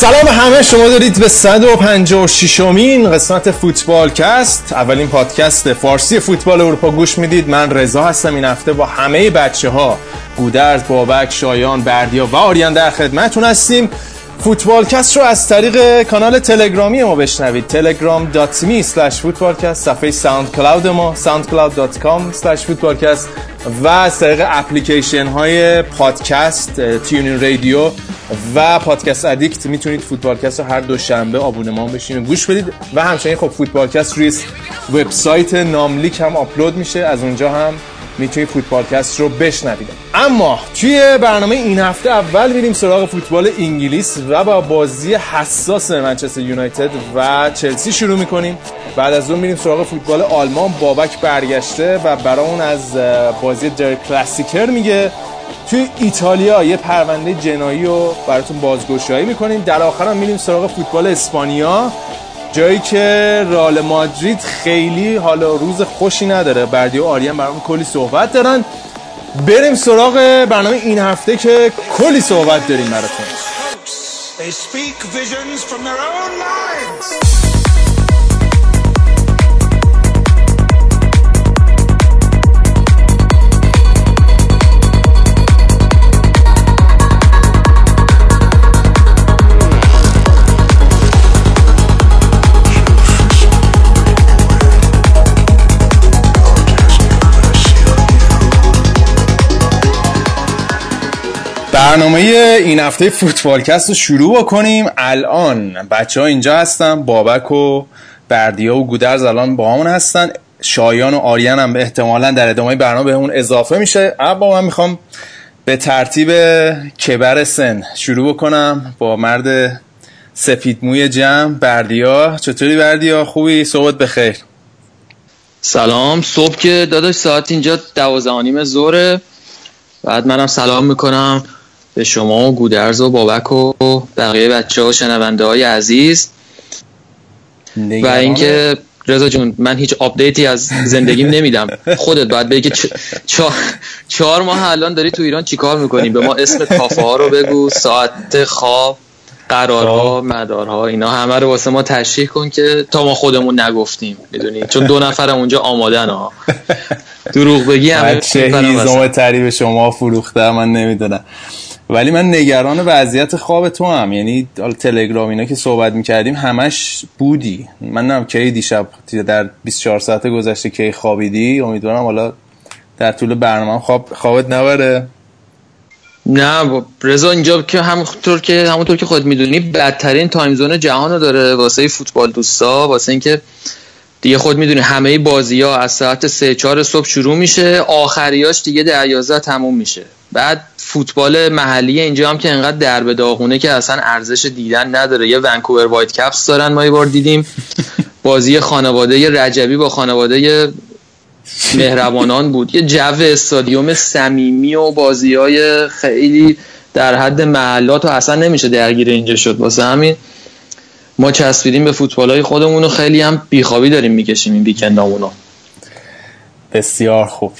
سلام همه شما دارید به 156 امین قسمت فوتبال کست. اولین پادکست فارسی فوتبال اروپا. گوش می‌دید من رضا هستم. این هفته با همه بچه ها گودرز، بابک، شایان، بردیا و آریان در خدمتون هستیم. فوتبالکست رو از طریق کانال تلگرامی ما بشنوید. telegram.me footballcast صفحه SoundCloud ما soundcloud.com footballcast و از طریق اپلیکیشن های پادکست TuneIn Radio و Podcast Addict می‌تونید فوتبالکست رو هر دوشنبه آبونمان بشین و گوش بدید و همچنین خب فوتبالکست روی وبسایت ناملیک هم آپلود میشه. از اونجا هم می‌تونید فوتبالکست رو بشنوید. اما توی برنامه این هفته اول میریم سراغ فوتبال انگلیس و با بازی حساس منچستر یونایتد و چلسی شروع می‌کنیم. بعد از اون میریم سراغ فوتبال آلمان. بابک برگشته و برامون از بازی در کلاسیکر میگه. توی ایتالیا یه پرونده جنایی رو براتون بازگشایی می‌کنیم. در آخر هم میریم سراغ فوتبال اسپانیا. جایی که رال مادرید خیلی حالا روز خوشی نداره. بردی و آریان برامون کلی صحبت دارن. بریم سراغ برنامه این هفته که کلی صحبت داریم براتون. برنامه این هفته فوتبالکست رو شروع بکنیم. الان بچه ها اینجا هستن بابک و بردیا و گودرز الان با همون هستن. شایان و آریان هم احتمالا در ادامه برنامه بهمون اضافه میشه. اما من می‌خوام به ترتیب کبر سن شروع بکنم. با مرد سفید موی جمع بردیا. چطوری بردیا؟ خوبی؟ صحبت بخیر. سلام. صبح که داداش ساعت اینجا دوازده و نیم ظهره. بعد منم سلام می‌کنم. به شما و گودرز و بابک و بقیه بچه ها و شنونده های عزیز. و اینکه رضا جون من هیچ آپدیتی از زندگیم نمیدم. خودت باید بگی که چهار, چهار ماه الان داری تو ایران چیکار می‌کنی؟ به ما اسم کافه ها رو بگو ساعت خواب قرارها مدارها اینا همه رو واسه ما تشریح کن که تا ما خودمون نگفتیم می‌دونی؟ چون دو نفرم اونجا آمادن ها. دروغ بگی همه چه هیزم تری به شما فروخته من نمی‌دونم. ولی من نگران وضعیت خواب تو هم. یعنی تلگرام اینا که صحبت می‌کردیم همش بودی. من نم کی دیشب در 24 ساعت گذشته کی خوابیدی. امیدوارم حالا در طول برنامه خواب خوابت نبره. نه رضا اینجا که همونطور که همونطور که خود می‌دونی بدترین تایم زون جهان رو داره واسه فوتبال دوستا. واسه اینکه دیگه خود می‌دونی همه بازی ها از ساعت 3 4 صبح شروع میشه. آخریاش دیگه در 11 تموم میشه. بعد فوتبال محلی اینجا هم که انقدر در به داغونه که اصلا ارزش دیدن نداره. یه ونکوور وایت کپس دارن ما یه بار دیدیم. بازی خانواده رجبی با خانواده مهربانان بود. یه جو استادیوم صمیمی و بازی های خیلی در حد محلات و اصلا نمیشه درگیر اینجا شد. واسه همین ما چسبیدیم به فوتبال های خودمون و خیلی هم بیخوابی داریم می‌کشیم این weekend امونو. بسیار خوب.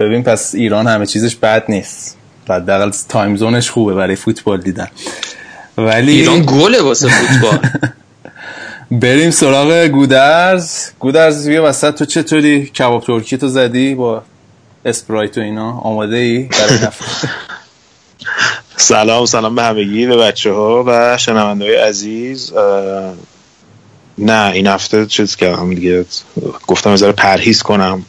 ببین پس ایران همه چیزش بد نیست. حداقل time zone ش خوبه برای فوتبال دیدن. ولی ایران گله واسه فوتبال. بریم سراغ گودرز. گودرز بیا وسط. تو چطوری؟ کباب ترکی تو زدی با اسپرایت و اینا؟ آماده ای برای سلام سلام به همگی به بچه ها و شنونده های عزیز نه این هفته چیز کردم دیگه. گفتم از پرهیز کنم.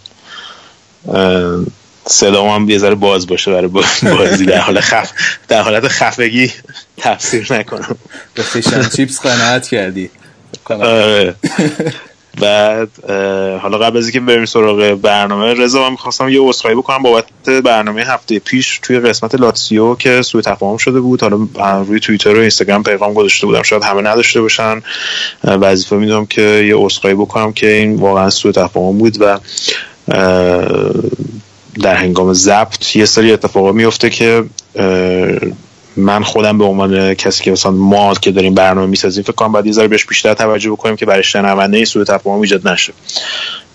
صدا هم یه ذره باز باشه برای بازی. در حال خف در حالت خفگی تفسیر نکنم. به فیشن چیپس قناعت کردی. بعد حالا قبل از اینکه بریم سراغ برنامه رضا من می‌خواستم یه عذرخواهی بکنم بابت برنامه هفته پیش توی قسمت لاتسیو که سوء تفاهم شده بود. حالا روی توییتر و اینستاگرام پیغام گذاشته بودم. شاید همه نداشته باشن. وظیفه می‌دونم که یه عذرخواهی بکنم که این واقعا سوء تفاهم بود و در هنگام ضبط یه سری اتفاقا میفته که من خودم به عنوان کسی که مثلا ما که داریم برنامه می‌سازیم فکر کنم باید یه ذره بهش بیشتر توجه بکنیم که برای شنونده این سوء تفاهم ایجاد نشه.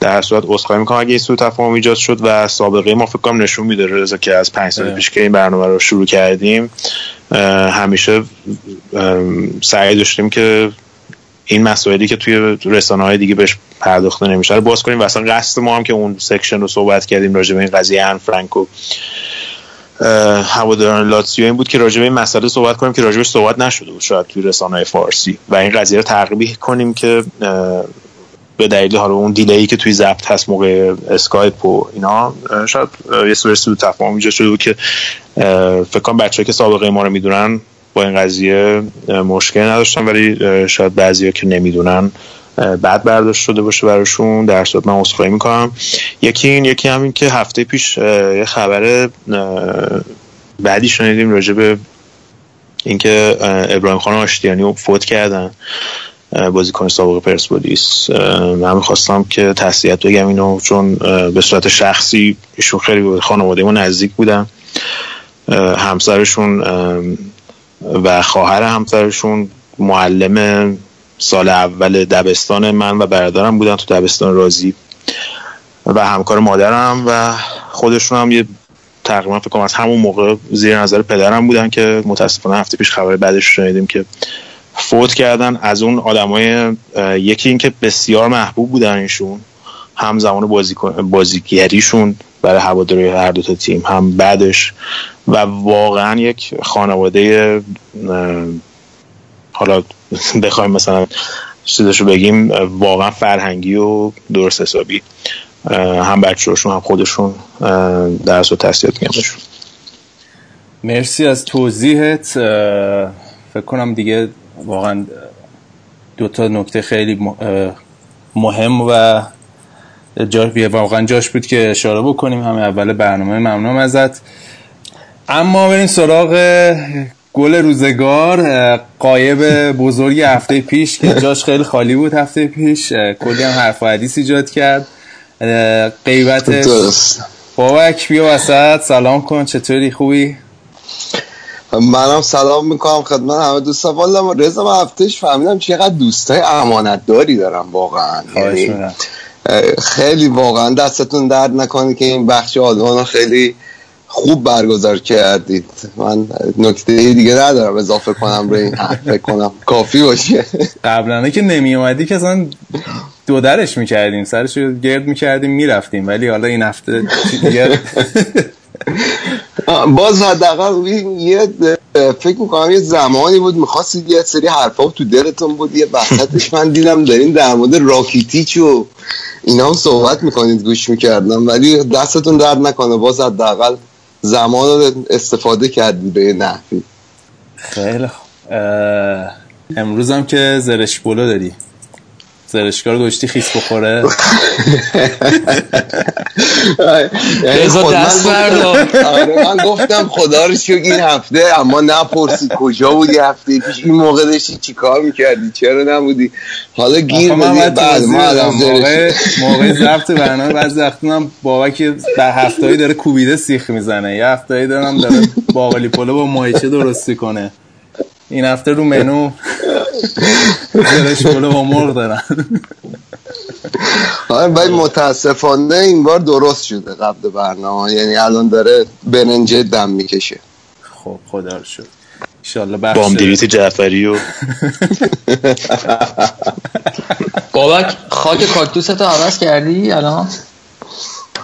در صورت عذرخواهی می‌کنم اگه این سوء تفاهم ایجاد شد و سابقه ما فکر کنم نشون میده رضا که از پنج سال پیش که این برنامه رو شروع کردیم همیشه سعی داشتیم که این مسائلی که توی رسانه های دیگه بهش پرداخته نمیشه. باز کنیم و اصلا ما هم که اون section رو صحبت کردیم راجع به این قضیه آن فرانک و هواداران لاتسیو این بود که راجع به این مسئله صحبت کنیم که راجبش صحبت نشده بود شاید توی رسانه فارسی. و این قضیه رو تقریبی کنیم که به دلیل حالا اون دیلی که توی ضبط هست موقع اسکایپ و اینا شاید یه سوری سو تفاهم ایجاد شده بود که فکر کنم بچه‌ها که سابقه ما رو می‌دونن با این قضیه مشکل نداشتن ولی شاید بعضیا که نمی‌دونن بعد برداشت شده باشه براشون در صورت من عذرخواهی می‌کنم. یکی این یکی همین که هفته پیش یه خبر بعدی شنیدیم راجع به اینکه ابراهیم خان آشتیانی فوت کردن بازیکن سابق پرسپولیس. من می‌خواستم که تسلیت بگم اینو چون به صورت شخصی ایشون خیلی خانواده ما نزدیک بودن. همسرشون و خواهر همسرشون معلم سال اول دبستان من و برادرم بودن تو دبستان رازی. و همکار مادرم و خودشون هم یه تقریبا فکر کنم از همون موقع زیر نظر پدرم بودن که متاسفانه هفته پیش خبر بعدش شنیدیم که فوت کردن. از اون آدمای یکی این که بسیار محبوب بودن ایشون. هم زمان بازی بازیگریشون برای هواداری هر دو تا تیم هم بعدش. و واقعا یک خانواده حالا بخوایم مثلا چیزشو بگیم واقعا فرهنگی و درست حسابی. هم بچه‌هاشون هم خودشون درس و تحصیلات میگمشون مرسی از توضیحت. فکر کنم دیگه واقعا دو تا نکته خیلی مهم و جا واقعا جاش بود که اشاره بکنیم. همه اول برنامه ممنونم ازت. اما بریم سراغ گل روزگار قایب بزرگی هفته پیش که جاش خیلی خالی بود هفته پیش. کلی هم حرف و حدیث ایجاد کرد. قیبت بابک بیا وسط. سلام کن. چطوری؟ خوبی؟ منم سلام می‌کنم خدمت همه دوستان. والا رضا من هفتهش فهمیدم چقدر دوستای امانت داری دارم واقعا. یعنی خیلی واقعا دستتون درد نکنه که این بخش آلمان خیلی خوب برگزار کردید. من نکته دیگه ندارم اضافه کنم به این فکر کنم. کافی باشه. قبلا که نمی اومدی که اصلا دو درش می‌کردیم سرش رو گرد می‌کردیم می‌رفتیم. ولی حالا این هفته باز حداقل یه فکر می‌کنم یه زمانی بود می‌خواستید یه سری حرفا تو دلتون بود یه وسطش من دیدم دارین در مورد راکیتیچ و اینا هم صحبت می‌کنید گوش می‌کردم ولی دستتون درد نکنه. باز حداقل زمان استفاده کردید به نحوی. خیلی امروز هم که زرش بولو داری زرشکار گوشتی خیس بخوره؟ رضا دست آره من گفتم خدا رو این هفته اما نپرسی کجا بودی هفته پیش؟ این موقع داشتی چی کار می‌کردی؟ چرا نبودی؟ حالا گیر بدی. بعد ما موقع موقع ضبط برنامه بعضی وقتا بابا که در هفتهایی داره کوبیده سیخ می‌زنه. یه هفتهایی دارم داره باقالی پلو با ماهیچه درستی کنه. این هفته رو منو زرش بله با مرغ دارن. آره ولی متاسفانه این بار درست شده قبل برنامه. یعنی الان داره برنجه دم می‌کشه. خب خدا رو شد انشالله بخش بامدیریت جعفری و بابک خاک کاکتوس تو عوض کردی الان؟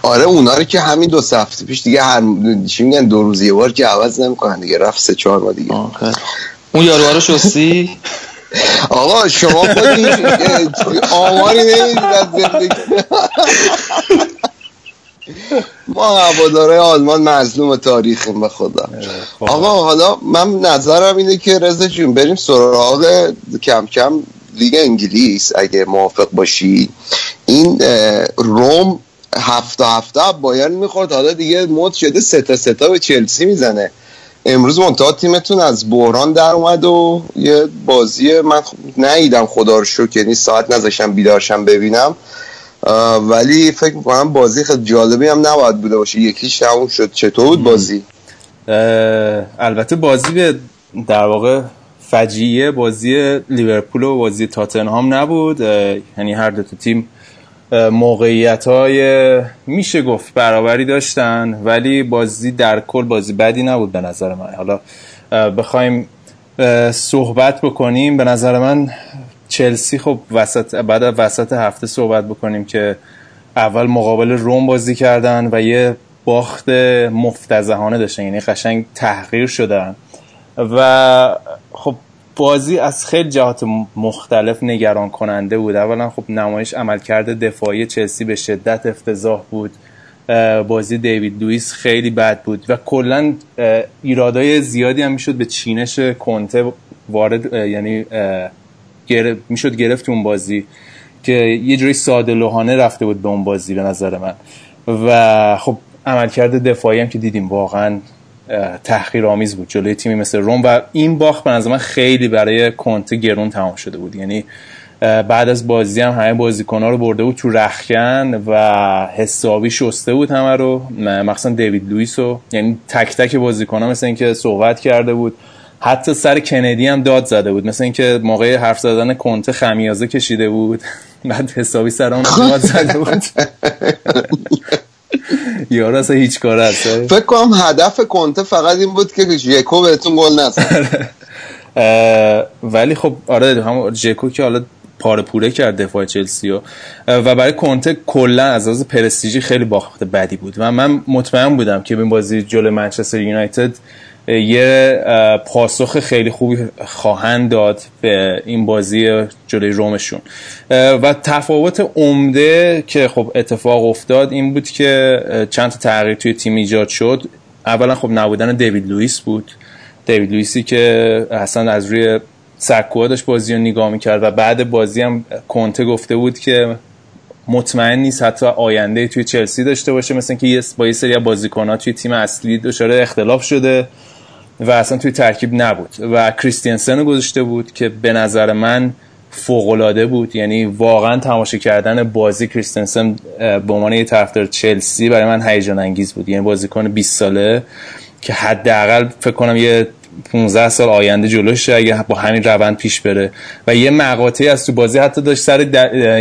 آره اونا رو که همین دو هفته پیش دیگه هر چی میگن دو روز یه بار که عوض نمی‌کنن دیگه رفت سه چهار ماه دیگه. اون یارو رو شستی؟ آقا شما خودی آماری نمی‌دید از زندگی. ما هواداره آلمان مظلوم تاریخیم به خدا. خب. آقا حالا من نظرم اینه که رضا جون بریم سراغ کم کم لیگ انگلیس اگه موافق باشی. این روم هفته هفته بایرن می‌خورد حالا دیگه مد شده ستا ستا به چلسی می‌زنه. امروز منتها تیمتون از بحران در اومد و یه بازی من نیدم خدا رو شکر یعنی ساعت نذاشتم بیدارشم ببینم. ولی فکر می‌کنم بازی خیلی جالبی هم نباید بوده باشه. یکیش همون شد. چطور بود بازی؟ البته بازی به در واقع فجیه بازی لیورپول و بازی تاتنهام نبود. یعنی هر دو تیم موقعیت های میشه گفت برابری داشتن ولی بازی در کل بازی بدی نبود به نظر من. حالا بخوایم صحبت بکنیم. به نظر من چلسی خب وسط بعد وسط هفته صحبت بکنیم که اول مقابل روم بازی کردن و یه باخت مفتزهانه داشتن یعنی قشنگ تحقیر شدن. و خب بازی از خیلی جهات مختلف نگران کننده بود. اولا خب نمایش عملکرد دفاعی چلسی به شدت افتضاح بود. بازی دیوید لوئیس خیلی بد بود و کلا ایرادای زیادی هم می‌شد به چینش کنته وارد یعنی می‌شد گرفت اون بازی که یه جوری ساده لوحانه رفته بود به اون بازی به نظر من. و خب عملکرد دفاعی هم که دیدیم واقعا تحقیر آمیز بود جلوی تیمی مثل روم و این باخت به نظر من خیلی برای کنته گرون تمام شده بود. یعنی بعد از بازی هم همه بازیکن ها رو برده بود تو رخکن و حسابی شسته بود همه رو مخصوصا دیوید لوئیس رو. یعنی تک تک بازیکن ها مثل اینکه صحبت کرده بود. حتی سر کندی هم داد زده بود. مثل اینکه موقع حرف زدن کنته خمیازه کشیده بود. بعد حسابی سر اون زده بود. یارو اصلا هیچ کار هست. فکر کنم هدف کنته فقط این بود که جیکو بهتون گل نزد. ولی خب آره هم جیکو که حالا پاره پوره کرد دفاع چلسی و و برای کنته کلا از لحاظ پرستیژی خیلی باخت بدی بود. و من مطمئن بودم که به بازی جلو منچستر یونایتد یه پاسخ خیلی خوبی خواهند داد به این بازی جلوی رومشون. و تفاوت عمده که خب اتفاق افتاد این بود که چند تغییر توی تیم ایجاد شد. اولا خب نبودن دیوید لوئیس بود. دیوید لوئیسی که اصلا از روی سکوها داشت بازی رو نگاه می‌کرد و بعد بازی هم کنته گفته بود که مطمئن نیست حتی آینده توی چلسی داشته باشه مثل که با یه سری بازیکن‌ها توی تیم اصلی دچار اختلاف شده. و اصلا توی ترکیب نبود و کریستینسن گذاشته بود که به نظر من فوقالعاده بود. یعنی واقعا تماشا کردن بازی کریستنسن به عنوان یه طرفدار چلسی برای من هیجان انگیز بود. یعنی بازیکن 20 ساله که حداقل فکر کنم یه 15 سال آینده جلوشه اگه با همین روند پیش بره. و یه مقاطعی از تو بازی حتی داشت سر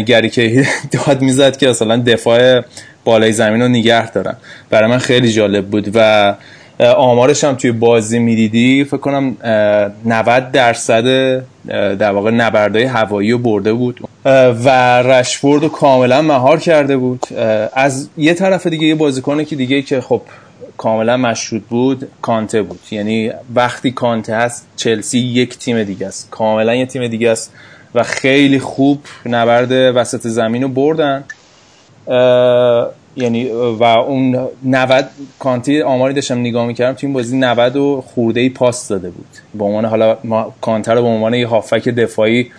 گریکه داد می‌زد که اصلا دفاع بالای زمین رو نگه دارن. برای من خیلی جالب بود و آمارش هم توی بازی می‌دیدی؟ فکر کنم 90 درصد در واقع نبردهای هوایی رو برده بود. و رشفورد رو کاملا مهار کرده بود. از یه طرف دیگه یه بازیکنه که دیگه که خب کاملا مشروط بود کانته بود. یعنی وقتی کانته هست چلسی یک تیم دیگه است. کاملا یه تیم دیگه است و خیلی خوب نبرد وسط زمین رو بردن. یعنی و اون 90 کانتی آماری داشتم نگاه می‌کردم تو این بازی 90 و خورده ای پاس داده بود. به عنوان حالا ما کانتر رو به عنوان یه هافک دفاعی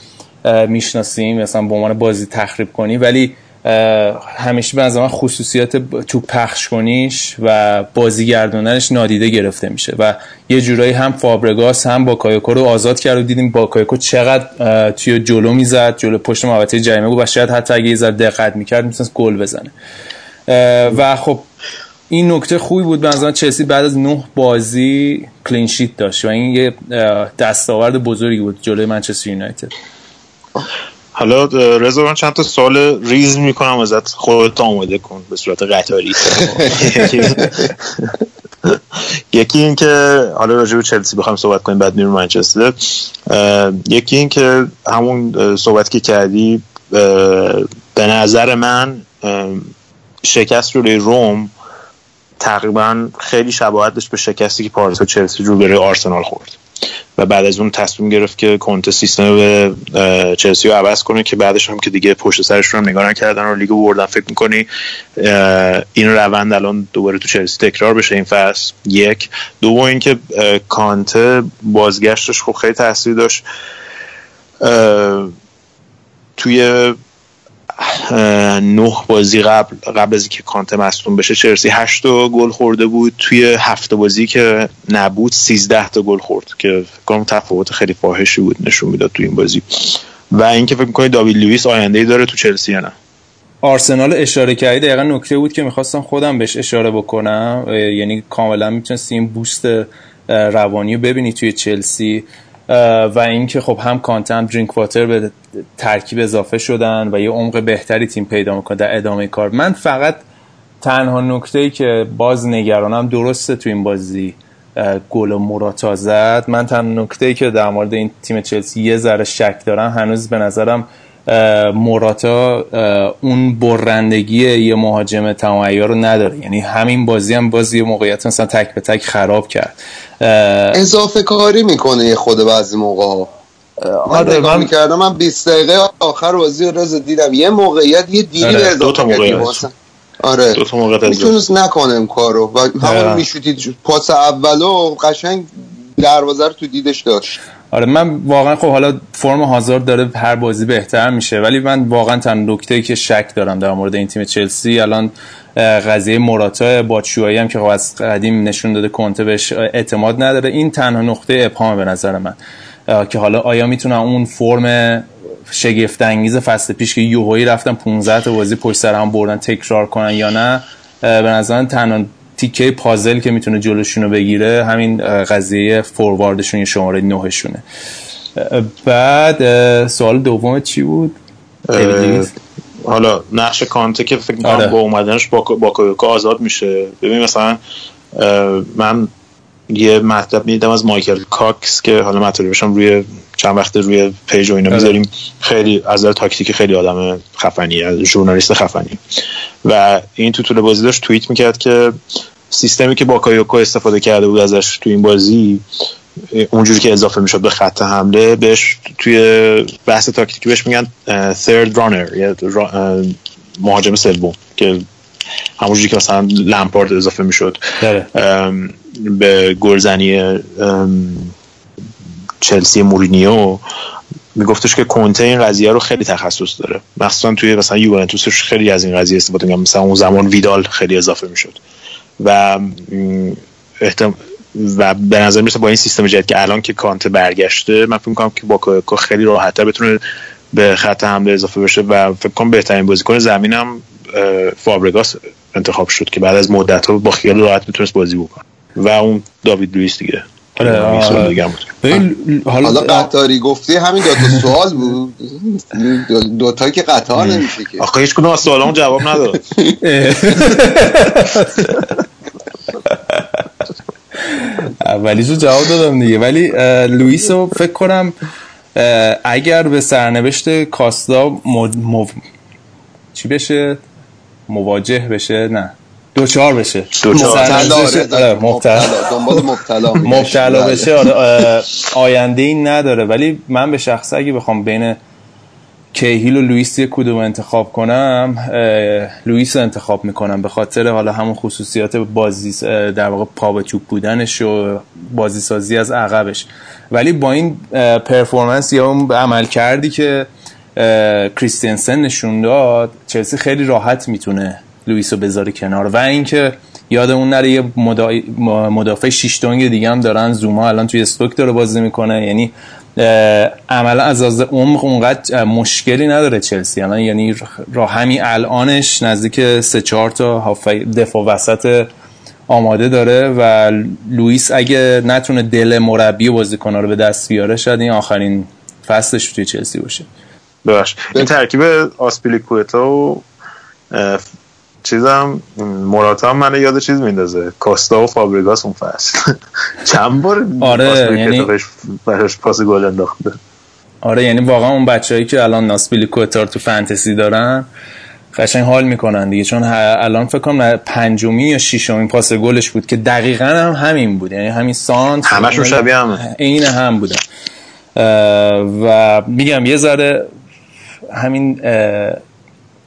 می‌شناسیم مثلا به عنوان بازی تخریب کنی ولی همیشه به من خصوصیات تو پخش کنیش و بازی گردوندنش نادیده گرفته میشه. و یه جورایی هم فابرگاس هم باکایوکو رو آزاد کرد و دیدیم باکایوکو چقدر توی جلو می‌زد جلو پشت محوطه جریمه بود و شاید حتی اگه یه دقت می‌کرد می‌تونست گل بزنه. و خب این نکته خوبی بود به چلسی بعد از نه بازی clean sheet داشت و این یه دستاورد بزرگی بود جلوی منچستر یونایتد. حالا رضا من چند تا سوال ریز می‌کنم ازت. خودت آماده کن به صورت قطاری. یکی این که حالا راجع به چلسی بخوام صحبت کنیم بعد میرم منچستر. یکی این که همون صحبت که کردی به نظر من شکست روی روم تقریبا خیلی شباهت داشت به شکستی که پارسا چلسی رو برای آرسنال خورد. و بعد از اون تصمیم گرفت که کنت سیستم به چلسی رو عوض کنه که بعدش هم که دیگه پشت رو نگاه نکردن و لیگو بردن. فکر می‌کنی این روند الان دوباره تو چلسی تکرار بشه این فصل؟ یک. دوم اینکه کانته بازگشتش خب خیلی تاثیر داشت. توی نه بازی قبل قبل از اینکه کانته مصدوم بشه چلسی 8 تا گل خورده بود. توی هفته بازی که نبود 13 تا گل خورد که کنم تفاوت خیلی فاحشی بود نشون می‌داد تو این بازی. و اینکه فکر می‌کنید داوید لوئیس آینده ای داره تو چلسی یا نه؟ آرسنال اشاره کردی. دقیقا نکته بود که می‌خواستم خودم بهش اشاره بکنم. یعنی کاملا می‌تونستی این بوست روانی رو ببینی توی چلسی. و اینکه خب هم کانت هم درینک واتر به ترکیب اضافه شدن و یه عمق بهتری تیم پیدا می‌کنه در ادامه کار. من فقط تنها نکته ای که باز نگرانم درسته تو این بازی گل موراتا زد. من تنها نکته ای که در مورد این تیم چلسی یه ذره شک دارم هنوز به نظرم موراتا اون برندگی یه مهاجم تمایع رو نداره. یعنی همین بازی هم بازی موقعیت مثلا تک به تک خراب کرد. اضافه کاری می‌کنه یه خود بعضی موقع. آره من می‌کردم. من 20 دقیقه آخر بازی رو رز دیدم. یه موقعیت یه دیری آره. آره. دو تا موقعیت می‌تونست نکنه این کارو. و همون میشوتید. پاس اولو قشنگ دروازه رو تو دیدش داشت. آره من واقعا خب حالا فرم هازارد داره هر بازی بهتر میشه ولی من واقعا تن نکته که شک دارم در مورد این تیم چلسی الان قضیه موراتا باتشوایی هم که خب از قدیم نشون داده کنته بهش اعتماد نداره. این تنها نقطه ابهام به نظر من که حالا آیا می‌تونن اون فرم شگفت انگیز فصل پیش که یوهایی رفتن 15 تا بازی پشت سر هم بردن تکرار کنن یا نه به نظر تنها تیکه پازل که می‌تونه جلوشون رو بگیره همین قضیه فورواردشون یا شماره نهشونه. بعد سوال دوم چی بود؟ حالا نقش کانته که فکر کنم آره. با اومدنش با با آزاد میشه. ببین مثلا من یه مطلب می‌دیدم از مایکل کاکس که حالا مطلبش هم روی چند وقت روی پیج و اینا می‌ذاریم. خیلی از نظر تاکتیکی خیلی آدم خفنی از ژورنالیست خفنی. و این تو طول بازی داشت توییت می‌کرد که سیستمی که باکایوکو استفاده کرده بود ازش تو این بازی اونجوری که اضافه می‌شد به خط حمله بهش توی بحث تاکتیکی بهش میگن third runner یا مهاجم سوم که همونجوری که مثلا لمپارد اضافه می‌شد. به گلزنی چلسی مورینیو میگفتش که کنته این قضیه رو خیلی تخصص داره. مخصوصا توی مثلا یوونتوسش خیلی از این قضیه استفاده می‌کنه مثلا اون زمان ویدال خیلی اضافه می‌شد. و احتم... و به نظر می‌رسه با این سیستم جدید که الان که کانته برگشته من فکر می‌کنم که با خیلی راحتتر بتونه به خط حمله اضافه بشه و فکر کنم بهترین بازیکن زمینم فابرگاس انتخاب شد که بعد از مدت ها با خیال راحت می‌تونست بازی بکنه. و اون داوید لوئیس دیگه. حالا قطاری گفتی همین دو تا سوال بود. دو تا که قطار نمیشه که. آخه هیچ کدوم از سوالامو جواب نداد. اولیشو جواب دادم دیگه. ولی لوئیس رو فکر کنم اگر به سرنوشت کاستا مد... مو... چی بشه؟ مواجه بشه؟ نه. دوچار بشه. مبتلا دنبال مبتلا مبتلا بشه آینده ای نداره. ولی من به شخصه اگه بخوام بین کیهیل و لوئیس یک کدوم انتخاب کنم لوئیس انتخاب می‌کنم. به خاطر حالا همون خصوصیات بازی در واقع پا به توپ بودنش و بازی سازی از عقبش. ولی با این پرفورمنس یا اون عمل کردی که کریستینسن نشون داد چلسی خیلی راحت می‌تونه لوئیس رو بذاره کنار. و اینکه یادمون نره یه مدافع شیشتونگ دیگه هم دارن. زوما الان توی استوک داره بازی می‌کنه. یعنی عملا از از عمق اونقدر مشکلی نداره چلسی. الان یعنی راه همین الانش نزدیک سه چهار تا دفاع وسط آماده داره. و لوئیس اگه نتونه دل مربی بازیکن‌ها رو به دست بیاره شاید این آخرین فصلش توی چلسی باشه. ببخش این ترکیب آسپیلیکوتا و چیزم موراتا هم من یاد چیز میندازه. کاستا و فابریگاس اون فصل چند بار آره یعنی براش پاس گل انداخته. آره یعنی واقعا اون بچه‌ای که الان ناسپیلی کوتار تو فانتزی دارن قشنگ حال می‌کنن دیگه. چون الان فکر کنم پنجمی یا ششمین پاس گلش بود که دقیقا هم همین بود. یعنی همین سانت همشون شبیه هم عین هم بودن و میگم یه ذره همین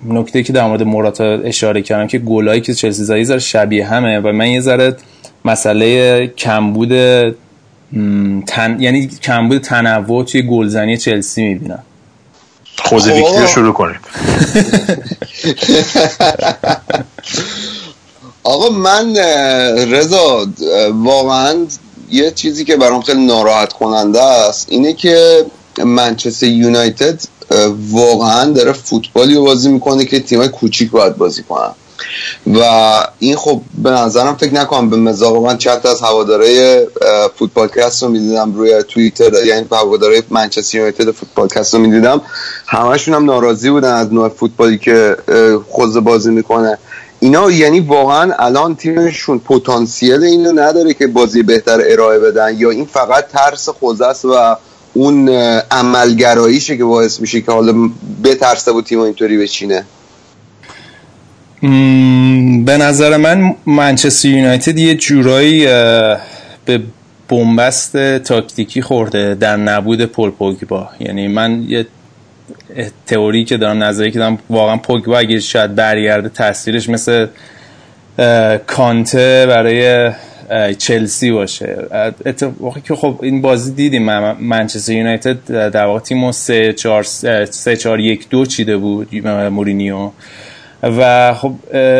نکته که در مورد موراتا اشاره کردم که گلایی که چلسی زدی ذره شبیه همه و من یه ذره مسئله کمبود تن... یعنی کمبود تنوع توی گلزنی چلسی می‌بینم. خوزه ویکتی رو شروع کنیم. آقا من رضا واقعا یه چیزی که برام خیلی ناراحت کننده است اینه که منچستر یونایتد واقعا داره فوتبالی رو بازی می‌کنه که تیمای کوچیک باید بازی کنن. و این خب به نظرم فکر نکنم به مزاق من چند از هواداره فوتبالکست رو می‌دیدم روی توییتر یعنی هواداره منچستر یونایتد فوتبالکست رو می‌دیدم. همشون هم ناراضی بودن از نوع فوتبالی که خوزه بازی می‌کنه. اینا یعنی واقعا الان تیمشون پتانسیل اینو نداره که بازی بهتر ارائه بدن یا این فقط ترس خوزه است و اون عملگراییشه که باعث میشه که حالا بترسه و تیم اینطوری بچینه. به نظر من منچستر یونایتد یه جورایی به بنبست تاکتیکی خورده در نبود پل پوگبا. یعنی من یه تئوری که دارم نظری که دارم واقعا پوگبا اگه شاید برگرده تاثیرش مثل کانته برای چلسی باشه. اتفاقی که خب این بازی دیدیم منچستر یونایتد در واقع تیمو 3 4 3 4 1 2 چیده بود مورینیو. و خب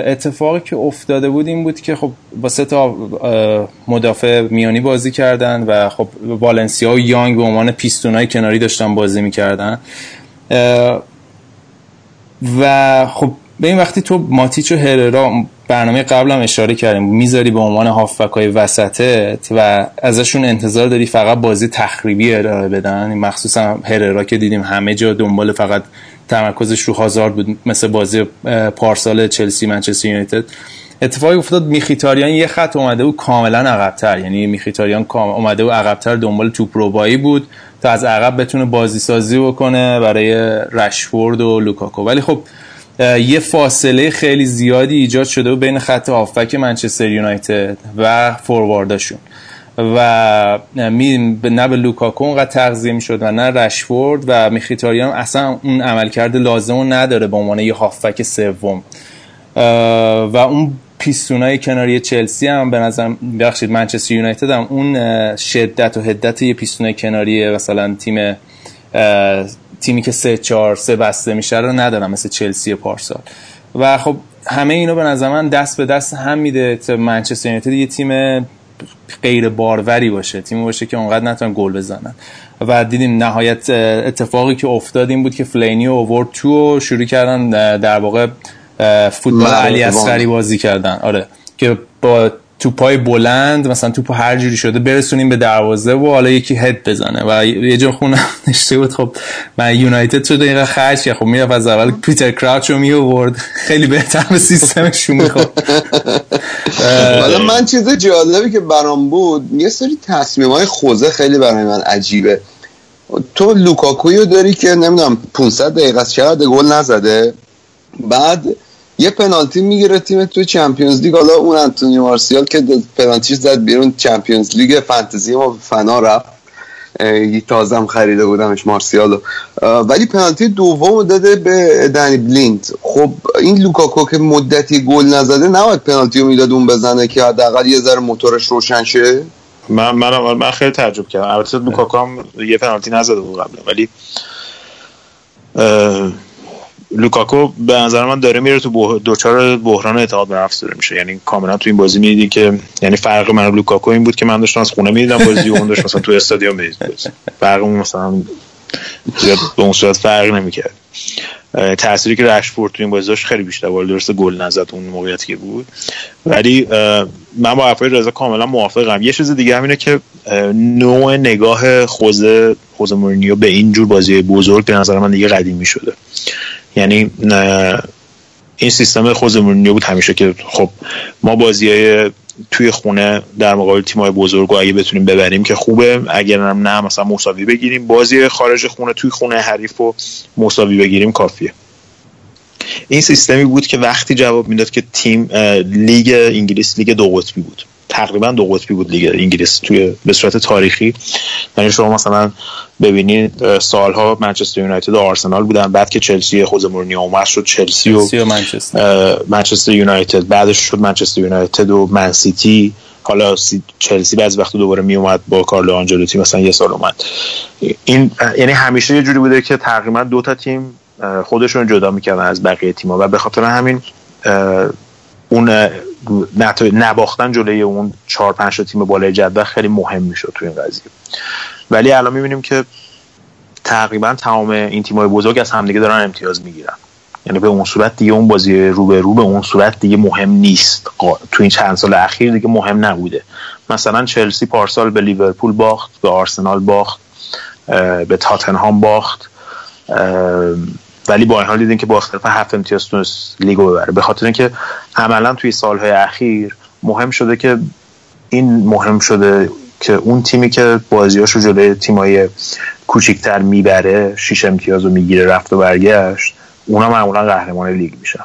اتفاقی که افتاده بود این بود که خب با سه تا مدافع میانی بازی کردن و خب والنسیا و یانگ به عنوان پیستونای کناری داشتن بازی می‌کردن. و خب به این وقتی تو ماتیچ و هررا برنامه قبلم اشاره کردیم. می‌ذاری به عنوان هافبک های وسطت و ازشون انتظار داری فقط بازی تخریبی ارائه بدن؟ مخصوصا هررا که دیدیم همه جا دنبال فقط تمرکزش رو هازارد بود مثل بازی پارسال چلسی منچستر یونایتد. اتفاقی افتاد میخیتاریان یه خط اومده بود کاملا عقبتر. یعنی میخیتاریان اومده بود عقبتر دنبال توپ روبایی بود تا از عقب بتونه بازی سازی بکنه برای رشفورد و لوکاکو. ولی خب یه فاصله خیلی زیادی ایجاد شده بود بین خط هافبک منچستر یونایتد و فوروارداشون. و نه به لوکاکو اونقدر تغذیه می‌شد و نه رشفورد و میخیتاریان اصلا اون عملکرد لازم رو نداره به عنوان یه هافبک سوم. و اون پیستونای کناری چلسی هم به نظر بخشید منچستر یونایتد هم اون شدت و هدت یه پیستونای کناری مثلا تیم تیمی که سه چهار سه بسته میشه رو ندارم مثل چلسی پارسال. و خب همه اینو به نظر من دست به دست هم میده منچستر یونایتد. یه تیم غیر باروری باشه تیم باشه که اونقدر نتونن گل بزنن. و دیدیم نهایت اتفاقی که افتاد این بود که فلینی و اوورد تو شروع کردن در واقع فوتبال علی اصغری بازی کردن. آره که با توپای بلند مثلا توپ هر جوری شده برسونیم به دروازه و حالا یکی هد بزنه و یه جا خونه نشته بود. خب من یونایتد شده این خرج خب می‌رفت از اول پیتر کراچ رو می خیلی بهتر به سیستمشون می‌خواد حالا من چیز جالبی که برام بود یه سری تصمیم های خوزه خیلی برای من عجیبه. تو لوکاکویو داری که نمی‌دونم 500 دقیقه از چقدر گل نزده؟ بعد یه پنالتی می‌گیره تیم تو Champions League. حالا اون انتونی مارسیال که پنالتیش زد بیرون Champions League فانتزی ما فنا رفت. تازم خریده بودمش مارسیالو. ولی پنالتی دوم داده به دنی بلیند خب این لوکاکو که مدتی گل نزده نباید پنالتی رو می‌داد اون بزنه که حداقل یه ذره موتورش روشن شه؟ من من من خیلی تعجب کردم. البته لوکاکو هم یه پنالتی نزده بود قبل ولی لوکاکو به نظر من داره میره تو دوچار بحران اعتماد به نفس داره میشه. یعنی کاملا تو این بازی می‌دیدی که یعنی فرق من و لوکاکو این بود که من داشتم از خونه می‌دیدم بازی اون داشت مثلا تو استادیوم می‌دید فرق مثلا زیاد به اون صورت فرق نمی‌کرد. تأثیری که رشفورد تو این بازی داشت خیلی بیشتر بود درست گل نزد اون موقعیتی که بود. ولی من با حرفای رضا کاملا موافقم. یه چیز دیگه همینه که نوع نگاه خوزه خوزه مورینیو به این جور بازی بزرگ به نظر من دیگه قدیمی شده. یعنی این سیستم خود مورینیو بود همیشه که خب ما بازی های توی خونه در مقابل تیم‌های بزرگ و اگه بتونیم ببریم که خوبه. اگر هم نه مثلا مساوی بگیریم. بازی خارج خونه توی خونه حریف و مساوی بگیریم کافیه. این سیستمی بود که وقتی جواب می‌داد که تیم لیگ انگلیس لیگ دو قطبی بود. تقریبا دو قطبی بود لیگ انگلیس توی به صورت تاریخی. یعنی شما مثلا ببینید سالها منچستر یونایتد و آرسنال بودن بعد که چلسی خود مورینیو اومد شد چلسی و, منچستر. یونایتد. بعدش شد منچستر یونایتد و منسیتی حالا چلسی بعضی وقت دوباره می اومد با کارلو آنجلوتی مثلا یه سال اومد. این یعنی همیشه یه جوری بوده که تقریبا دو تا تیم خودشون جدا می‌کردن از بقیه تیم‌ها. و به خاطر همین اون نباختن جلوی اون چهار پنج تیم بالای جدول خیلی مهم می‌شد تو این قضیه. ولی الان می‌بینیم که تقریبا تمام این تیمای بزرگ از همدیگه دارن امتیاز می‌گیرن. یعنی به اون صورت دیگه اون بازی رو به رو به اون صورت دیگه مهم نیست. تو این چند سال اخیر دیگه مهم نبوده. مثلا چلسی پارسال به لیورپول باخت به آرسنال باخت به تاتنهام باخت ولی با این حال دیدیم که با اختلاف هفت امتیاز تونست لیگو ببره. به خاطر اینکه عملا توی سالهای اخیر مهم شده که این مهم شده که اون تیمی که بازیاشو جلوی تیمای کوچیکتر می‌بره شیش امتیاز رو می‌گیره رفت و برگشت اونا معمولا قهرمان لیگ میشن.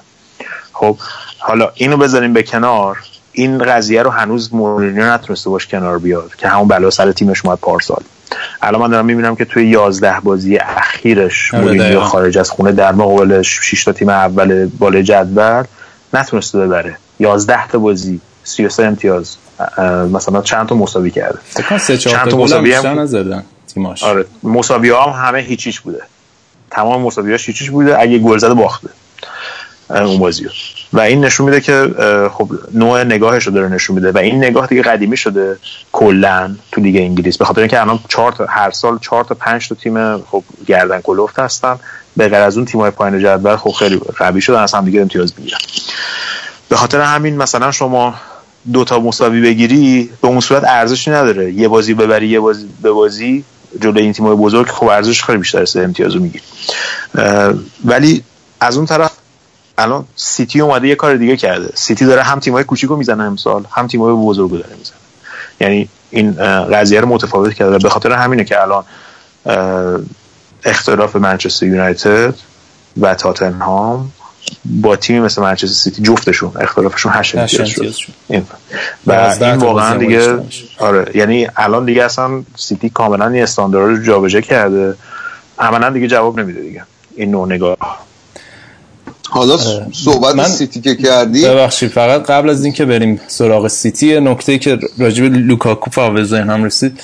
خب حالا اینو بذاریم به کنار. این قضیه رو هنوز مورینیو نتونسته باش کنار بیاد که همون بلا سر تیمش اومد پارسال. الان من دارم می‌بینم که توی 11 بازی اخیرش آره، مورینیو خارج از خونه در مقابل 6 تا تیم اول بالای جدول نتونسته ببره. 11 تا بازی 33 امتیاز. مثلا چند تا مساوی کرده؟ چند تا مساوی هم- نزدن تیماش. آره مساوی هم همه هیچیش بوده. تمام مساوی هاش هیچیش بوده اگه گل زده باخته. اون بازی. و این نشون میده که خب نوع نگاهش رو داره نشون میده و این نگاه دیگه قدیمی شده کلا تو لیگ انگلیس. به خاطر اینکه الان چهار هر سال چهار تا پنج تا تیم خب گردن کلفت هستن. به غیر از اون تیم‌های پایین جدول خب خیلی قوی شدن. از هم دیگه امتیاز می‌گیرن. به خاطر همین مثلا شما دو تا مساوی بگیری به اون صورت ارزشی نداره. یه بازی ببری یه بازی به بازی. جلوی این تیم‌های بزرگ خب ارزش خیلی بیشتر سه امتیازو می‌گیری. ولی از اون طرف الان سیتی اومده یه کار دیگه کرده. سیتی داره هم تیم‌های کوچیکو می‌زنه امسال هم تیم‌های بزرگو داره می‌زنه. یعنی این قضیه رو متفاوت کرده به خاطر همینه که الان اختلاف منچستر یونایتد و تاتنهام با تیمی مثل منچستر سیتی جفتشون اختلافشون 8 هشت امتیاز شد. این و این واقعا دیگه آره یعنی الان دیگه اصلا سیتی کاملا این استاندارد رو جابجا کرده. عملا دیگه جواب نمیده دیگه. این نوع نگاه. حالا صحبت من- سیتی که کردی. ببخشید فقط قبل از اینکه بریم سراغ سیتی نکته که راجب لوکاکو اول ذهنم رسید.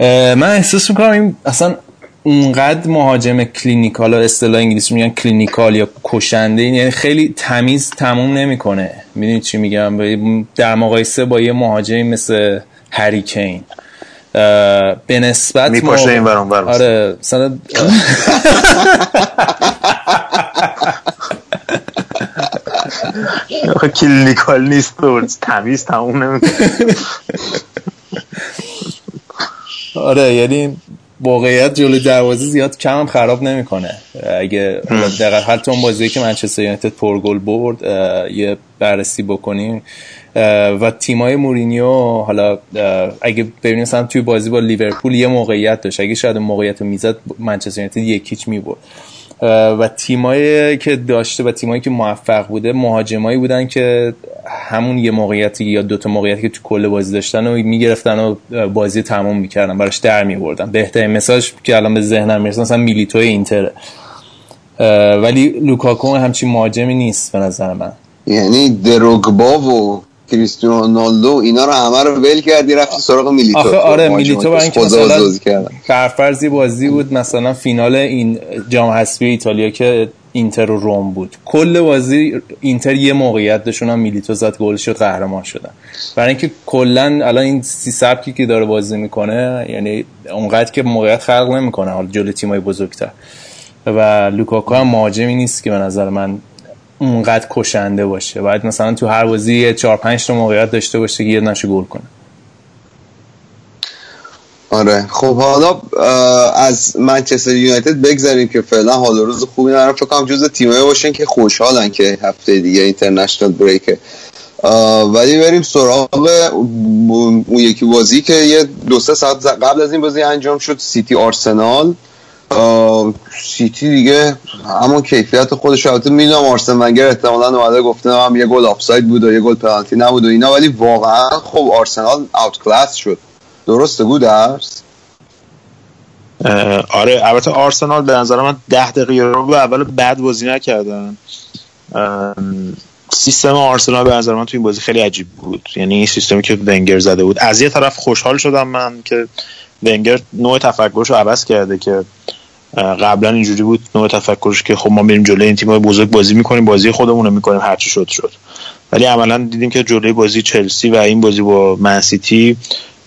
من احساس می‌کنم این اصلا اونقدر مهاجم clinical اصطلاح انگلیسی میگن clinical یا کشنده یعنی خیلی تمیز تموم نمی‌کنه. می‌دونی چی میگم؟ در مقایسه با یه مهاجمی مثل هری کین. اه، به نسبت می‌پاشه اینور اونور مثلا. آره مثلا clinical نیست تو تمیز تموم نمی‌کنه. آره یعنی واقعیت جلو دروازه زیاد کم هم خراب نمی‌کنه. اگه دقیقا حتی اون بازی که منچستر یونایتد پرگل برد یه بررسی بکنیم. و تیمای مورینیو حالا اگه ببینیم مثلا توی بازی با لیورپول یه موقعیت داشت. اگه شاید موقعیت رو می‌زد منچستر یونایتد یکیچ می‌برد. و تیمایی که داشته و تیمایی که موفق بوده مهاجمایی بودن که همون یه موقعیتی یا دوتا موقعیتی که تو کل بازی داشتن و می‌گرفتن و بازی تموم می‌کردن براش در میبردن. بهترین مثالش که الان به ذهنم می‌رسه مثلا میلیتو اینتره ولی لوکاکو همچین مهاجمی نیست به نظر من. یعنی دروگبا و کریستیانو رونالدو اینا رو همه رو ول کردی رفتی سراغ میلیتو. آخه آره میلیتو برای اینکه مثلا برفرض یه بازی بود مثلا فینال این جام حذفی ایتالیا که اینتر و روم بود. کل بازی اینتر یه موقعیت داشت اون هم میلیتو زد گل شد قهرمان شدن. برای اینکه کلا الان این سی سبکی که داره بازی می‌کنه یعنی اونقدر که موقعیت خلق نمی‌کنه حالا جلوی تیمای بزرگتر. و لوکاکو هم مهاجمی نیست که به نظر من اونقدر کشنده باشه. باید مثلا تو هر بازی یه 4 5 تا موقعیت داشته باشه که یه نشو گل کنه. آره. خب حالا از منچستر یونایتد بگذاریم که فعلا حال روز خوبی ندارم. فکر کنم جز تیمایی باشن که خوشحالن که هفته دیگه اینترنشنال بریکه اه، ولی بریم سراغ اون یکی بازی که یه دو سه ساعت قبل از این بازی انجام شد سیتی آرسنال. سیتی دیگه همون کیفیت خودش البته می‌دونم آرسن ونگر احتمالاً اومده گفته هم یه گل آفساید بود و یه گل پنالتی نبود و اینا ولی واقعا خب آرسنال outclass شد. درسته بود درست؟ آره البته آرسنال به نظر من ده دقیقه رو اول بعد بازی نکردن. سیستم آرسنال به نظر من تو این بازی خیلی عجیب بود. یعنی این سیستمی که ونگر زده بود. از یه طرف خوشحال شدم من که ونگر نوع تفکرش رو عوض کرده که قبلا اینجوری بود نوع تفکرش که خب ما میریم جلوی این تیم‌های بزرگ بازی می‌کنیم بازی خودمون رو می‌کنیم هرچی شد شد. ولی عملا دیدیم که جلوی بازی چلسی و این بازی با منسیتی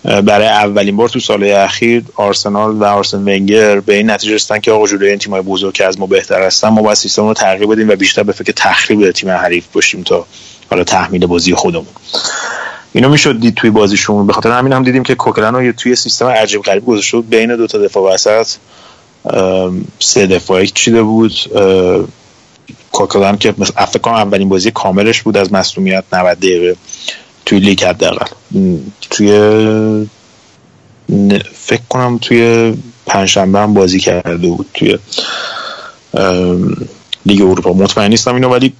برای اولین بار تو سال اخیر آرسنال و آرسن ونگر به این نتیجه رسیدن که آقا جلوی این تیم‌های بزرگ که از ما بهتر هستن ما باید سیستم رو تغییر بدیم و بیشتر به فکر تخریب تیم حریف باشیم تا حالا تحمیل بازی خودمون. اینو می‌شد دید توی بازیشون. به خاطر همین هم دیدیم که کوکلن رو توی سیستم عجیب غریب گذاشته بود بین دو تا دفاع وسط. سه دفاعی چیده بود کوکلن که فکر کنم اولین بازی کاملش بود از مصونیت 90 دقیقه توی لیگ حداقل. توی فکر کنم توی پنجشنبه هم بازی کرده بود توی لیگ اروپا. مطمئن نیستم اینو ولی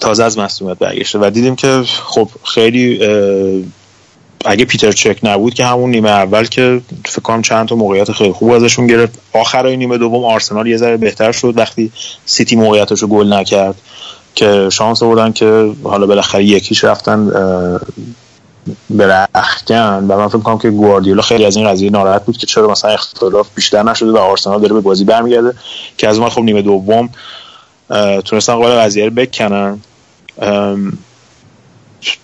تازه از مصومیت برگشته. و دیدیم که خب خیلی اگه پیتر چک نبود که همون نیمه اول که فکر کنم چند تا موقعیت خیلی خوب ازشون گرفت. آخرای نیمه دوم آرسنال یه ذره بهتر شد وقتی سیتی موقعیتش رو گل نکرد که شانس آوردن که حالا بالاخره یکیش رفتن به رخکن و من فکر کنم که گواردیولا خیلی از این قضیه ناراحت بود که چرا مثلا اختلاف بیشتر نشده و آرسنال داره به بازی برمیگرده. که از ما خب نیمه دوم تونستن قول قضیه رو بکنن.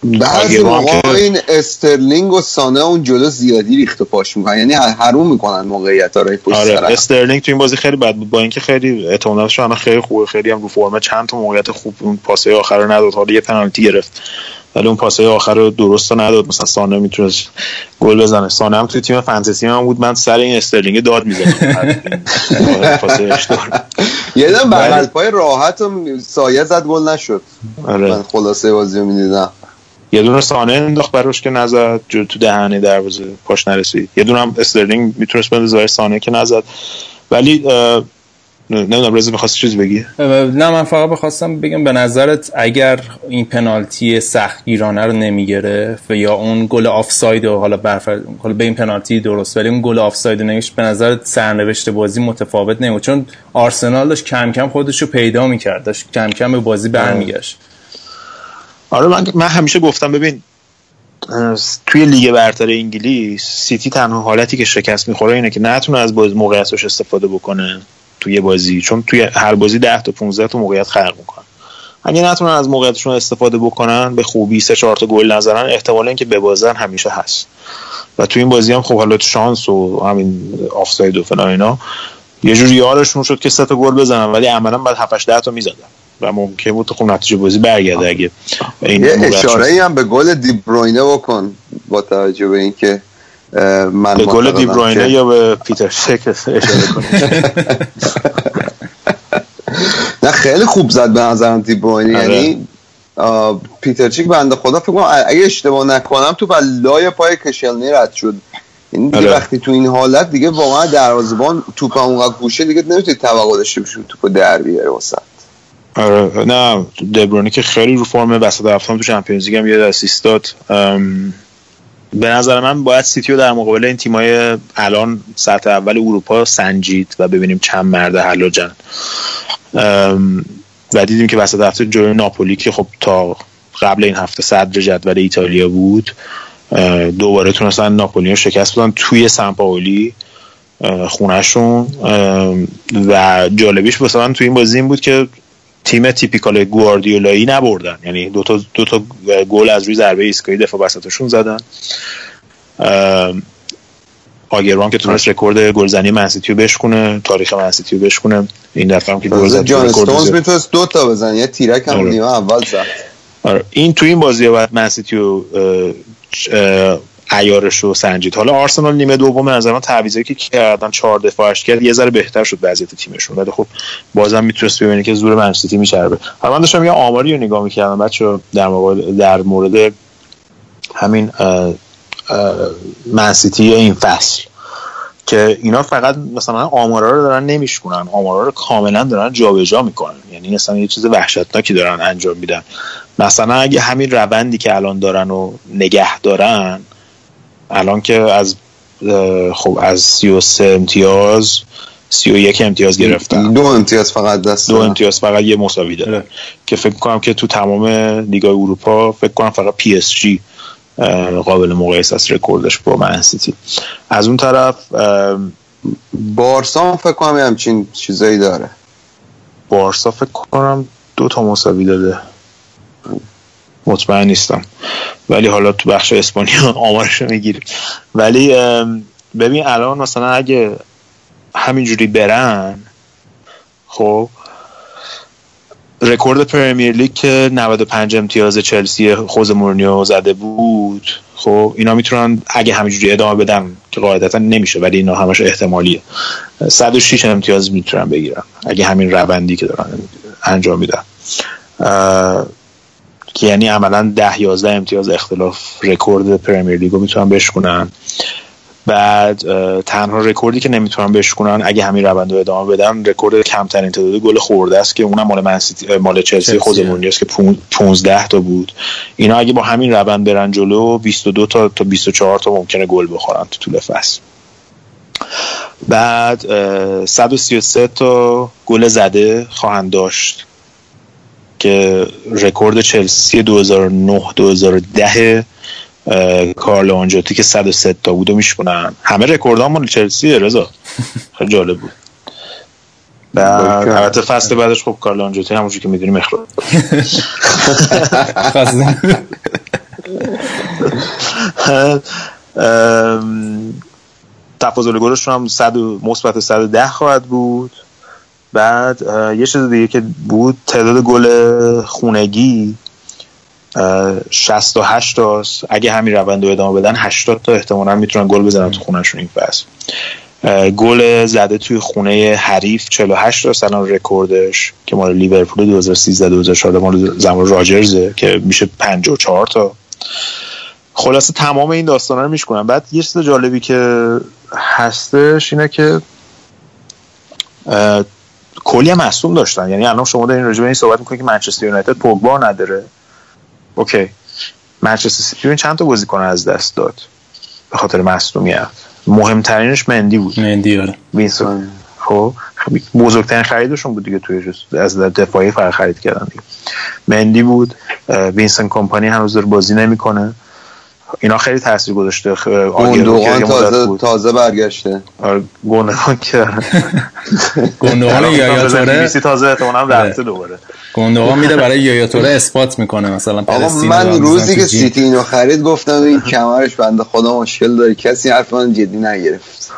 بعضی موقع این استرلینگ و سانه اون جلو زیادی ریخت و پاش می‌کنن. یعنی حروم می‌کنن موقعیت ها پشت آره استرلینگ تو این بازی خیلی بد بود. با اینکه خیلی اعتمادش الان خیلی خوبه خیلی هم رو فرمه چند تا موقعیت خوب اون پاسه آخر رو نداد. حالا یه پنالتی گرفت. ولی اون پاسه آخر رو درست نداد. مثلا سانه می‌تونست گل بزنه. سانه هم توی تیم فانتزی هم بود. من سر این استرلینگ داد می‌زدم. یه دم بغل پای راحت و سایه زد گل نشد. آره. من خلاصه بازی رو می‌دیدم. یه دونه سانه انداخت براش که نزد جلو تو دهنه دروازه پاش نرسید. یه دونه هم استرلینگ می‌تونست بندازه سانه که نزد. ولی نمی‌دونم رضا می‌خواستی چیزی بگی نه من فقط می‌خواستم بگم به نظرت اگر این پنالتی سختگیرانه رو نمی‌گرفت یا اون گل آفساید و حالا برفرض حالا به این پنالتی درست ولی اون گل آفساید نمیشد به نظرت سرنوشت بازی متفاوت نمیشه چون آرسنال داشت کم کم خودش رو پیدا می‌کرد داشت کم کم به بازی برمیگشت. آره من, من همیشه گفتم ببین توی لیگ برتر انگلیس سیتی تنها حالتی که شکست می‌خوره اینه که نتونه از موقعیتش استفاده بکنه. توی بازی چون توی هر بازی 10 تا 15 تا موقعیت خلق می‌کنن. اگه نتونن از موقعیتشون استفاده بکنن به خوبی سه چهار تا گل نزنن احتمال اینکه ببازن همیشه هست. و توی این بازی هم خب حالا شانس و همین آفساید و فلان اینا یه جوری یارشون شد که سه تا گل بزنن ولی عملا بعد 7 10 تا می‌زدن. و ممکن بود خب نتیجه بازی برگرده اگه این یه اشاره هم به گل دیبروینه بکن با توجه به اینکه من به گل دیبروینه یا به پیتر شک اشاره نه خیلی خوب زد به نظرم دیبروینه. آره. یعنی پیتر چیک بنده خدا فکر کنم اگه اشتباه نکنم تو لای پای کشلنی رد شد. این دیگه آره. وقتی تو این حالت دیگه واقعا دروازه‌بان توپ اونقدر گوشه دیگه نمی‌تونی توقع داشته باشی توپ در بیاره وسط. آره. نه دبرونی که خیلی رو فرم وسط هفتم تو چمپیونز لیگ هم یه اسیست داد به نظر من باید سیتی در مقابل این تیمای الان سطح اول اروپا سنجید و ببینیم چند مرد حلاجن و دیدیم که وسط هفته جلوی ناپولی که خب تا قبل این هفته صدر جدول ایتالیا بود دوباره تونستن ناپولی رو شکست بدن توی سمپاولی خونهشون. و جالبیش واسه توی این بازی این بود که تیم typical گواردیولایی نبردن. یعنی دو تا دو تا گل از روی ضربه ایستگاهی دفاع وسطشون زدن. آگروان که تونست رکورد گلزنی من سیتی رو بشکونه تاریخ من سیتی رو بشکونه. این دفعه هم که گل زد جان استونز می‌تونست دو تا بزنه یه تیرک هم آره. نیمه اول زد. آره. این تو این بازی بعد منسیتی رو عیارش رو سنجید. حالا آرسنال نیمه دوم از من تعویضی که کردن چهار دفاعش کرد یه ذره بهتر شد وضعیت تیمشون. ولی خب بازم می‌تونست ببینی که زور منسیتی میچربه. حالا من داشتم یه آماری رو نگاه می‌کردم. بچه در مورد در مورد همین منسیتی این فصل که اینا فقط مثلا آمارا رو دارن نمیشکنن آمارا رو کاملا دارن جابجا می‌کنن. یعنی مثلا یه چیز وحشتناکی دارن انجام میدن. مثلا اگه همین روندی که الان دارن و نگه دارن الان که از خب از 33 امتیاز 31 امتیاز گرفتن. دو امتیاز فقط دست دو امتیاز فقط یه مساوی داره. که فکر کنم که تو تمام لیگای اروپا فکر کنم فقط پی اس جی قابل مقایسه است رکوردش با من سیتی. از اون طرف بارسا فکر کنم همچین چیزایی داره. بارسا فکر کنم دو تا مساوی داده. مطمئن نیستم. ولی حالا تو بخش اسپانیا آمارش می‌گیریم. ولی ببین الان مثلا اگه همینجوری برن خب رکورد پرمیر لیگ که 95 امتیاز چلسی خوز مورنیو زده بود خب اینا می‌تونن اگه همینجوری ادامه بدن که قاعدتا نمیشه ولی اینا همش احتمالیه. 106 امتیاز می‌تونن بگیرن اگه همین روندی که دارن انجام میدن. که یعنی عملا 10 11 امتیاز اختلاف رکورد پرمیر لیگو می‌تونن بشکنن. بعد تنها رکوردی که نمی‌تونن بشکنن اگه همین روند رو ادامه بدن رکورد کمترین تعداد گل خورده است که اونم مال من سیتی مال چلسی خود است که 15 تا بود. اینا اگه با همین روند برن جلو 22 تا تا 24 تا ممکنه گل بخورن تو طول فصل. بعد 133 تا گل زده خواهند داشت. که رکورد چلسی 2009 2010 کارلو آنجاتی که 103 تا بود و میشکنن. همه رکورد مال چلسی رضا. خیلی جالب بود. البته فصل بعدش خب کارلو آنجاتی همونجوری که می‌دونیم اخراج. تفاضل گلشون هم 100 مثبت 110 خواهد بود. بعد یه چیز دیگه که بود تعداد گل خونگی 68 تاست اگه همین روند رو ادامه بدن 80 تا احتمالا می‌تونن گل بزنن تو خونهشون این فصل. گل زده توی خونه حریف 48 تا الان رکوردش که مال لیورپول 2013 2014 مال زمان راجرزه که میشه 54 تا. خلاصه تمام این داستانا رو میشکنن بعد یه چیز جالبی که هستش اینه که کلی مصدوم داشتن. یعنی الان شما دارین راجع به این صحبت می‌کنید که منچستر یونایتد پوگبا نداره. okay. منچستر سیتی چند تا بازیکن از دست داد به خاطر مصدومیت مهمترینش مندی بود. مندی آره. وینسنت. خب بزرگترین خریدشون بود دیگه توی از دفاعی فر خرید کردن دیگه. مندی بود. وینسن کمپانی هنوز داره بازی نمی‌کنه. اینا خیلی تاثیر گذاشته گوندوغان تازه تازه برگشته. آره گوندوغان که گوندوغان یا توره تازه احتمالاً رفته دوباره. گوندوغان میده برای یایا توره اثبات می‌کنه مثلا من روزی که سیتی اینو خرید گفتم این کمرش بنده خدا مشکل داره. کسی حرف من جدی نگرفت.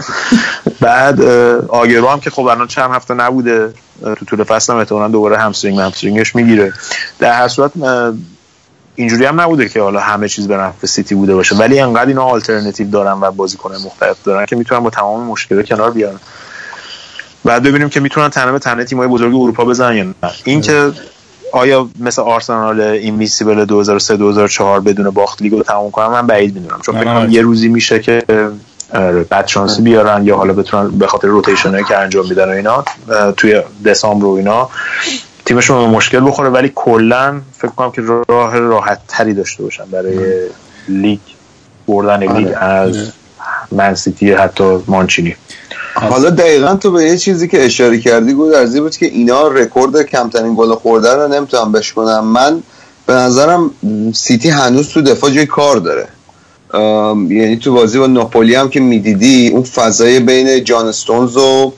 بعد آگرو هم که خب الان چند هفته نبوده تو طول فصل هم احتمالاً دوباره hamstring hamstring ش می‌گیره. در هر صورت اینجوری هم نبوده که حالا همه چیز به نفع سیتی بوده باشه. ولی انقدر اینا آلترناتیو دارن و بازیکن مختلف دارن که می‌تونن با تمام مشکلات کنار بیارن بعد ببینیم که می‌تونن تنه به تنه تیم‌های بزرگ اروپا بزنن یا نه. این که آیا مثل آرسنال Invincible 2003 2004 بدون باخت لیگو تمام کنن من بعید می‌دونم. چون فکر یه روزی میشه که بد شانسی بیارن یا حالا بتونن به خاطر rotation که انجام میدن و اینا توی دسامبر و اینا. تیمشون به مشکل بخوره ولی کلا فکر کنم که راه راحت تری داشته باشن برای لیگ بردن لیگ آره. از منسیتی حتی مانچینی. حالا دقیقا تو به یه چیزی که اشاره کردی بود ارزی بود که اینا رکورد کمترین گل خورده رو نمی‌تونن بشکنن من به نظرم سیتی هنوز تو دفاع جای کار داره. یعنی تو بازی با ناپولی هم که می‌دیدی اون فضای بین جان استونز و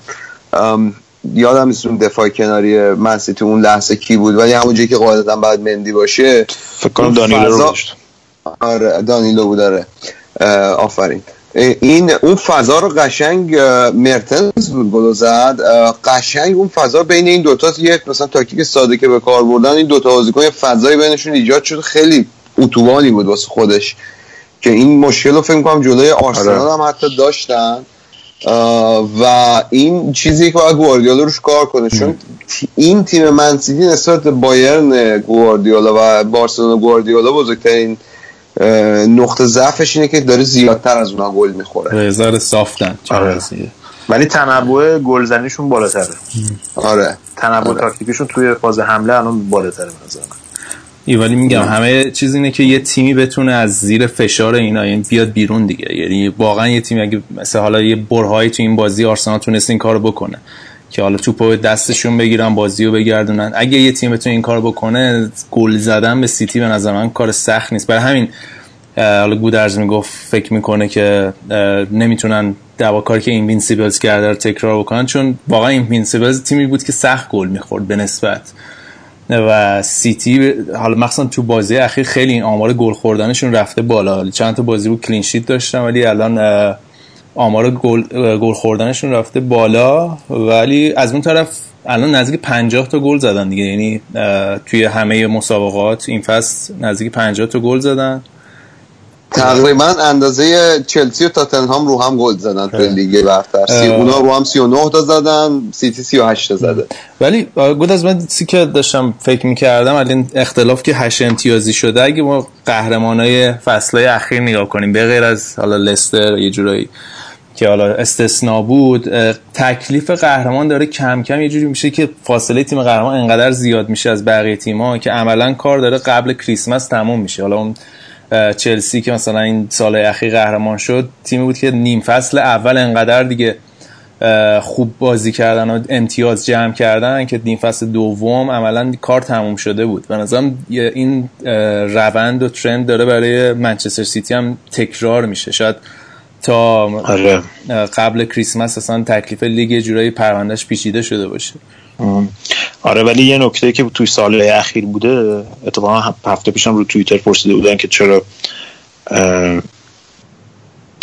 یادم نیست اون دفاع کناری من سیتی اون لحظه کی بود ولی همونجایی که قاعدتا بعد مندی باشه فکر کنم دانیلو رو آره دانیلو بود داره آفرین. این اون فضا رو قشنگ مرتنز بود گل زد. قشنگ اون فضا بین این دوتا یه مثلا تاکتیک ساده که به کار بردن این دوتا بازیکن فضای بینشون ایجاد شد. خیلی اتوبانی بود واسه خودش. که این مشکل رو فکر کنم جلوی آرسنال هم حتی داشتن. و این چیزی که باید گواردیولا روش کار کنه چون این تیم منسیتی نسبت بایرن گواردیولا و بارسلونا گواردیولا بزرگترین نقطه ضعفش اینه که داره زیادتر از اونها گل می‌خوره. رزار صافتن آره. ولی تنوع گلزنیشون بالاتره. آره. تنوع آره. تاکتیکشون توی فاز حمله الان بالاتره ای ولی میگم همه چیز اینه که یه تیمی بتونه از زیر فشار اینا یعنی بیاد بیرون دیگه. یعنی واقعا یه تیمی اگه مثل حالا یه برهه‌هایی تو این بازی آرسنال تونست این کارو بکنه که حالا توپو دستشون بگیرن بازی رو بگردونن. اگه یه تیم بتونه این کار بکنه گل زدن به سیتی به نظر من کار سخت نیست. برای همین حالا گودرز می‌گفت فکر می‌کنه که نمی‌تونن دوا کاری که Invincibles کرده رو تکرار بکنن چون واقعا Invincibles تیمی بود که سخت گل می‌خورد به نسبت. و سیتی حالا مخصوصا تو بازی اخیر خیلی آمار گل خوردنشون رفته بالا. چند تا بازی بود clean sheet داشتن ولی الان آمار گل گل خوردنشون رفته بالا. ولی از اون طرف الان نزدیک 50 تا گل زدن دیگه. یعنی توی همه مسابقات این فصل نزدیک 50 تا گل زدن. تقریبا اندازه چلسی و تاتنهام رو هم گل زدن تو لیگ برتر. سی اونا رو هم 39 تا زدن سیتی 38 تا زده. ولی گود از من سی که داشتم فکر می‌کردم الان اختلاف که هشت امتیازی شده اگه ما قهرمانای فصلهای اخیر نگاه کنیم به غیر از حالا لستر یه جورایی که حالا استثنا بود تکلیف قهرمان داره کم کم یه جوری میشه که فاصله تیم قهرمان انقدر زیاد میشه از بقیه تیم‌ها که عملا کار داره قبل کریسمس تموم میشه. حالا اون چلسی که مثلا این سال اخیر قهرمان شد تیمی بود که نیم فصل اول انقدر دیگه خوب بازی کردن و امتیاز جمع کردن که نیم فصل دوم عملا کار تموم شده بود. به نظرم این روند و ترند داره برای منچستر سیتی هم تکرار میشه. شاید تا آره. قبل کریسمس اصلا تکلیف لیگ جورایی پروندهش پیچیده شده باشه. آره ولی یه نکته که توی سال اخیر بوده اتفاقا هفته پیشم رو توییتر پرسیده بودن که چرا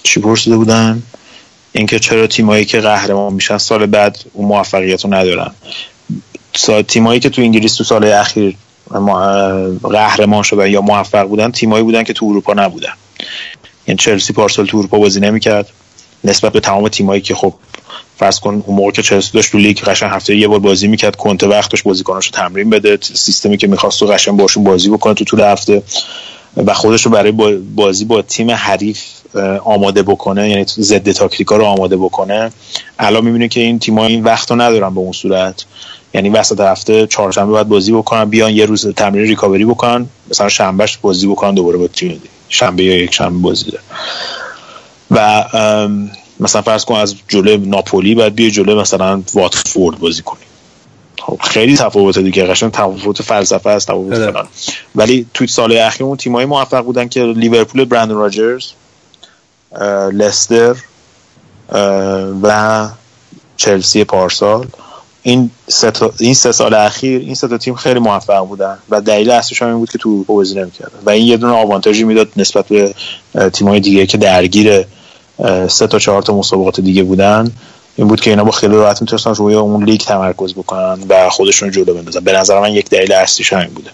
چی پرسیده بودن؟ اینکه چرا تیمایی که قهرمان میشن سال بعد اون موفقیت رو ندارن. تیمایی که تو انگلیس تو سال اخیر قهرمان شدن یا موفق بودن تیمایی بودن که تو اروپا نبودن. یعنی چلسی پارسال تو اروپا بازی نمی‌کرد. نسبت به تمام تیمایی که خب فرض کن اون موقع که چلسی داشت تو لیگ قشنگ هفته یه بار بازی می‌کرد کنته وقتش بازیکناشو تمرین بده سیستمی که می‌خواست تو قشنگ باشون بازی بکنه تو طول هفته و خودش رو برای بازی با تیم حریف آماده بکنه یعنی ضد تاکتیکا رو آماده بکنه. الان می‌بینه که این تیم‌ها این وقت ندارن به اون صورت. یعنی وسط هفته چهارشنبه بعد بازی بکنن بیان یه روز تمرین ریکاوری بکنن مثلا شنبهش بازی بکنن دوباره با شنبه یا یک شنبه بازی داره. و مثلا فرض کن از جلوی ناپولی بعد بیای جلوی مثلا واتفورد بازی کنی. خب خیلی تفاوت دیگه قشنگ تفاوت فلسفه است تفاوت فلان. ولی توی سال اخیر اون تیمایی موفق بودن که لیورپول برندن راجرز لستر و چلسی پارسال. این سه این سه سال اخیر این سه تا تیم خیلی موفق بودن و دلیل اصلیش این بود که تو اروپا بازی نمی‌کردن. و این یه دونه آوانتاژی می‌داد نسبت به تیم‌های دیگه که درگیر سه تا چهار تا مسابقات دیگه بودن. این بود که اینا با خیلی راحت می‌تونستن روی اون لیگ تمرکز بکنن و خودشون جلو بندازن. به نظر من یک دلیل اصلیش همین بوده.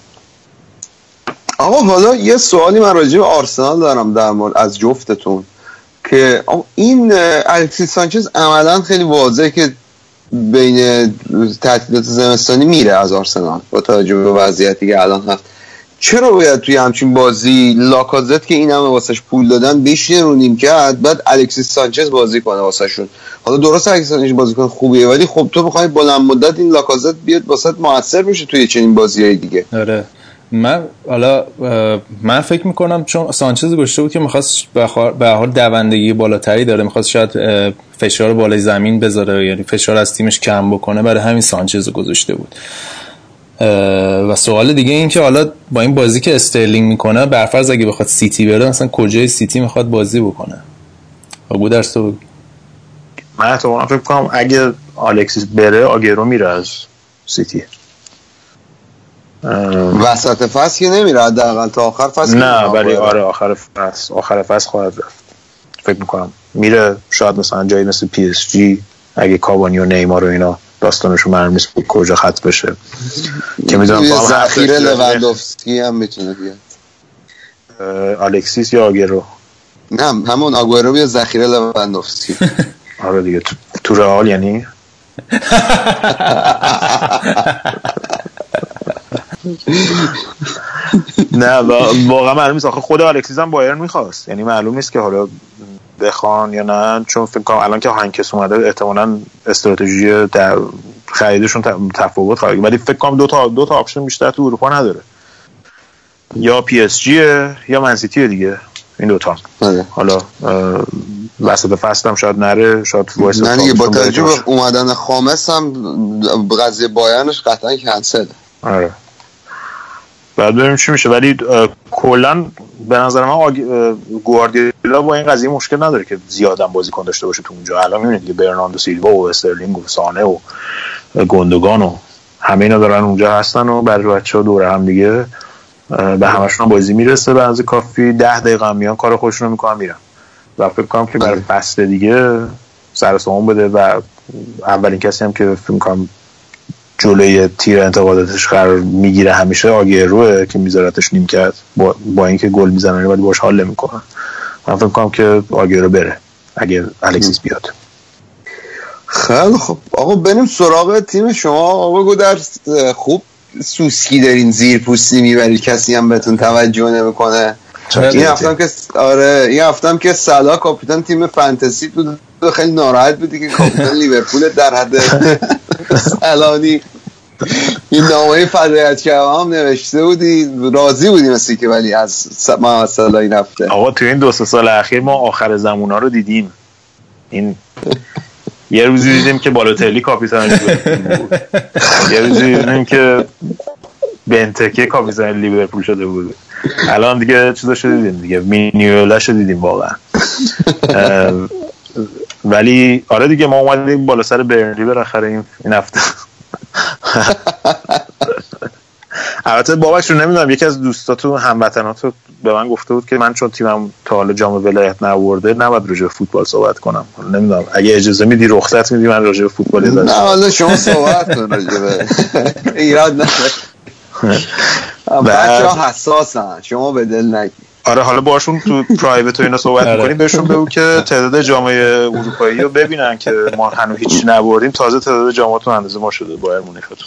آقا حالا یه سوالی من راجع به آرسنال دارم در مورد از جفتتون که این الکسیس سانچز عملا خیلی واضحه که بین تعطیلات زمستانی میره از آرسنال با توجه به وضعیتی که الان هست. چرا باید توی همچین بازی لاکازت که این همه واسش پول دادن بشینه رو نیمکت بعد الکسیس سانچز بازی کنه واسهشون؟ حالا درست الکسیس سانچز بازیکن خوبیه ولی خب تو می‌خوای بلند مدت این لاکازت بیاد واست موثر میشه توی چنین بازیهای دیگه. آره. من حالا من فکر می‌کنم چون سانچز گشته بود که می‌خواست به حال دوندگی بالاتری داره می‌خواست شاید فشار بالای زمین بذاره یعنی فشار از تیمش کم بکنه برای همین سانچز گذاشته بود. و سوال دیگه این که حالا با این بازی که استرلینگ می‌کنه برفرض اگه بخواد سیتی بره مثلا کجای سیتی می‌خواد بازی بکنه؟ و گودرز تو من احتمالا فکر کنم اگه آلکسیس بره آگرو میره از سیتی. وسط فصل که نمیره حداقل تا آخر فصل نه ولی آره آخر فصل آخر فصل خواهد رفت. فکر می‌کنم میره شاید مثلا جایی مثل پی اس جی اگه کاوانی و نیمار و اینا داستانشون معلوم نیست کجا ختم بشه. که می‌دونم ذخیره لواندوفسکی هم می‌تونه بیاد. الکسیس یا آگرو؟ نه همون آگرو بیا ذخیره لواندوفسکی آره دیگه تو رئال یعنی؟ نه واقعا معلوم نیست. آخه خود الکسیس هم بایرن می‌خواست. یعنی معلوم نیست که حالا بخوان یا نه چون فکر کنم الان که هاینکس اومده احتمالاً استراتژی در خریدشون تفاوت خواهد ولی فکر کنم دو تا دو تا option بیشتر تو اروپا نداره. یا پی اس جی یا منسیتی دیگه این دوتا. آره. حالا وسط فصل هم شاید نره شاید وایسه نه دیگه با توجه به اومدن خامس هم قضیه بایرنش قطعا کنسل آره. بعد ببینیم چی میشه. ولی کلا به نظر من آگ... گواردیولا با این قضیه مشکل نداره که زیادم بازیکن داشته باشه تو اونجا. الان می‌بینید دیگه برناردو سیلوا و استرلینگ و سانه و گوندوگان و همه اینا دارن اونجا هستن و برای بچه ها دور هم دیگه به همشون بازی می‌رسه. به از کافی ده دقیقه هم میان کار خودشون رو می‌کنن میرن. و فکر کنم که برای فصل دیگه سر بده و اولین کسی هم که فکر کنم جلوی تیر انتقاداتش قرار می‌گیره همیشه روه که میذارتش نیم کرد. با, با اینکه گل می‌زنن ولی باش حال نمی‌کنن من فکر کنم که رو بره اگه الکسیس بیاد. خیلی خب آقا بریم سراغ تیم شما. آقا گودر خوب سوسکی دارین زیر پوستی می‌برید کسی هم بهتون توجه نمی‌کنه. این هفتم که آره این هفتم که سلا کاپیتان تیم فانتزی بود. خیلی ناراحت بودی که کاپیتان لیورپول در حد سلانی این نامه فضایت که هم نوشته بودی راضی بودی مثل که ولی از ما سلا این هفته آقا تو این دو سال اخیر ما آخر زمان ها رو دیدیم. این یه روزی دیدیم که بالوتلی کاپیتان بود. یه روزی دیدیم که بنتکه کاپیتان لیورپول شده بود. الان دیگه چیزا شده دیدیم دیگه. مینیولا شده دیدیم واقعا ولی آره دیگه ما اومدیم بالا سر برنلی بالاخره این این هفته. البته باباش رو نمی‌دونم یکی از دوستاتو هموطناتو به من گفته بود که من چون تیمم تا حالا جام ولایت نورده نباید راجع فوتبال صحبت کنم. نمی‌دونم اگه اجازه میدی رخصت میدی من راجع فوتبال نه حالا شما صحبت کن راجع به ایراد نداره. بچه ها حساسن شما به دل نگی آره حالا باشون تو پرایوت و اینا صحبت آره. می‌کنیم. بهشون بگو که تعداد جامعه اروپایی رو ببینن که ما هنوز هیچ نبردیم. تازه تعداد جامعاتون اندازه ما شده بایر مونیختون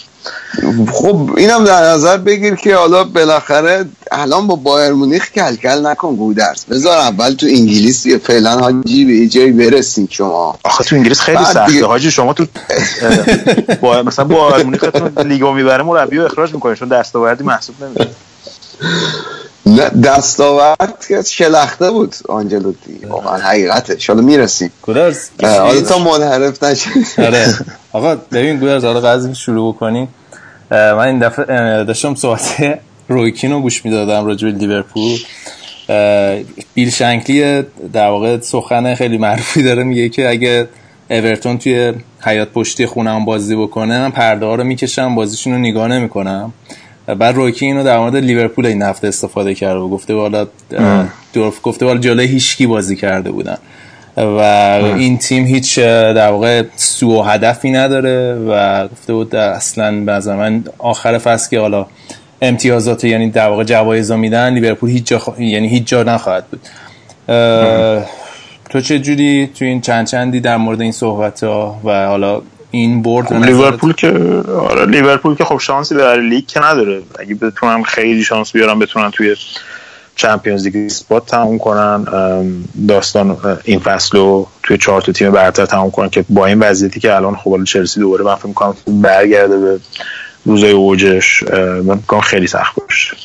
خب اینم در نظر بگیر که حالا بالاخره الان با بایر مونیخ کلکل نکن گودرس بذار اول تو انگلیس فعلا حاجی به جایی برسین شما. آخه تو انگلیس خیلی سخته. حاجی شما تو با مثلا بایر مونیخ لیگو می‌بره مربی اخراج می‌کنه چون دستاوردی محسوب نمیشه. دستاورد که شلخته بود آنجلوتی. واقعا حقیقته حالا می‌رسیم گودرز حالا تا منحرف نشه. آره. آقا ببین گودرز حالا قضیه شروع بکنیم من این دفعه داشتم صحبت رویکین رو گوش می‌دادم راجع به لیورپول. بیل شنکلی در واقع سخن خیلی معروفی داره میگه که اگه اورتون توی حیات پشتی خونم بازی بکنه من پرده ها رو می‌کشم بازیشون رو نگاه نمی‌کنم. بعد روکی اینو در مورد لیورپول این هفته استفاده کرده و گفته والا دورف گفته والا جلوی هیچکی بازی کرده بودن. و این تیم هیچ در واقع سو و هدفی نداره و گفته بود اصلا به من آخر فصل که حالا امتیازات یعنی در واقع جوایز میدن لیورپول هیچ جا یعنی هیچ جا نخواهد بود. تو چه جوری تو این چند چندی در مورد این صحبت ها و حالا این برد خب لیورپول که آره لیورپول که خب شانسی برای لیگ که نداره. اگه بتونن خیلی شانس بیارن بتونن توی چمپیونز لیگ اسپات تموم کنن. داستان این فصل رو توی چهار تا تیم برتر تموم کنن که با این وضعیتی که الان خب چلسی دوباره من فکر می‌کنم برگرده به روزای اوجش. من فکر خیلی سخت باشه.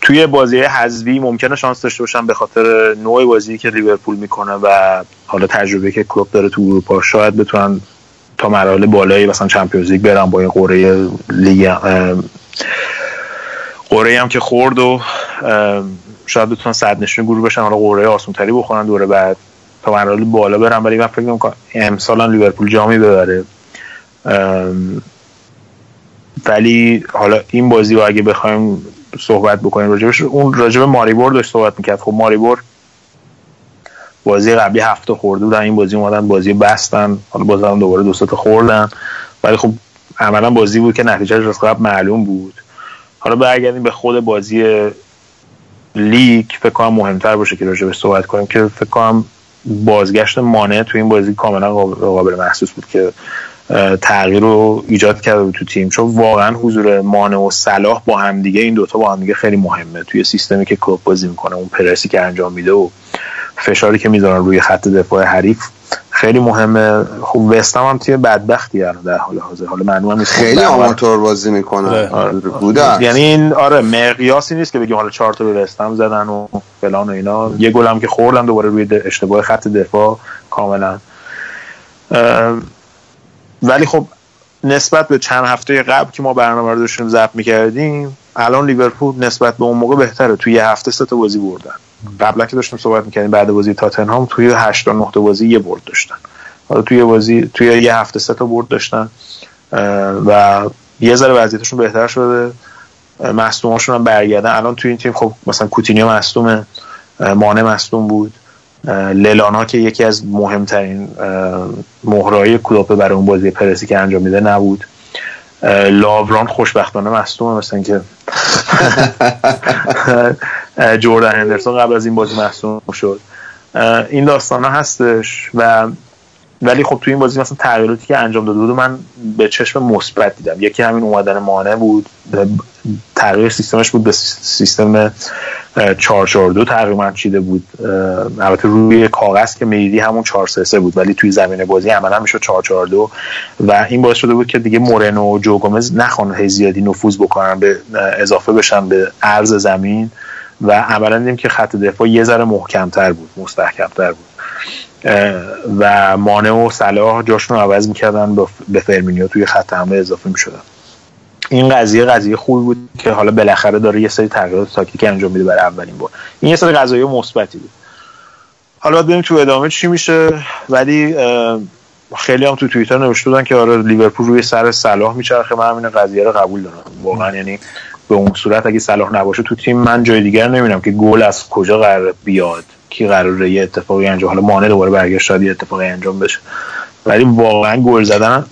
توی بازی حذفی ممکنه شانس داشته باشن به خاطر نوع بازی که لیورپول می‌کنه و حالا تجربه که کلوب داره تو اروپا. شاید بتونن تا مراحل بالایی مثلا چمپیونز لیگ برن با این قرعه لیگ قرعه هم که خورد و شاید بتونن صد نشین گروه بشن حالا قرعه آسون تری بخورن دوره بعد تا مراحل بالا برن. ولی من فکر می‌کنم امسال لیورپول جامی ببره. ولی حالا این بازی رو اگه بخوایم صحبت بکنیم راجبش اون راجب ماریبور داشت صحبت می‌کرد. خب ماریبور بازی قبلی هفته خورده بودن این بازی اومدن بازی بستن حالا بازم دوباره دو خوردن. ولی خب عملا بازی بود که نتیجه از قبل معلوم بود. حالا برگردیم به خود بازی لیگ. فکر کنم مهمتر باشه که راجع به صحبت کنیم که فکر کنم بازگشت مانع تو این بازی کاملا قابل محسوس بود که تغییر رو ایجاد کرده بود تو تیم. چون واقعا حضور مانع و صلاح با هم دیگه این دوتا با هم دیگه خیلی مهمه. توی سیستمی که کلوب بازی می‌کنه اون پرسی که انجام میده و فشاری که می‌ذارن روی خط دفاع حریف خیلی مهمه. خب وستام هم تیم بدبختی در حال حاضر. حالا معلومه نیست. خیلی آماتور بازی می‌کنه آره. آره. یعنی این آره مقیاسی نیست که بگیم حالا چهار تا به وستام زدن و فلان و اینا. یه گل هم که خوردن دوباره روی اشتباه خط دفاع کاملا. ولی خب نسبت به چند هفته قبل که ما برنامه رو داشتیم ضبط می‌کردیم الان لیورپول نسبت به اون موقع بهتره. توی یه هفته سه تا بازی بردن. قبلا که داشتیم صحبت می‌کردیم بعد بازی تاتنهام توی 8 تا 9 بازی یه برد داشتن. حالا توی بازی توی یه هفته سه تا برد داشتن و یه ذره وضعیتشون بهتر شده. مصدوماشون هم برگردن. الان توی این تیم خب مثلا کوتینیو مصدومه مانه مصدوم بود. للانا که یکی از مهمترین مهرهای کلوپ برای اون بازی پرسی که انجام میده نبود. لاوران خوشبختانه مصدومه مثلا که جوردن هندرسون قبل از این بازی مصدوم شد. این داستان ها هستش و ولی خب توی این بازی مثلا تغییراتی که انجام داده بود من به چشم مثبت دیدم. یکی همین اومدن مانع بود. تغییر سیستمش بود به سیستم 442 تقریبا چیده بود. البته روی کاغذ که میدی همون 433 بود ولی توی زمین بازی عملا می‌شد 442 و این باعث شده بود که دیگه مورنو و جو گومز نخوان زیادی نفوذ بکنن به اضافه بشن به عرض زمین. و عملا دیدیم که خط دفاع یه ذره محکمتر بود مستحکمتر بود. و مانع و صلاح جاشون رو عوض می‌کردن به فرمینیو توی خط حمله اضافه می‌شدن. این قضیه قضیه خوبی بود که حالا بالاخره داره یه سری تغییرات تاکتیکی انجام میده برای اولین بار. این یه سری قضایی مثبتی بود. حالا ببینیم تو ادامه چی میشه. ولی خیلی هم تو توییتر نوشته بودن که آره لیورپول روی سر صلاح میچرخه. من همین قضیه رو قبول دارم. واقعا یعنی به اون صورت اگه صلاح نباشه تو تیم من جای دیگر نمی‌بینم که گل از کجا قرار بیاد کی قراره یه اتفاقی انجام حالا مانع دوباره برگشت شاید یه اتفاقی انجام بشه ولی واقعا گل زدن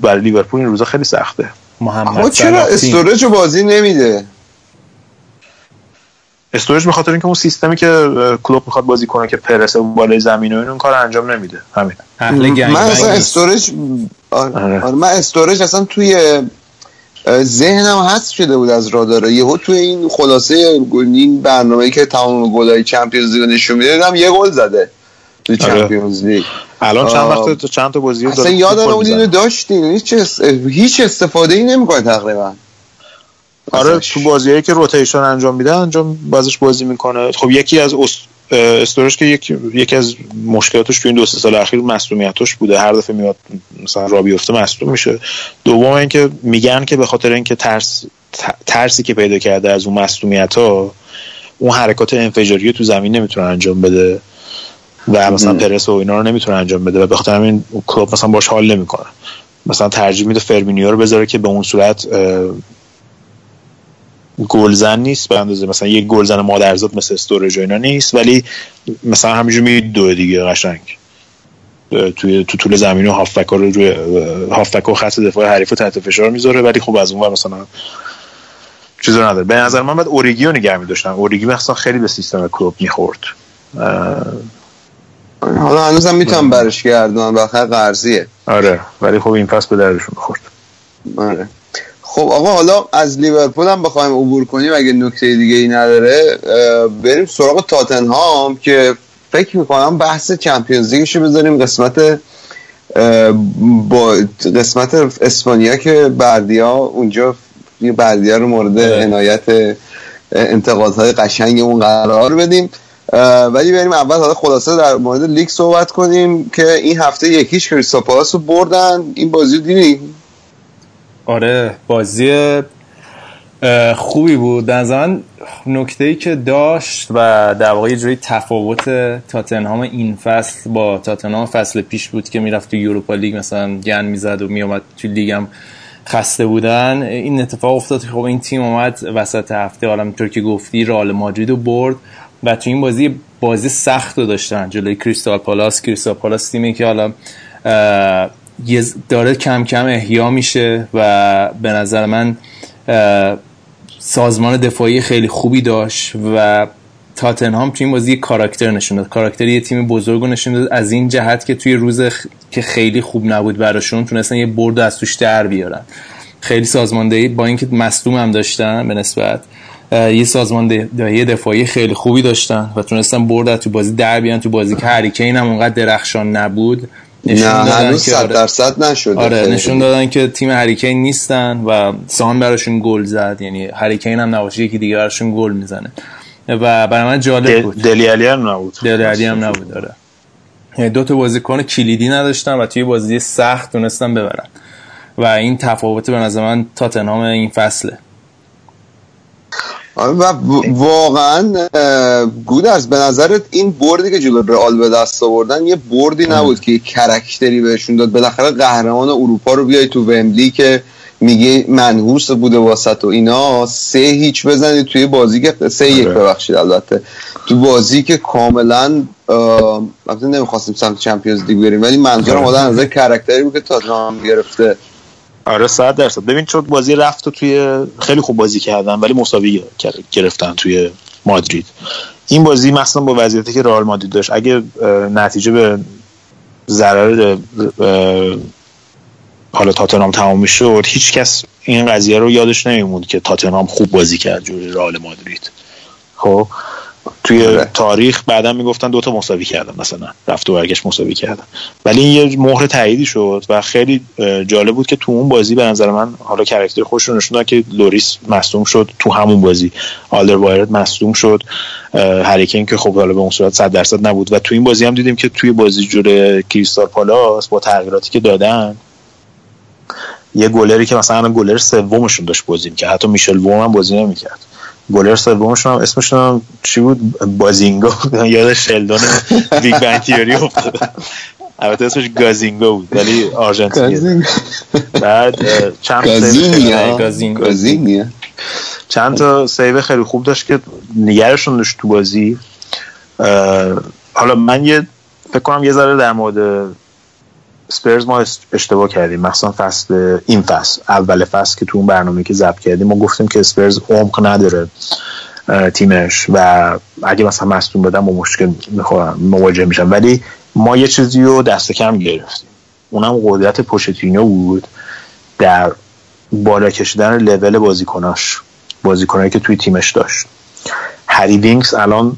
برای لیورپول این روزا خیلی سخته محمد چرا استورج بازی نمیده استورج به خاطر اینکه اون سیستمی که کلوب می‌خواد بازی کنه که پرس بالای زمین و این کار انجام نمیده همین من اصلا استورج آره. آره. آره. من استورج اصلا توی ذهنم هست شده بود از رادار یهو توی این خلاصه این برنامه‌ای که تمام گلای چمپیونز لیگ نشون میده دیدم یه گل زده تو چمپیونز لیگ. الان چند وقت چند تا بازی اصلا یادم اون اینو داشتین. هیچ هیچ استفاده ای نمی‌کنه تقریبا. آره تو بازیایی که روتیشن انجام میده انجام بازش بازی می‌کنه. خب یکی از استورش که یکی یکی از مشکلاتش تو این دو سه سال اخیر مصونیتش بوده. هر دفعه میاد مثلا را بیفته مصدوم میشه. دوم اینکه میگن که به خاطر اینکه ترس ترسی که پیدا کرده از اون مصونیت ها اون حرکات انفجاری تو زمین نمی‌تونه انجام بده و مثلا پرس و اینا رو نمی‌تونه انجام بده و به خاطر همین کلوب مثلا باش حال نمی‌کنه. مثلا ترجیح میده فرمینیو رو بذاره که به اون صورت گلزن نیست به اندازه مثلا یک گلزن مادرزاد مثل استورج اینا نیست ولی مثلا همینجور می دو دیگه قشنگ. توی تو طول زمین و هافبک رو روی هافبک و خط دفاع حریف رو تحت فشار می‌ذاره ولی خب از اون مثلا چیزی نداره. به نظر من بعد اوریگی رو نگه می داشتن اوریگی مثلا خیلی به سیستم کلوب می‌خورد. حالا هنوز می‌تونم برش گردن بخیر قرضیه. آره. ولی خب این فصل به دردشون بخورد آره. خب آقا حالا از لیورپول هم بخوایم عبور کنیم اگه نکته دیگه ای نداره بریم سراغ تاتنهام که فکر می‌کنم بحث چمپیونز لیگشو بذاریم قسمت با قسمت اسپانیا که بردیا اونجا بردیا رو مورد. عنایت انتقادهای قشنگ اون قرار بدیم. ولی بریم اول حالا خلاصه در مورد لیگ صحبت کنیم که این هفته یکیش کریستاپالاس رو بردن. این بازی رو دیدیم آره بازی خوبی بود. در زمان نکته ای که داشت و در واقع جوری تفاوت تاتنهام این فصل با تاتنهام فصل پیش بود که می‌رفت تو یوروپا لیگ مثلا گن می‌زد و میومد تو لیگ هم خسته بودن. این اتفاق افتاد. خب این تیم اومد وسط هفته حالا طور که گفتی رال مادرید رو برد و تو این بازی بازی سخت رو داشتن. جلوی کریستال پالاس. کریستال پالاس تیمی که حالا داره کم کم احیا میشه و به نظر من سازمان دفاعی خیلی خوبی داشت و تاتنهام توی این بازی کاراکتر نشون داد. کاراکتر یه تیم بزرگ رو نشون داد. از این جهت که توی روز که خیلی خوب نبود براشون تونستن یه برد از توش در بیارن. خیلی سازماندهی با اینکه مصدوم هم داشتن به نسبت یه سازماندهی دفاعی خیلی خوبی داشتن و تونستن برد تو بازی در بیان تو بازی که هریکین هم اونقدر درخشان نبود. نه هنوز صد آره. درصد نشده آره نشون دادن که تیم هریکین نیستن و سان براشون گل زد. یعنی هریکین هم نباشه یکی دیگه براشون گل می‌زنه. و برای من جالب بود. دلی علی هم نبود. دلی علی هم نبود داره یعنی دو تا بازیکن کلیدی نداشتن و توی بازی سخت تونستن ببرن. و این تفاوت به نظر من تاتنهام این فصله. آره، و واقعا گودرز به نظرت این بردی که جلو رئال به دست آوردن یه بردی نبود که یه کرکتری بهشون داد بالاخره قهرمان اروپا رو بیای تو ومبلی که میگه منحوس بوده واسط و اینا سه هیچ بزنید توی بازی که سه یک آره. ببخشید البته تو بازی که کاملا البته نمی‌خواستیم سمت چمپیونز لیگ بریم ولی منظورم آره. آدم نظر کرکتری بود که تاتنهام گرفته آره صد درصد. ببین چون بازی رفت و توی خیلی خوب بازی کردن ولی مساوی گر- گرفتن توی مادرید. این بازی مثلا با وضعیتی که رئال مادرید داشت اگه نتیجه به ضرر حالا تاتنهام تمام می‌شد هیچ کس این قضیه رو یادش نمیموند که تاتنهام خوب بازی کرد جوری رئال مادرید. خب؟ توی آره. تاریخ بعدا می‌گفتن دوتا مساوی کردن مثلا. رفت و برگشت مساوی کردن. ولی این یه مهر تاییدی شد و خیلی جالب بود که تو اون بازی به نظر من حالا character خودشونو نشون که لوریس مصدوم شد تو همون بازی. آلدرویرلد مصدوم شد. هری کین که خب حالا به اون صورت 100 درصد نبود. و تو این بازی هم دیدیم که توی بازی جور کریستال پالاس با تغییراتی که دادن یه گلری که مثلا گلر سومشون داشت بازی می‌کرد. حتی میشل فورم هم بازی نمی‌کرد. گلر سومشون هم اسمشون هم چی بود؟ بازینگو. یاد شلدون Big Bang Theory افتاد. البته اسمش گازینگو بود ولی آرژانتینی بعد چند. گازینیا چند تا save خیلی خوب داشت که نگهشون داشت تو بازی. حالا من یه فکر کنم یه ذره در مورد Spurs ما اشتباه کردیم. مثلا فصل این فصل. اول فصل که تو اون برنامه که ضبط کردیم ما گفتیم که Spurs عمق نداره تیمش و اگه مثلا مصدوم بدن با مشکل مواجه میشن. ولی ما یه چیزی رو دست کم گرفتیم. اونم قدرت پوچتینو بود در بالا کشیدن لول بازیکناش بازیکنایی که توی تیمش داشت. هری وینکس الان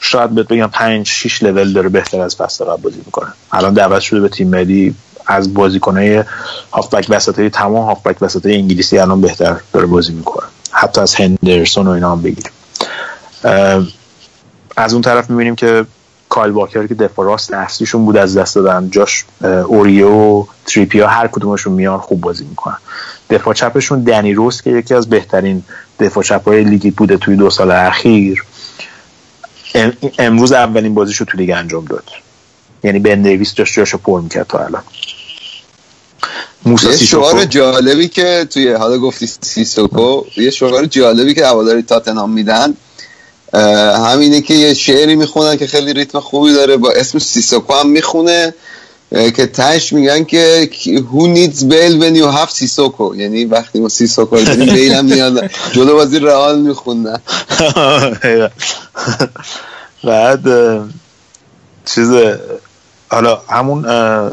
شاید بهت بگم 5 6 لول داره بهتر از فصل قبل بازی می‌کنه. الان دعوت شده به تیم ملی از بازیکنای هافبک وسطای تمام هافبک وسطای انگلیسی الان بهتر داره بازی می‌کنه. حتی از هندرسون و اینا هم بگیریم. از اون طرف می‌بینیم که کایل واکر که دفاع راست اصلیشون بود از دست دادن جاش اوریه و تریپیر هر کدومشون میان خوب بازی می‌کنن. دفاع چپشون دنی روز که یکی از بهترین دفاع چپهای لیگی بوده توی دو سال اخیر. امروز اولین بازیشو تو لیگ انجام داد. یعنی بن دیویس داشت جاشو پر می‌کرد تا الان. موسی شعار جالبی که توی حالا گفتی سیسوکو. یه شعار جالبی که هواداری تاتنهام میدن. همینه که یه شعری می‌خونن که خیلی ریتم خوبی داره. با اسم سیسوکو هم می‌خونه. که تهش میگن که who needs Bale when you have سیسوکو یعنی وقتی ما سیسوکو رو داریم بیل هم میاد. جلو بازی رئال میخوندن. بعد چیز حالا همون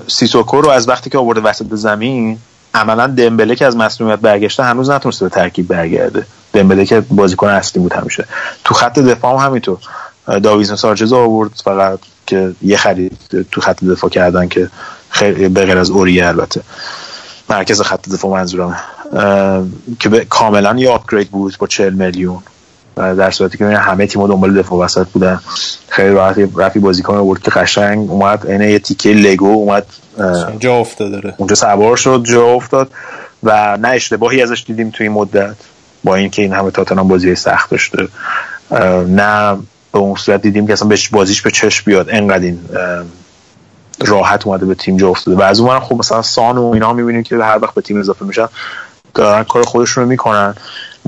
سیسوکو رو از وقتی که آورده وسط زمین عملا دمبله که از مصدومیت برگشته هنوز نتونسته به ترکیب برگرده. دمبله که بازیکن اصلی بود همیشه. تو خط دفاع هم همینطور. داویزن سارچز آورد فقط که یه خرید تو خط دفاع کردن که خیلی به غیر از اوریه البته. مرکز خط دفاع منظورم که به کاملا یه آپگرید بود با 40 میلیون. در صورتی که همه تیم دنبال دفاع وسط بودن. خیلی راحت رفی بازیکن آورد که قشنگ اومد عین یه تیکه لگو اومد جا افتاده داره اونجا سوار شد جا افتاد. و نه اشتباهی ازش دیدیم توی این مدت با اینکه این همه تاتنهام بازی سخت داشته. نه به اون صورت دیدیم که اصلا بهش بازیش به چشم بیاد. انقدر این راحت اومده به تیم جا افتاده. و از اون خب مثلا سان و اینا می‌بینیم که هر وقت به تیم اضافه میشن دارن کار خودشون رو می‌کنن.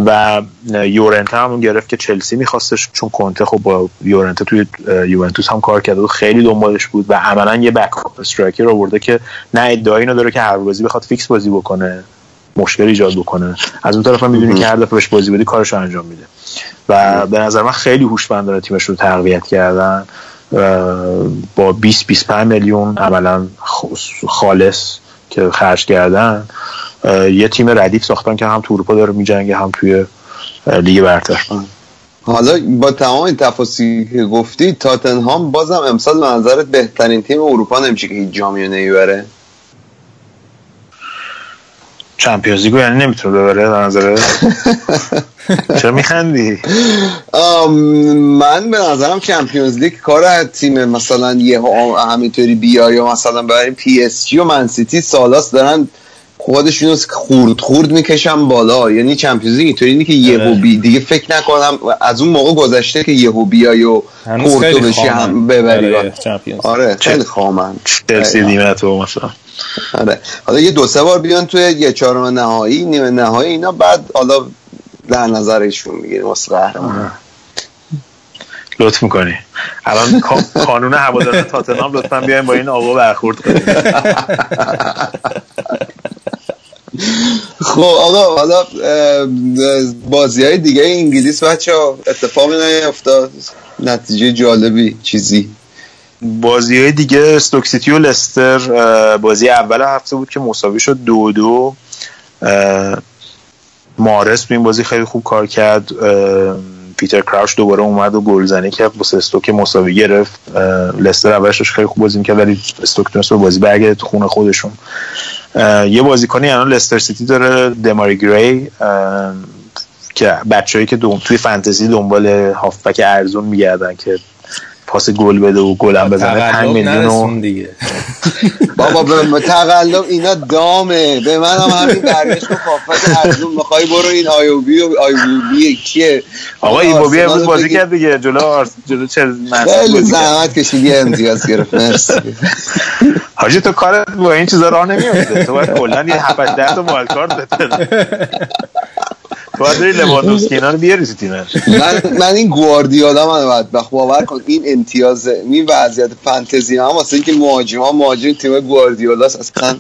و یورنته هم گرفت که چلسی میخواستش چون کنته خب با یورنته توی یوونتوس هم کار کرده و خیلی دنبالش بود و عملا یه بک استرایکر آورده که نه ادعایی داره که هر بازی بخواد فیکس بازی بکنه. مشکل ایجاد بکنه. از اون طرف هم می‌دونی که هر دفعه بهش بازی بدی کارش رو انجام میده. و به نظر من خیلی هوشمند داره تیمش رو تقویت کردن. با 20 25 میلیون عملا خالص که خرج کردن یه تیم ردیف ساختن که هم تو اروپا داره میجنگه هم توی لیگ برتر. حالا با تمام این تفاصیلی که گفتی تاتنهام بازم امسال به نظرت بهترین تیم اروپا نمیشه که هیچ جامی رو نمی‌بره؟ چمپیونز لیگو یعنی نمی‌تونه ببره به نظر؟ چرا میخندی؟ من به نظرم چمپیونز لیگ کار تیم مثلا یه همینطوری بیا یا مثلا برای پی اس جی و منسیتی سالاس دارن خودشونو خورد خورد می‌کشن بالا. یعنی چمپیونز لیگ اینطوری که یهو بی دیگه فکر نکنم از اون موقع گذشته که یهو بیای و پورتو بشی هم ببری. چمپیونز آره خیلی خامن. چلسی دیمه تو مثلا. آره. حالا یه دو سه بار بیان توی یه چهارم نهایی نیمه نهایی اینا بعد حالا در نظرشون می‌گیریم. واسه قهرمان. لطف می‌کنی. الان قانون هوادار تاتنهام لطفا بیایم با این آقا برخورد کنیم. خب آقا حالا بازی های دیگه انگلیس بچه ها اتفاقی نیفتاد نتیجه جالبی چیزی. بازی های دیگه استوک سیتی و لستر بازی اول هفته بود که مساوی شد دو دو. مارس تو این بازی خیلی خوب کار کرد. پیتر کراوش دوباره اومد و گلزنی کرد واسه استوک مساوی گرفت. لستر اولش خیلی خوب بازی کرد ولی استوک تونست به بازی برگرده تو خونه خودشون. یه بازیکنی الان لستر سیتی داره دماری گری که بچه‌ای که دوم توی فانتزی دنبال هافبک ارزون میگردن که پاس گل بده و گلم بزنه. 5 میلیون و دیگه. بابا به تقلب اینا دامه. به من هم همین برگشت که پافت ارزون می‌خوای برو این آیوبی و آیوبی کیه؟ آقا ایوبی امروز بازی کرد دیگه. جلو آرس جلو چه خیلی زحمت کشیدی امتیاز گرفت. مرسی. حاجی تو کارت با این چیزا راه نمیافته تو باید کلا یه 7 8 تا وایلد کارت باید بری لواندوفسکی اینا رو بیاری تو تیمت من من این گواردیولا من باید بخ باور کن. این امتیاز این وضعیت فانتزی هم واسه اینکه مهاجم ها مهاجم تیم گواردیولا اصلا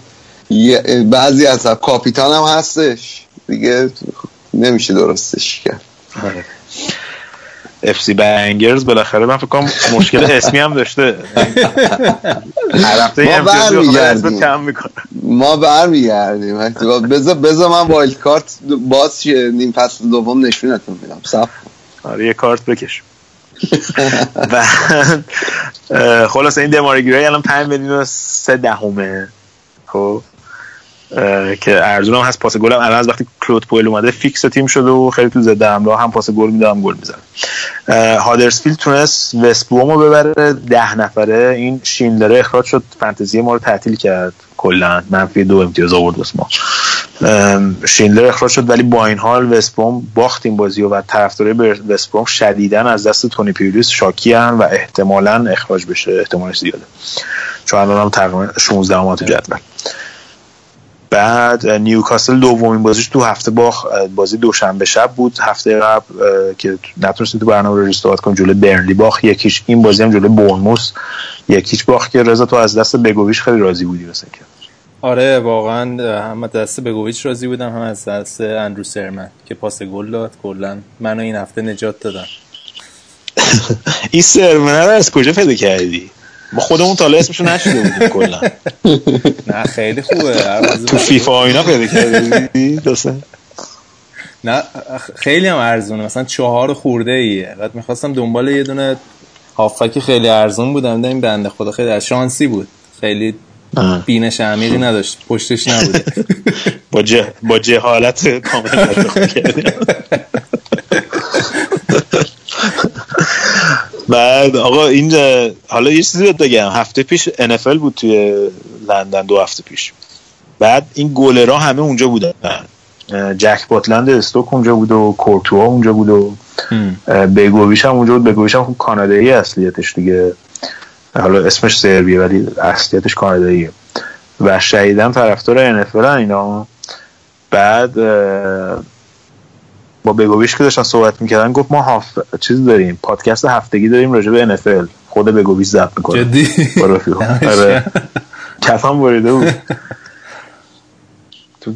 بعضی از کاپیتان هم هستش. دیگه نمیشه درستش کرد. اف سی بنگرز بالاخره من فکر کنم مشکل اسمی هم داشته. ما برمیگردیم. ما برمیگردیم. بذار بذار من وایلد کارت باز نیم فصل دوم نشونتون میدم. صف آره یه کارت بکش. و خلاص این دماری گیری الان 5 میلیون و 3 دهمه. خب؟ که ارزون هم هست. پاس گل هم الان از وقتی کلود پویل اومده فیکس تیم شده و خیلی تو زده هم هم پاس گل میده هم گل می‌زنه. هادرسفیلد تونست وستبوم رو ببره. ده نفره. این شیندلره اخراج شد. فانتزی ما رو تعطیل کرد. کلا. منفی دو امتیاز آورد واسه ما. شیندلر اخراج شد. ولی با این حال وستبوم باخت این بازی و طرفدارای وستبوم شدیدن از دست تونی پیولیس شاکی و احتمالا اخراج بشه. احتمالش زیاده. چون الان هم تقریبا 16 ماه جدول. بعد نیوکاسل دومین بازیش تو هفته باخ بازی دوشنبه شب بود. هفته قبل که نتونستی تو برنامه رو ریستارت کن جلوی برنلی باخ یکیش این بازی هم جلوی بورنموس یکیش باخ که رضا تو از دست بگویش خیلی راضی بودی مثلا که آره واقعا هم از دست بگویچ راضی بودم هم از دست اندرو سرمن که پاس گل داد. کلا منو این هفته نجات دادن. این سرمن رو از کجا پیدا کردی؟ ما خودمون تا اسمشو نشده بودیم کلا. نه خیلی خوبه. تو فیفا اینا پیدا کردی؟ نه خیلی هم ارزونه. مثلا چهار خورده ایه. بعد می‌خواستم دنبال یه دونه هافک خیلی ارزون بودم. این بنده خدا خیلی از شانسی بود. خیلی بینش عمیقی نداشت. پشتش نبود با جه با جهالت کامل بعد آقا این حالا یه چیزی بگم. هفته پیش NFL بود توی لندن دو هفته پیش. بعد این گلرها همه اونجا بودن. جک باتلند استوک اونجا بود و کورتوا اونجا بود و بگویش هم اونجا بود. بگویش هم کانادایی اصلیتش دیگه. حالا اسمش سربیه ولی اصلیتش کاناداییه. و شهیدن طرفدار NFL اینا. بعد با بگویش که داشتن صحبت می‌کردن گفت ما هاف چیز داریم. پادکست هفتگی داریم راجع به NFL خود بگویش ضبط می‌کنه. جدی؟ آره. کفم بریده بود. تو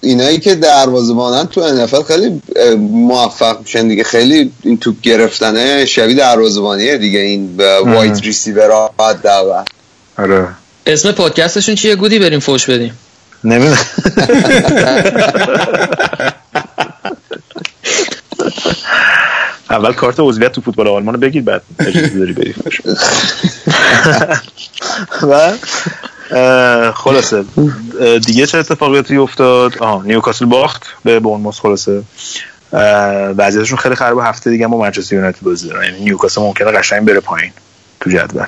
اینایی که دروازه‌بانن تو NFL خیلی موفق میشن دیگه. خیلی این توپ گرفتنه شبیه دروازه‌بانیه دیگه این وایت ریسیور ها آره. اسم پادکستشون چیه؟ گودی بریم فوش بدیم. نمی‌دونم. اول کارت عضویت تو فوتبال آلمان رو بگید بعد اجازه داری بری و خلاصه. دیگه چه اتفاقاتی افتاد؟ آها نیوکاسل باخت به بورنموث خلاصه. وضعیتشون خیلی خرابه هفته دیگه با منچستر یونایتد بازی دارن. یعنی نیوکاسل ممکنه قشنگ بره پایین تو جدول.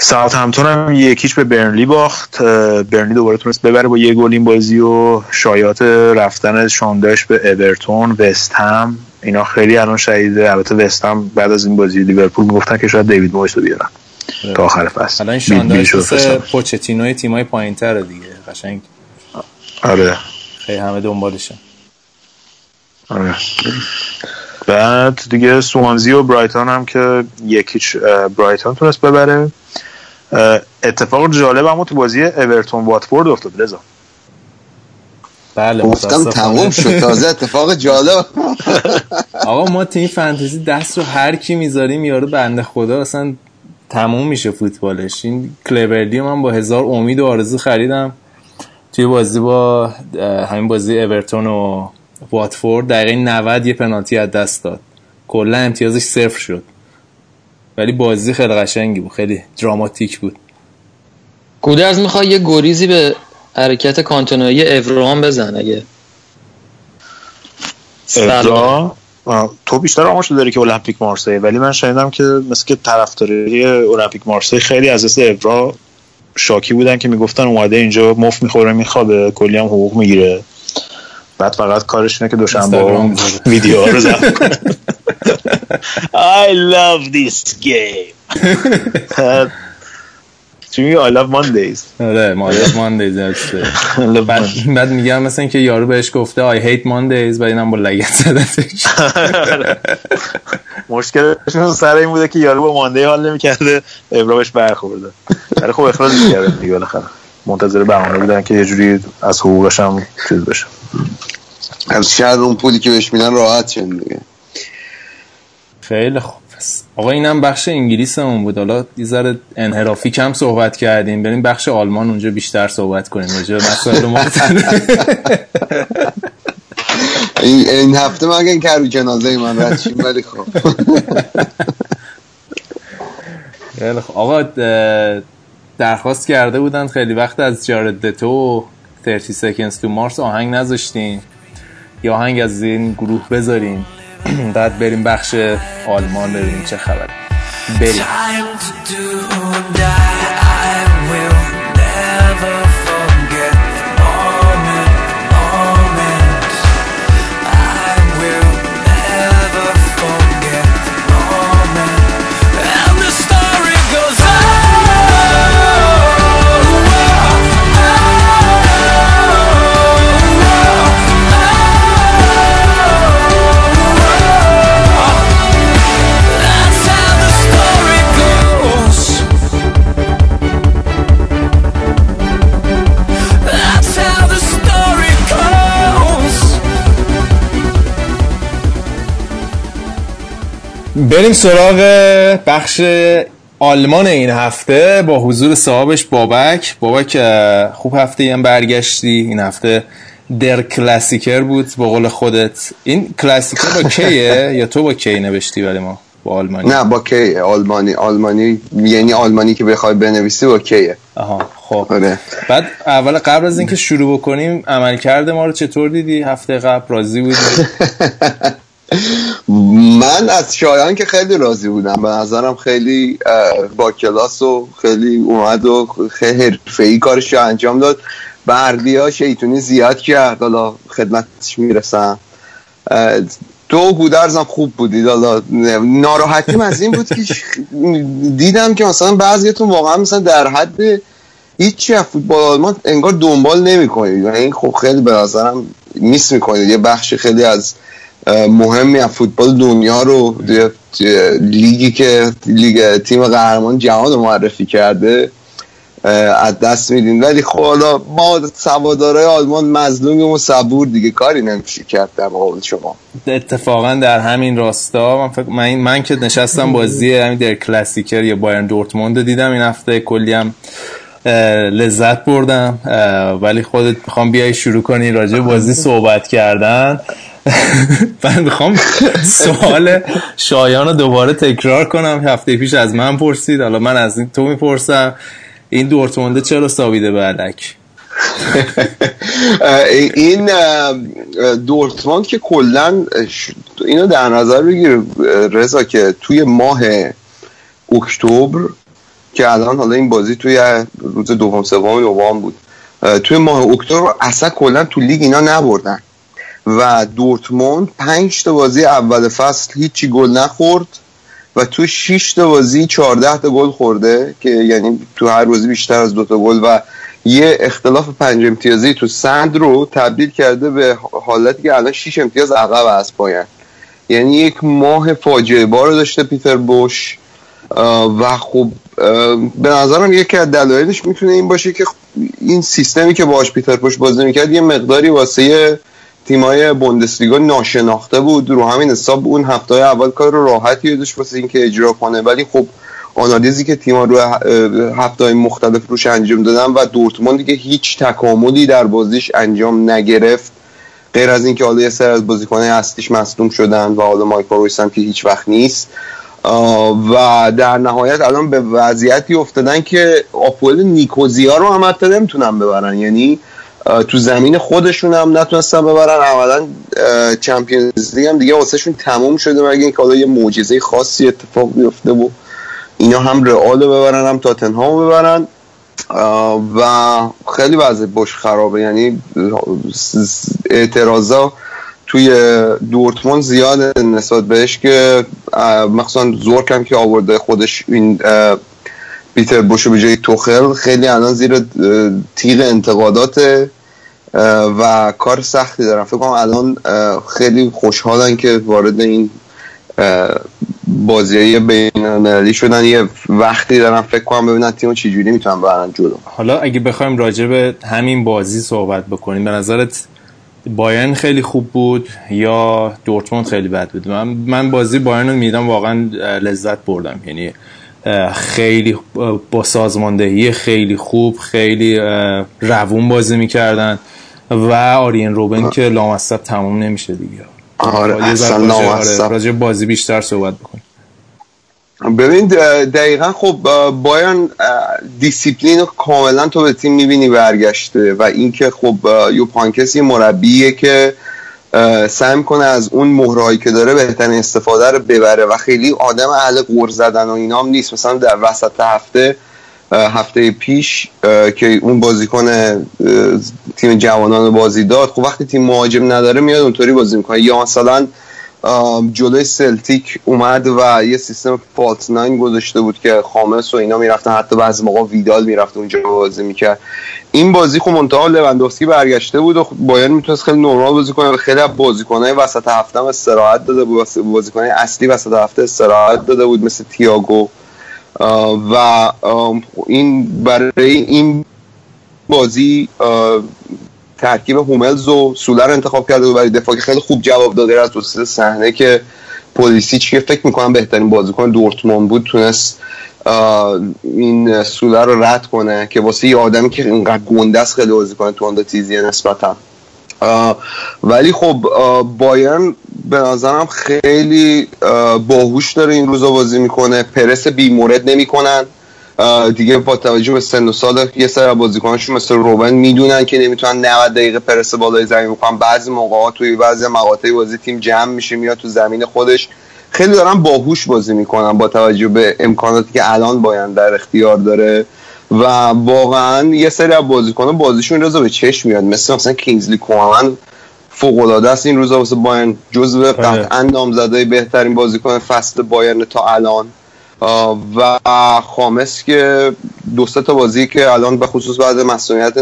ساعت همتون هم یکیش به برنلی باخت. برنلی دوباره تونست ببره با یه گل این بازی و شایات رفتن شانداش به اورتون وست هم. اینا خیلی الان شهیده البته وست هم بعد از این بازی لیورپول می‌گفتن که شاید دیوید مویس رو بیارن تا آخر فصل. الان فصل. پوچتینوی تیمای پایینتره دیگه. قشنگ. آره. خیلی همه دنبالشن آره. بعد دیگه سوانزی و برایتون هم که یکیچ برایتون تونست ببره. اتفاق جالب اما تو بازی اورتون واتفورد افتاد رضا. بله گفتم. تموم شد تازه اتفاق جالب. آقا ما تو این فانتزی دست رو هر کی می‌ذاریم یارو بنده خدا اصلا تموم میشه فوتبالش. این کلبردی من با هزار امید و آرزو خریدم. توی بازی با همین بازی اورتون و واتفورد دقیقه 90 یه پنالتی از دست داد. کلا امتیازش صفر شد. ولی بازی خیلی قشنگی بود. خیلی دراماتیک بود. گودرز می‌خوای یه گریزی به حرکت کانتونایی اورام بزن اگه. سلام. تو بیشتر آمارشو داری که المپیک مارسی ولی من شنیدم که مثل که طرفداری المپیک مارسی خیلی از دست ابرا شاکی بودن که می‌گفتن اومده اینجا مفت می‌خوره میخوابه کلی هم حقوق می‌گیره. بعد فقط کارش اینه که دوشنبه. ویدیو رو کنه I love this game. چی میگه I love Mondays. آره I love Mondays. بعد میگم مثلا که یارو بهش گفته I hate Mondays و اینم با لگت زدتش. مشکلشون سر این بوده که یارو با مانده حال نمی‌کرده ابرا بهش برخورده. ولی خب اخراج کرده دیگه بالاخره. منتظر بهانه بودن که یه جوری از حقوقش هم چیز بشه. از شاید اون پولی که بهش میدن راحت شد دیگه. خیلی خوب. آقا اینم بخش انگلیسمون بود. حالا یه ذره انحرافی کم صحبت کردیم. بریم بخش آلمان اونجا بیشتر صحبت کنیم. راجع به مسائل مختلف این, این هفته مگه که رو جنازه من رد شیم ولی خب. خیلی خوب. آقا درخواست کرده بودن خیلی وقت از جارد دتو و 30 seconds to مارس آهنگ نذاشتیم. یا آهنگ از این گروه بذاریم. بعد بریم بخش آلمان ببینیم چه خبره بریم. بریم سراغ بخش آلمان این هفته با حضور صاحبش بابک. بابک خوب هفته هم برگشتی. این هفته در کلاسیکر بود با قول خودت. این کلاسیکر با کیه؟ یا تو با کی نوشتی ولی ما؟ با آلمانی؟ نه با کیه آلمانی. آلمانی یعنی آلمانی که بخوای بنویسی با کیه؟ آها خب. آره. بعد اول قبل از اینکه شروع بکنیم عمل کرده ما رو چطور دیدی؟ هفته قبل راضی بودی؟ من از شایان که خیلی راضی بودم. به نظرم خیلی با کلاس و خیلی اومد و خیلی حرفه‌ای کارش رو انجام داد. بردی ها شیطونی زیاد کرد. حالا خدمتش می‌رسم. تو گودرزم خوب بودید. حالا ناراحتیم از این بود که دیدم که مثلا بعضیتون واقعا مثلا در حد هیچی از فوتبال آلمان انگار دنبال نمی‌کنید. این خب خیلی به نظرم میس می‌کنید یه بخش خیلی از مهمی از فوتبال دنیا رو لیگی که لیگ تیم قهرمان جهان رو معرفی کرده از دست میدین. ولی خب حالا ما سوادارای آلمان مظلومیم و صبور دیگه. کاری نمیشه کرد در مقابل شما. اتفاقا در همین راستا من, فکر من, من که نشستم بازی همین در کلاسیکر یا بایرن دورتموند دیدم این هفته. کلی هم لذت بردم. ولی خودت می‌خوام بیای شروع کنی راجع بازی صحبت کردن. من می‌خوام سوال شایان رو دوباره تکرار کنم. هفته پیش از من پرسید حالا من از این تو می‌پرسم. این دورتمونده چرا سابیده اه، این دورتموند که کلا اینو در نظر بگیر رضا که توی ماه اکتبر که الان حالا این بازی توی روز دوم سوم نوامبر بود. توی ماه اکتبر اصلا کلا تو لیگ اینا نبردن. و دورتموند پنج تا بازی اول فصل هیچی گل نخورد و تو 6 تا بازی 14 تا گل خورده که یعنی تو هر بازی بیشتر از دو تا گل و یه اختلاف پنج امتیازی تو سند رو تبدیل کرده به حالتی که الان 6 امتیاز عقب از پایین یعنی یک ماه فاجعه بار داشته پیتر بوش. و خب به نظرم یکی از دلایلش می‌تونه این باشه که این سیستمی که باش پیتر بوش بازی می‌کرد یه مقداری واسه تیمای بوندسلیگا ناشناخته بود. رو همین حساب اون هفته اول کار رو راحتی داشت واسه اینکه اجرا کنه. ولی خب آنالیزی که تیم‌ها رو هفته مختلف روش انجام دادن و دورتموند دیگه هیچ تکاملی در بازیش انجام نگرفت غیر از اینکه حالا یه سر از بازیکن‌های اصلیش مصدوم شدن و حالا مایکل هم که هیچ وقت نیست. و در نهایت الان به وضعیتی افتادن که آپول نیکوزیا رو هم حتی نمی‌تونن ببرن. یعنی تو زمین خودشون هم نتونستن ببرن. اولا چمپیونز لیگ هم دیگه واسهشون تموم شده. مگه اینکه حالا یه معجزه خاصی اتفاق بیفته و اینا هم رئال رو ببرن هم تاتنهام ببرن. و خیلی وضع بش خرابه یعنی اعتراضا توی دورتموند زیاد نسبت بهش که مخصوصا زورک هم که آورده خودش این پیتر بوشو به جای توخل خیلی الان زیر تیغ انتقادات و کار سختی دارن. فکر کنم الان خیلی خوشحالن که وارد این بازی بین المللی شدن. یه وقتی دارن فکر کنم ببینن تیمو چجوری می‌تونن برن جلو. حالا اگه بخوایم راجع به همین بازی صحبت بکنیم به نظرت بایرن خیلی خوب بود یا دورتموند خیلی بد بود؟ من, من بازی بایرن رو میدم واقعا لذت بردم. یعنی خیلی با سازماندهی خیلی خوب خیلی روون بازی می‌کردن و آرین روبن که لامصب تموم نمیشه دیگه. آره اصلا. آره، راجع بازی بیشتر صحبت بکنیم. ببین دقیقا خب اه، دیسیپلین کاملا تو به تیم می‌بینی برگشته و اینکه خب اه، یوپ هاینکس یه مربیه که سعی می‌کنه از اون مهره‌هایی که داره بهترین استفاده رو ببره و خیلی آدم اهل غر زدن و اینام نیست. مثلا در وسط هفته هفته پیش که اون بازیکن تیم جوانان بازی داد خب وقتی تیم مهاجم نداره میاد اونطوری بازی می‌کنه. یا مثلا جلوی سلتیک اومد و یه سیستم فالت ناین گذاشته بود که خامس و اینا می‌رفتن. حتی بعضی موقع ویدال می‌رفت اونجا بازی می‌کرد. این بازی خب منتها لوندوفسکی برگشته بود و خب بایرن می‌تونست خیلی نرمال بازی کنه خیلی از بازیکنهای وسط هفته استراحت داده بود. بازیکنهای اصلی وسط هفته استراحت داده بود مثل تییاگو. و این برای این بازی ترکیب هوملز و سولر انتخاب کرده بود برای دفاع خیلی خوب جواب داد غیر از دو سه صحنه که پولیسیچ که فکر می‌کنم بهترین بازیکن دورتموند بود تونست این سولر رو رد کنه که واسه یه آدمی که اینقدر گنده است خیلی بازیکن تند و تیزیه نسبتا. ولی خب بایرن به نظرم خیلی باهوش داره این روزا بازی می‌کنه پرس بی مورد نمی‌کنن. دیگه با توجه به سن و سال یه سر از بازیکناشون مثل روبن می‌دونن که نمی‌تونن 90 دقیقه پرس بالای زمین بکنن بعضی موقعات توی بعضی مقاطع بازی تیم جمع میشه میاد تو زمین خودش. خیلی دارن باهوش بازی می‌کنن با توجه به امکاناتی که الان باید در اختیار داره. و واقعا یه سری از بازیکنان بازیشون رضا به چشم میاد. مثل مثلا کینگزلی کومن فوق العاده است. این روزا واسه بایرن جزو قطعا نامزده بهترین بازیکن فصل بایرن تا الان. و خامس که دو تا بازی که الان به خصوص بعد مسئولیت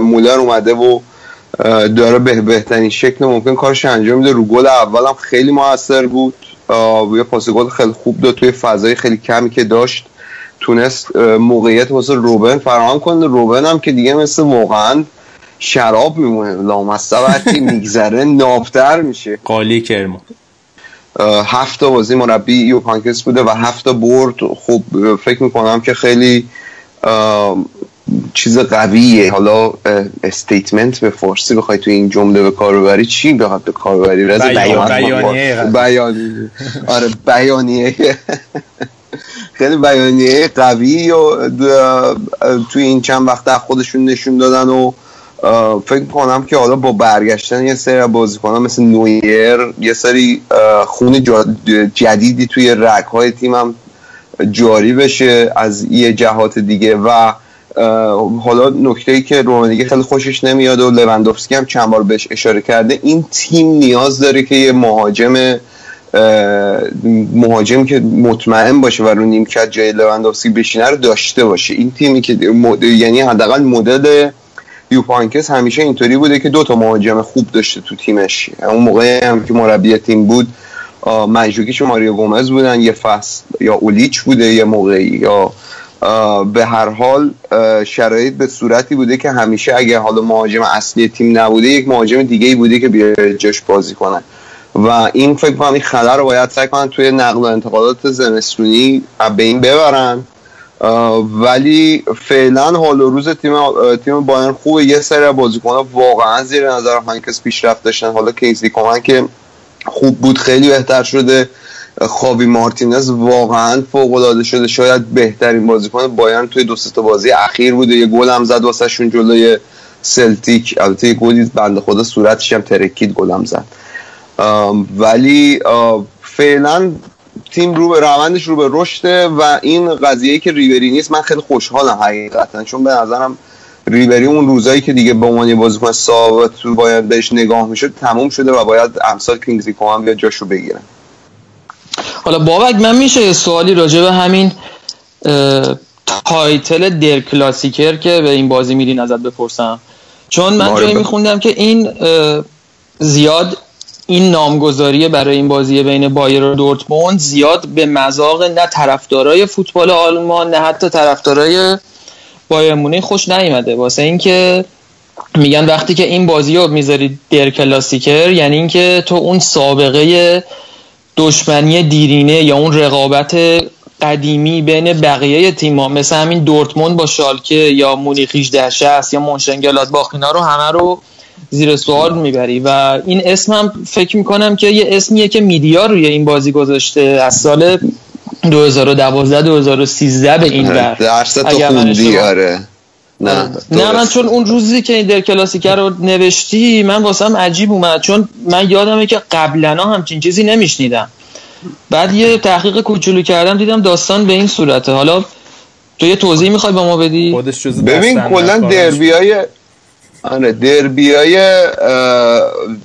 مولر اومده و داره به بهترین شکل ممکن کارش انجام میده. رو گل اول هم خیلی موثر بود. یه پاس گل خیلی خوب داد توی فضای خیلی کمی که داشت. تونست موقعیت واسه روبن فراهم کنه. روبن هم که دیگه مثل واقعا شراب میمونه. لامصب وقتی میگذره نابتر میشه. قالی کرمان هفت تا بازی مربی یوپ هاینکس بوده و هفت تا برد. خب فکر می‌کنم که خیلی چیز قویه. حالا statement به فارسی بخوای تو این جمله به کار ببری چی بخواد به کار ببری؟ رضا بیان- بیان- بیانیه. بیانیه. آره بیانیه. خیلی بیانیه قوی و توی این چند وقت خودشون نشون دادن و فکر کنم که حالا با برگشتن یه سری از بازیکنان مثل نویر یه سری خون جدیدی توی رگ های تیم هم جاری بشه از یه جهات دیگه و حالا نکته ای که رومانیگه خیلی خوشش نمیاد و لوندوفسکی هم چند بار بهش اشاره کرده این تیم نیاز داره که یه مهاجم مهاجم که مطمئن باشه و رو نیمکت جای لواندوفسکی بشینه رو داشته باشه. این تیمی که مد- یعنی حداقل مدل یوپانکس همیشه اینطوری بوده که دو تا مهاجم خوب داشته تو تیمش. اون موقع هم که مربی تیم بود و ماریو گومز بودن یه فصل یا اولیچ بوده یه موقعی یا به هر حال شرایط به صورتی بوده که همیشه اگه حالا مهاجم اصلی تیم نبوده یک مهاجم دیگه ای بوده که بیاره جاش بازی کنه. و این فکر کنم این خطر رو باید سعی کنن توی نقل و انتقالات زمستونی به این ببرن. ولی فعلا حال و روز تیم تیم بایرن خوبه. یه سری بازیکن‌ها واقعا زیر نظر هانکس پیشرفت داشتن. حالا کینزلی کومن که خوب بود خیلی بهتر شده. خاوی مارتینز واقعا فوق العاده شده. شاید بهترین بازیکن بایرن توی دو سه بازی اخیر بوده. یه گل هم زد واسهشون جلوی سلتیک. البته یه گلی بنده خدا صورتش هم ترکید گل هم زد ولی فعلا تیم رو به روندش رو به رشده و این قضیه که ریبری نیست من خیلی خوشحالم حقیقتا چون به نظرم ریبری اون روزایی که دیگه به عنوان بازیکن ثابت تو باید بهش نگاه می‌شد تموم شده و باید امسال کینگزی کومن بیاد جاشو بگیرن حالا بابک من میشه سوالی راجع به همین title Der Klassiker که به این بازی میرین ازت بپرسم. چون من جایی میخوندم که این زیاد این نامگذاری برای این بازی بین بایرن و دورتموند زیاد به مذاق نه طرفدارای فوتبال آلمان نه حتی طرفدارای بایرن مونیخ خوش نیومده. واسه اینکه میگن وقتی که این بازی رو می‌ذاری Der Klassiker یعنی اینکه تو اون سابقه دشمنی دیرینه یا اون رقابت قدیمی بین بقیه تیم‌ها مثل همین دورتموند با شالکه یا مونیخ 1860 یا مونشنگلادباخ اینا رو همه رو زیر سوال می‌بری. و این اسم هم فکر می‌کنم که یه اسمیه که میدیا روی این بازی گذاشته. از سال 2012 2013 به این ور. درس تو خوندی آره. نه نه من درست. چون اون روزی که این در کلاسیکر رو نوشتی من واسم عجیب اومد. چون من یادمه که قبلا همچین چیزی نمیشنیدم. بعد یه تحقیق کوچولو کردم دیدم داستان به این صورته. حالا تو یه توضیح می‌خوای به ما بدی؟ ببین کلا نکارش. دربیای آره دربیای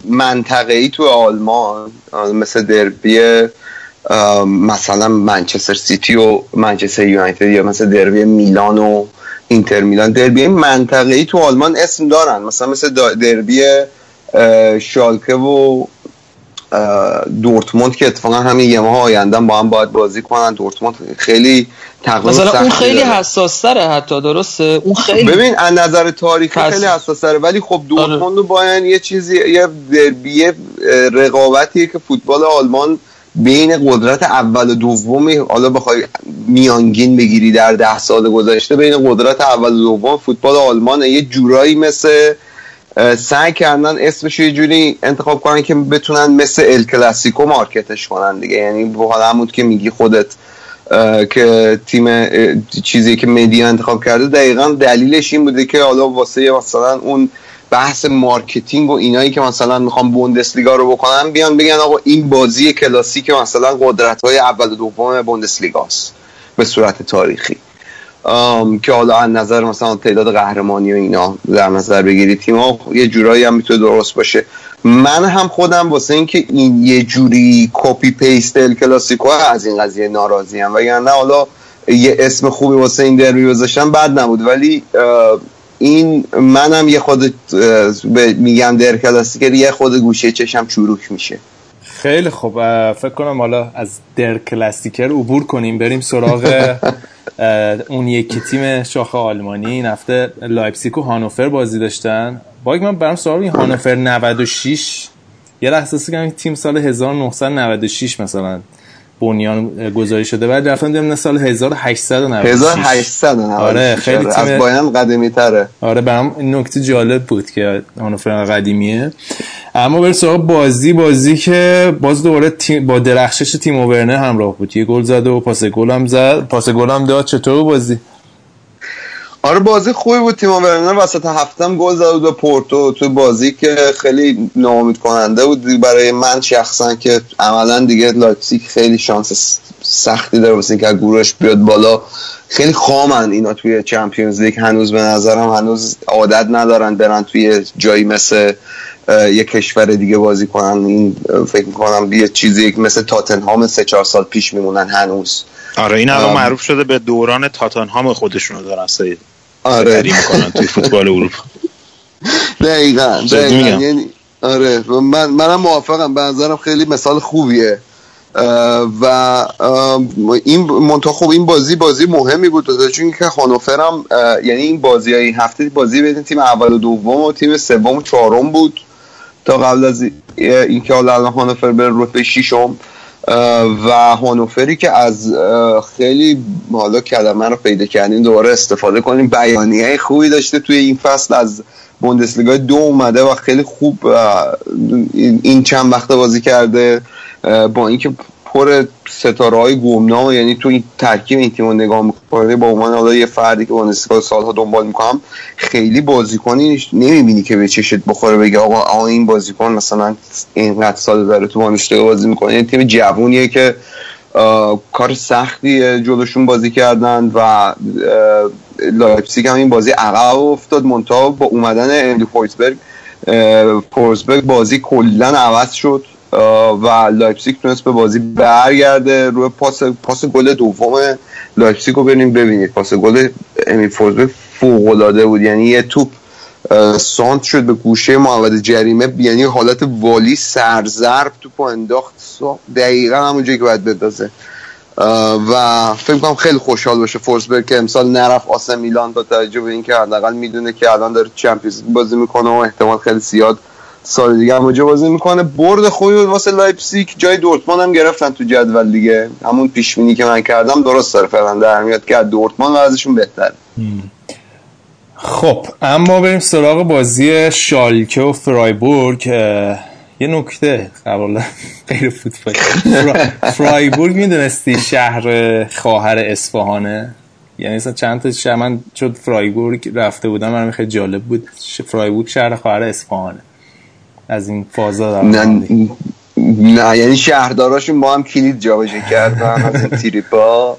منطقه ای تو آلمان مثل دربی مثلا منچستر سیتی و منچستر یونایتد یا مثل دربی میلان و اینتر میلان. دربی منطقه ای تو آلمان اسم دارن مثلا مثل دربی شالکه و دورتموند که اتفاقا همین یه ماه آینده با هم باید بازی کنن. دورتموند خیلی تقریبا مثلا اون خیلی حساس حتی درسته؟ اون خیلی ببین از نظر تاریخی پس- خیلی حساس ولی خب دورتموند و بایرن یه چیزی یه دربی رقابتیه که فوتبال آلمان بین قدرت اول و دومی حالا بخوای میانگین بگیری در ده سال گذشته بین قدرت اول و دوم فوتبال آلمانه. یه جورایی مثل سعی کردن اسمش یه جوری انتخاب کنن که بتونن مثل ال کلاسیکو market ش کنن دیگه. یعنی حال همون که میگی خودت که تیم چیزی که media انتخاب کرده دقیقا دلیلش این بوده که حالا واسه مثلا اون بحث marketing و اینایی که مثلا می‌خوان بوندسلیگا رو بکنن بیان بگن آقا این بازی کلاسیک مثلا قدرت های اول و دوم بوندسلیگاست به صورت تاریخی. که حالا از نظر مثلا تعداد قهرمانی و اینا در نظر بگیری تیم یه جورایی هم می‌تونه درست باشه. من هم خودم واسه اینکه این یه جوری copy paste ال کلاسیکو از این قضیه ناراضی‌ام وگرنه حالا یه اسم خوبی واسه این دربی گذاشتن بد نبود. ولی این منم یه خورده میگم Der Klassiker یه خورده گوشه چشم چروک میشه. خیلی خوب. فکر کنم حالا از Der Klassiker عبور کنیم بریم سراغ اون یکی تیم شاخه آلمانی. این هفته لایپزیگ و هانوفر بازی داشتن. باید من برام سوال این هانوفر 96 یه لحظه که تیم سال 1996 مثلا بنیان گذاری شده. بعد رفتم دیدم سال 1896 1800 آره خیلی از تیم بایرن قدیمی تره آره برام نکته جالب بود که هانوفر قدیمیه. اما بر سراغ بازی بازی که باز دوباره تیم با درخشش تیمو ورنر همراه بود. یه گل زد و پاس گل هم زد. پاس گل هم داد. چطور بازی؟ آره بازی خوبی بود. تیمو ورنر وسط هفته هم گل زده بود به پورتو تو بازی که خیلی ناامید کننده بود برای من شخصا که عملا دیگه لایپزیگ خیلی شانس سختی داره واسه اینکه گروهش بیاد بالا. خیلی خامن اینا توی Champions League. هنوز به نظرم هنوز عادت ندارن برن توی جایی مثل یه کشور دیگه بازی کنن. این فکر می‌کنم یه چیزی مثل تاتنهام سه چهار سال پیش میمونن هنوز. آره این الان. معروف شده به دوران تاتنهام خودشونو دارن سید آره. می‌کنن توی فوتبال اروپا. دقیقا دقیقا. یعنی آره. من منم موافقم. به نظرم خیلی مثال خوبیه. و این منتها خب این بازی بازی مهمی بود چون که هانوفرم اه، یعنی این بازی های هفته بازی بین تیم اول و دوم و تیم سوم و چهارم بود. تا قبل از ای- اینکه حالا الان هانوفر به رتبه ششم و هانوفری که از خیلی حالا کلمه رو پیدا کردیم دوباره استفاده کنیم. بیانیه خوبی داشته توی این فصل از بوندسلیگا دو اومده و خیلی خوب این چند وقت بازی کرده با اینکه پر ستاره های گمنام یعنی تو این ترکیب این تیم رو نگاه می‌کنه با عنوان حالا یه فردی که بوندسلیگا سالها دنبال می‌کنم خیلی بازیکنی نمی‌بینی که به چشت بخوره بگه آقا آقا این بازیکن مثلا اینقدر سال داره تو بوندسلیگا بازی می‌کنه. یه تیم جوونیه که کار سختی جلوشون بازی کردن و اه، لایپزیگ هم این بازی عقب افتاد. منتها با اومدن امیل فورسبرگ فورسبرگ بازی کلا عوض شد. و لایپزیگ تونست به بازی برگرده. روی پاس پاس گل دوم لایپزیگ رو بریم ببینید. پاس گل امیل فورسبرگ فوق العاده بود. یعنی یه توپ سانتر شد به گوشه محوطه جریمه. یعنی حالت والی سرضرب توپ انداخت. دقیقا همونجایی که باید بندازه. اه، و فکر کنم خیلی خوشحال باشه فورسبرگ که امسال نرفت آث میلان با توجه به اینکه حداقل می‌دونه که الان داره Champions بازی می‌کنه و احتمال خیلی زیاد سال دیگه هم بازی می‌کنه. برد خوبی بود واسه لایپزیگ. جای دورتموند هم گرفتن تو جدول دیگه. همون پیش بینی که من کردم درست داره فعلا در میاد که از دورتموند ازشون بهتر خب اما بریم سراغ بازی شالکه و فرایبورگ یه نکته قبل غیر فوتبال. فرا- فرایبورگ می‌دونستی شهر خواهر اصفهانه؟ یعنی مثلا چند تا شهر من شد فرایبورگ رفته بودم من خیلی جالب بود. فرایبورگ شهر خواهر اصفهانه. از این فازا نه نه یعنی شهرداراشون با هم کلید جابجا کردن از این تریپا.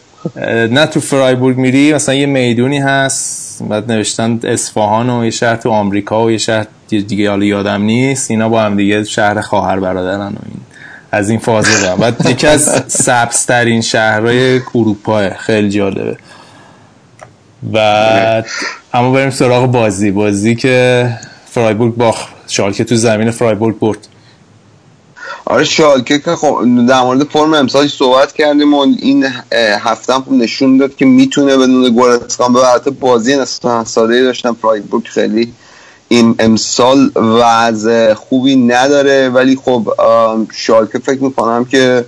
نه تو فرایبورگ میری مثلا یه می‌دونی هست بعد نوشتن اصفهان و یه شهر تو آمریکا و یه شهر دیگه حالا یادم نیست اینا با هم دیگه شهر خواهر برادرن و این. از این فازه دارم بعد یکی از سبزترین شهرهای اروپا خیلی جالبه. بعد اما بریم سراغ بازی. بازی که فرایبورگ باخت. شالکه تو زمین فرایبورگ برد. آره شالکه که خب در مورد فرم امسال صحبت کردیم و این هفته هم نشون داد که می‌تونه بدون گورتسکان به البته بازی نسبتا ساده داشتن. فرایبورگ خیلی این امسال وضع خوبی نداره ولی خب شالکه فکر می‌کنم که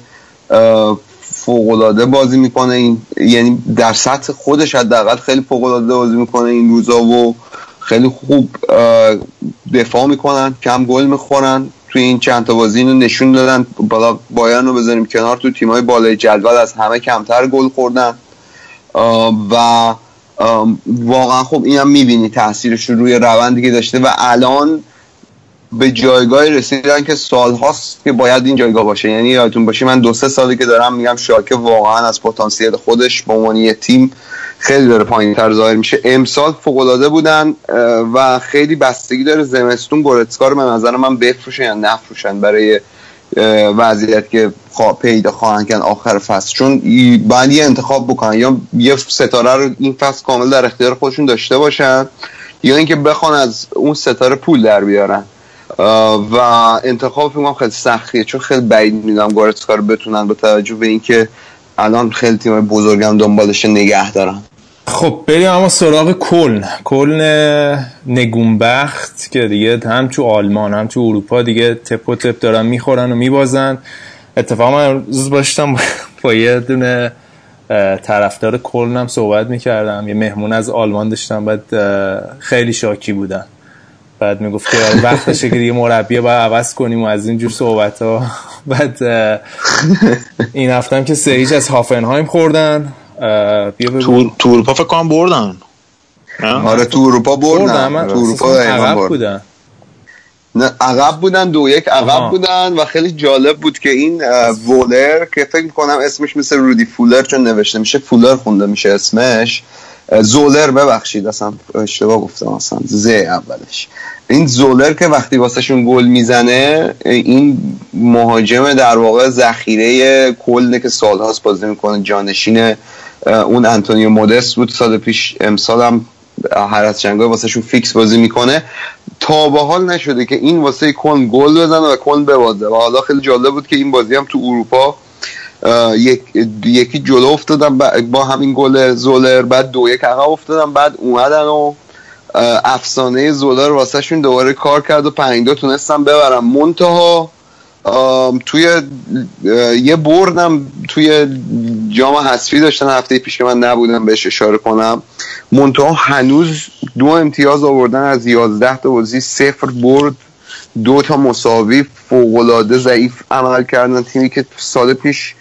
فوقالعاده بازی می‌کنه. این یعنی در سطح خودش حداقل خیلی فوقالعاده بازی می‌کنه این روزا و خیلی خوب دفاع می‌کنن کم گل می‌خورن توی این چند تا بازی اینو نشون دادن. بالا بایان رو بذاریم کنار تو تیمای بالای جدول از همه کمتر گل خوردن. و واقعا خب اینم می‌بینی تاثیرش رو روی روندی که داشته و الان به جایگاهی رسیدن که سال هاست که باید این جایگاه باشه. یعنی یادتون باشه من دو سه سالی که دارم میگم شاکه واقعا از پتانسیل خودش به عنوان یه تیم خیلی داره پایین تر ظاهر میشه. امسال فوق العاده بودن و خیلی بستگی داره زمستون گورتسکا رو به نظر من بفروشن یا نفروشن برای وضعیت که پیدا خواهند کردن آخر فصل. چون ای- باید یه انتخاب بکنن یا یه ستاره رو این فصل کامل در اختیار خودشون داشته باشن یا اینکه بخوان از اون ستاره پول در بیارن. و انتخاب فکر خیلی سختیه چون خیلی بعید می‌دونم گورتسکا رو بتونن با توجه به اینکه الان خیلی تیم بزرگم دنبالش نگه دارن. خب بریم اما سراغ کلن. کلن نگونبخت که دیگه هم تو آلمان هم تو اروپا دیگه تپ و تپ دارن می‌خورن و میبازن. اتفاقا من امروز باشتم با یه دونه طرفدار کلن هم صحبت می‌کردم. یه مهمون از آلمان داشتم بعد خیلی شاکی بودن. بعد می‌گفت که آره وقتشه که دیگه مربی باید عوض کنیم و از اینجور صحبت ها بعد این هفته که سه هیچ از هافنهایم خوردن. بیا تو تو اروپا فکر کنم بردن؟ آره تو اروپا بردن. تو اروپا عقب بردن. بودن. نه عقب بودن دو یک عقب آها. بودن و خیلی جالب بود که این وولر که فکر می‌کنم اسمش مثل رودی فولر چون نوشته میشه فولر خونده میشه اسمش. زولر ببخشید اصلا اشتباه گفتم اصلا ز اولش. این زولر که وقتی واسهشون گل می‌زنه این مهاجم در واقع ذخیره کلنه که سالهاست بازی می‌کنه جانشین اون انتونیو مودست بود. سال پیش امسال هم هر از جنگای واسهشون فیکس بازی می‌کنه. تا به حال نشده که این واسه کن گل بزنه و کن ببازه. و حالا خیلی جالب بود که این بازی هم تو اروپا یک یکی جلو افتادن با- همین گل زولر بعد دو یک عقب افتادن بعد اومدن و افسانه زولر واسه شون دوباره کار کرد و پنج دو تونستن ببرن منتها توی یه بردم توی جام حذفی داشتن هفته پیش که من نبودم بهش اشاره کنم. منتها هنوز دو امتیاز آوردن از 11 تا بازی صفر برد. دو تا مساوی فوقالعاده ضعیف عمل کردن. تیمی که سال پیش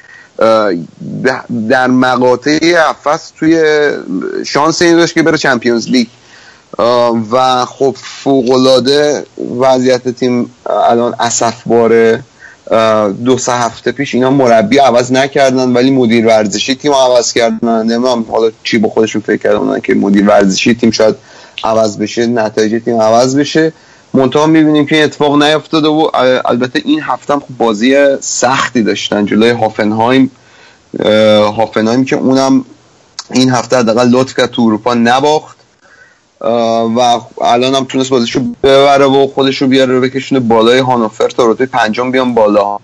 در مقاطع افس توی شانس این داشت که بره چمپیونز لیگ. و خب فوقالعاده وضعیت تیم الان اسف باره دو سه هفته پیش اینا مربی عوض نکردن ولی مدیر ورزشی تیم عوض کردن. نمی‌دونم حالا چی با خودشون فکر کردن که مدیر ورزشی تیم شاید عوض بشه نتایج تیم عوض بشه. منتها می‌بینیم که این اتفاق نیفتاده و البته این هفته هم خب بازی سختی داشتن جلوی هافنهایم. هافنهایم که اونم این هفته حداقل لطف کرد تو اروپا نباخت. و الان هم تونست بازیشو ببره و خودشو بیاره بکشونه بالای هانوفر تا رتبه پنجم بیان بالا.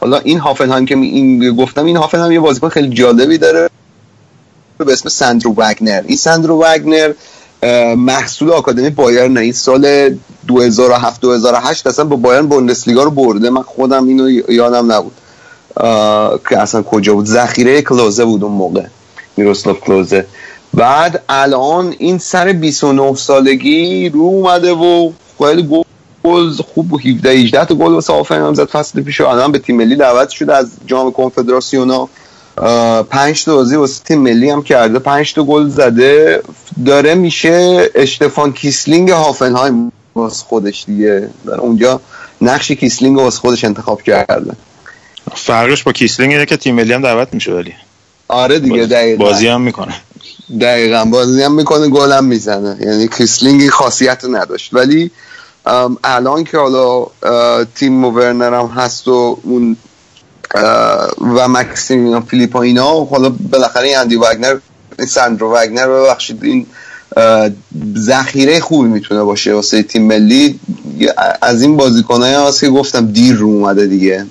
حالا این هافنهایم که این گفتم این هافنهایم یه بازیکن خیلی جالبی داره به اسم ساندرو وگنر این ساندرو وگنر محصول آکادمی بایرن این سال 2007 2008 اصلا با بایرن بوندسلیگا رو برده. من خودم اینو یادم نبود. که اصلا کجا بود؟ ذخیره کلوزه بود اون موقع. میروسلاف کلوزه. بعد الان این سر 29 سالگی رو اومده و خیلی گل خوب و 17 18 تا گل واسه هافنهایم زد. فصل پیش و الان به تیم ملی دعوت شده از جام کنفدراسیونا پنج تا بازی واسه تیم ملی هم کرده. پنج تا گل زده. داره میشه اشتفان کیسلینگ هافنهایم واسه خودش دیگه. داره اونجا نقش کیسلینگ واسه خودش انتخاب کرده. فرقش با کیسلینگ اینه که تیم ملی هم دعوت میشه ولی. آره دیگه دقیقا. بازی هم می‌کنه. دقیقا. بازی هم می‌کنه گل هم می‌زنه. یعنی کیسلینگ این خاصیت رو نداشت. ولی الان که حالا تیمو ورنر هم هست و اون و مکسیمیلیان فیلیپا اینا. حالا بالاخره اندی وگنر این ساندرو وگنر ببخشید این ذخیره خوبی می‌تونه باشه واسه تیم ملی. از این بازیکنایی هست که گفتم دیر رو اومده دیگه.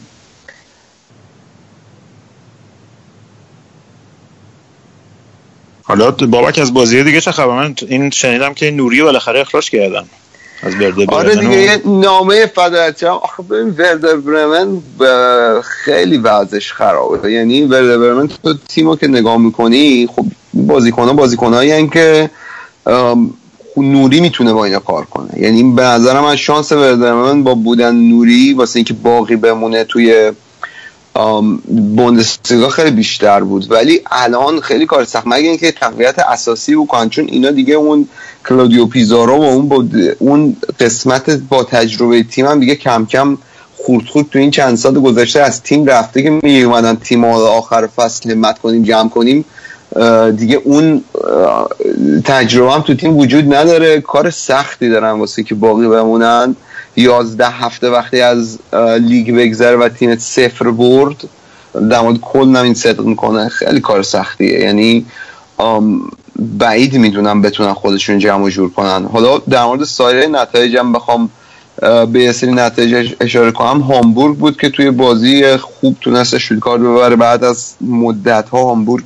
حالا بابک از بازی دیگه چه خبر؟ من این شنیدم که نوری بالاخره اخراج کردن. از برده آره دیگه یه نامه فدرچه آخه ببین وردر برمن خیلی وضعش خرابه. یعنی وردر برمن تو تیمو که نگاه می‌کنی خب بازیکن ها بازیکن هایی که نوری می‌تونه با اینا کار کنه. یعنی به نظرم از شانس وردر برمن با بودن نوری واسه اینکه باقی بمونه توی بوندسلیگا خیلی بیشتر بود. ولی الان خیلی کار سخت. مگه اینکه تقویت اساسی بکنن چون اینا دیگه اون کلودیو پیزارو و اون با اون قسمت با تجربه تیم هم دیگه کم کم خورد خورد تو این چند سال گذشته از تیم رفته که می اومدن تیم آخر فصل مت کنیم جمع کنیم. دیگه اون تجربه هم تو تیم وجود نداره. کار سختی دارن واسه که باقی بمونن. یازده هفته وقتی از لیگ بگذره و تیم صفر برد در مورد کل هم این صدق می‌کنه. خیلی کار سختیه. یعنی بعید می‌دونم بتونن خودشون جمع و جور کنن. حالا در مورد سایر نتایج هم بخوام به یه سری نتایج اشاره کنم. هامبورگ بود که توی بازی خوب تونست شوتکار ببره. بعد از مدت ها هامبورگ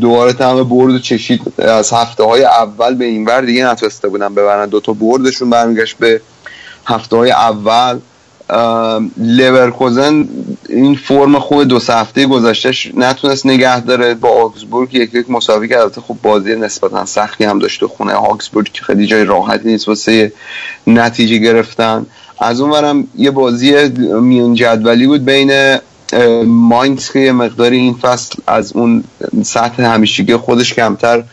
دوباره تمام برد و چشید. از هفته های اول به این ور دیگه نتونسته بودن ببرن. دوتا بردشون برمیگشت به هفته های اول اه، لورکوزن این فرم خوب دو هفته گذشتهش نتونست نگه داره. با آگزبورگ یک یک مساوی کرد. البته خب بازی نسبتا سختی هم داشته خونه. آگزبورگ که خیلی جای راحتی نیست واسه نتیجه گرفتن. از اون ورم یه بازی میون جدولی بود بین ماینز که یه مقداری این فصل از اون سطح همیشگی خودش کمتر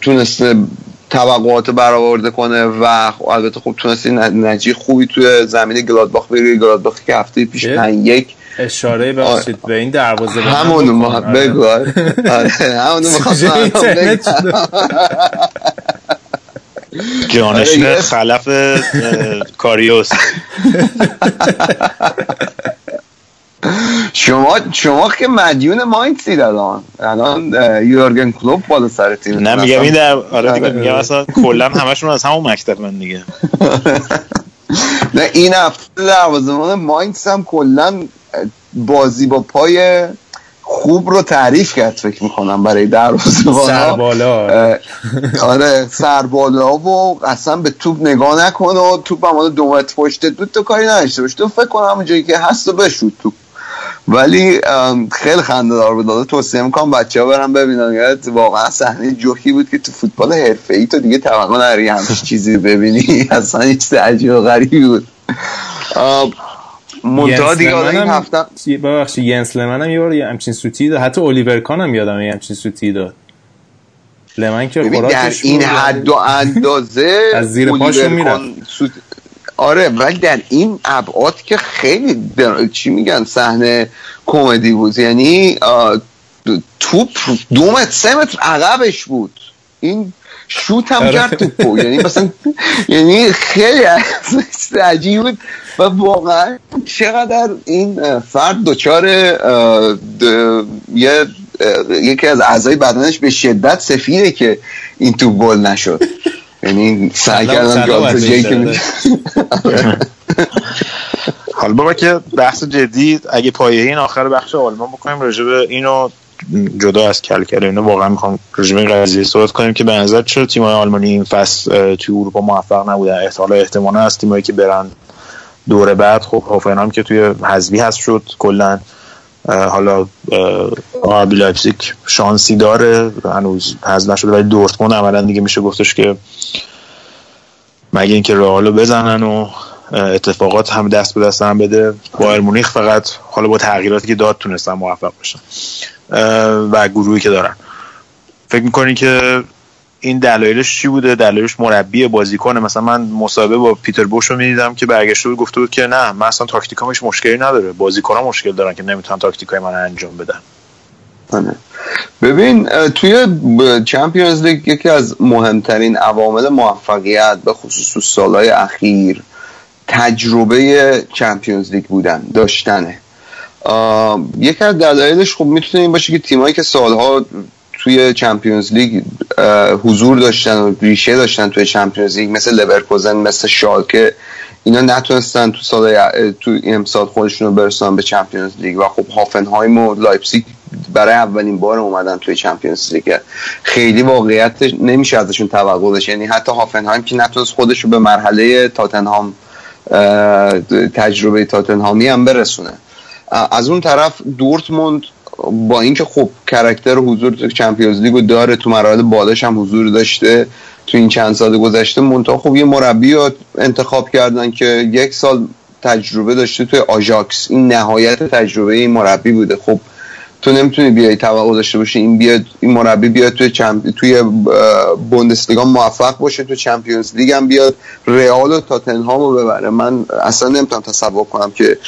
تونسته توقعات برآورده کنه و البته خب تونسته ن- نتیجه خوبی توی زمین گلادباخ بگیره گلادباخی که هفته پیش. پنج یک. اشاره ببخشید به این دروازه همونو ما بگو. آره. آره، همونو می‌خواستم. جانشین آره، خلف کاریوس. شما شما که مدیون ماینسید الان. الان یورگن کلوب بالا سر تیم. نه میگم این در آره دیگه میگم اصلا کلا همشون از همون مکتب من دیگه. نه این هفته دروازه‌بان ماینز هم کلا بازی با پای خوب رو تعریف کرد فکر می‌کنم برای دروازه‌بان سربالا. آره سربالا و اصلا به توپ نگاه نکنه و توپ هم دو متر پشت بود تو کاری نداشته باش. تو فکر کنم اونجایی که هست و بشود توپ. ولی خیلی خنده دار بود. داده توصیه می‌کنم بچه ها برن ببینن. واقعا صحنه جوکی بود که تو فوتبال حرفه ای تو دیگه توقع نداری همچین چیزی ببینی. اصلا هیچ عجیب و غریبی بود. منتها دیگه این هفته ببخشید ینس لمن هم یه بار همچین سوتی داد. حتی الیور کان هم یادم همچین سوتی داد. لمن که در خوراکش این. حد و اندازه از زیر پاشون. کان سوت- آره ولی در این ابعاد که خیلی در... چی میگن صحنه کمدی بود. یعنی توپ دو متر سه متر عقبش بود. این شوت هم آره. کرد توپو. یعنی مثلا یعنی خیلی عجیب بود. و واقعا چقدر این فرد دچار یه یکی از اعضای بدنش به شدت سفیده که این توپ گل نشد. یعنی سعی کردم سلام جالب از جایی که. حالا بابا که بحث جدی اگه پایه این آخر بخش آلمان بکنیم راجع به اینو جدا از کلکل اینو واقعا می‌خوام راجع به این قضیه صحبت کنیم که به نظر چرا تیم‌های آلمانی این فصل توی اروپا موفق نبودن احتمال احتمالا از تیمایی که برن دوره بعد خب هوفنهایم که توی حذفی هست شد کلا حالا آربی لایپزیگ شانسی داره هنوز حذف نشده ولی دورتموند عملا دیگه میشه گفتش که مگه اینکه رئالو بزنن و اتفاقات هم دست به دست هم بده. بایرن مونیخ فقط حالا با تغییراتی که داد تونستن موفق اه، و گروهی که دارن. فکر می‌کنی که این دلایلش چی بوده؟ دلایلش مربی بازیکنه. مثلا من مصاحبه با پیتر بوش رو می‌دیدم که برگشته بود گفته بود که نه من اصلا تاکتیکام مشکلی نداره. بازیکنان مشکل دارن که نمی‌تونن تاکتیکای من انجام بدن. آره. ببین توی Champions League یکی از مهمترین عوامل موفقیت به خصوص تو سالهای اخیر تجربه Champions League بودن داشتنه. یکی از دلایلش خب می‌تونه این باشه که تیمایی که سالها توی Champions League حضور داشتن و ریشه داشتن توی Champions League مثل لورکوزن مثل شالکه اینا نتونستن تو سال تو امسال خودشون رو برسونن به Champions League. و خب هافنهایم و لایپزیگ برای اولین بار اومدن توی Champions League. خیلی واقعیت نمیشه ازشون توقع داشت. یعنی حتی هافنهایم که نتونست خودش رو به مرحله تاتنهام تجربه تاتنهامی هم برسونه. از اون طرف دورتموند با اینکه خب character حضور تو Champions League و داره تو مراحل بالاش هم حضور داشته تو این چند سال گذشته منتها خب یه مربی رو انتخاب کردن که یک سال تجربه داشته توی آژاکس. این نهایت تجربه این مربی بوده. خب تو نمی‌تونی بیای توقع داشته باشی این بیاد این مربی بیاد توی چمپ... توی بوندسلیگا موفق باشه تو چمپیونز لیگ هم بیاد رئال و تاتنهام رو ببره. من اصلا نمی‌تونم تصور کنم که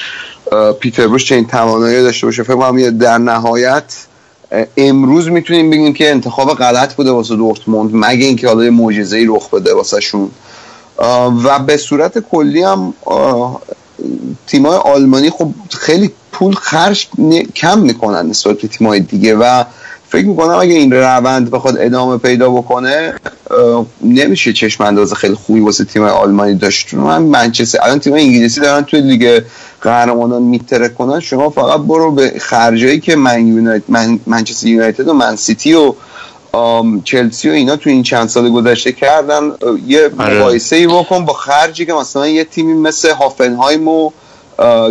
پیتر بروش چنین توانایی داشته باشه. فکر کنم در نهایت امروز می‌تونیم بگیم که انتخاب غلط بوده واسه دورتموند مگه اینکه حالا یه معجزه‌ای رخ بده واسه شون و به صورت کلی هم تیمای آلمانی خب خیلی پول خرج کم می‌کنن نسبت به تیمای دیگه و فکر می‌کنم اگه این روند بخواد ادامه پیدا بکنه نمیشه چشم انداز خیلی خوبی واسه تیمای آلمانی داشت. چون من منچستر الان تیمای انگلیسی دارن توی لیگ قهرمانان میتره کنن. شما فقط برو به خرجایی که من یونایت من منچستر یونایتد و من سیتی و چلسی و اینا تو این چند سال گذشته کردن. یه آره. مقایسه ای بکن با خرجی که مثلا یه تیمی مثل هافنهایم و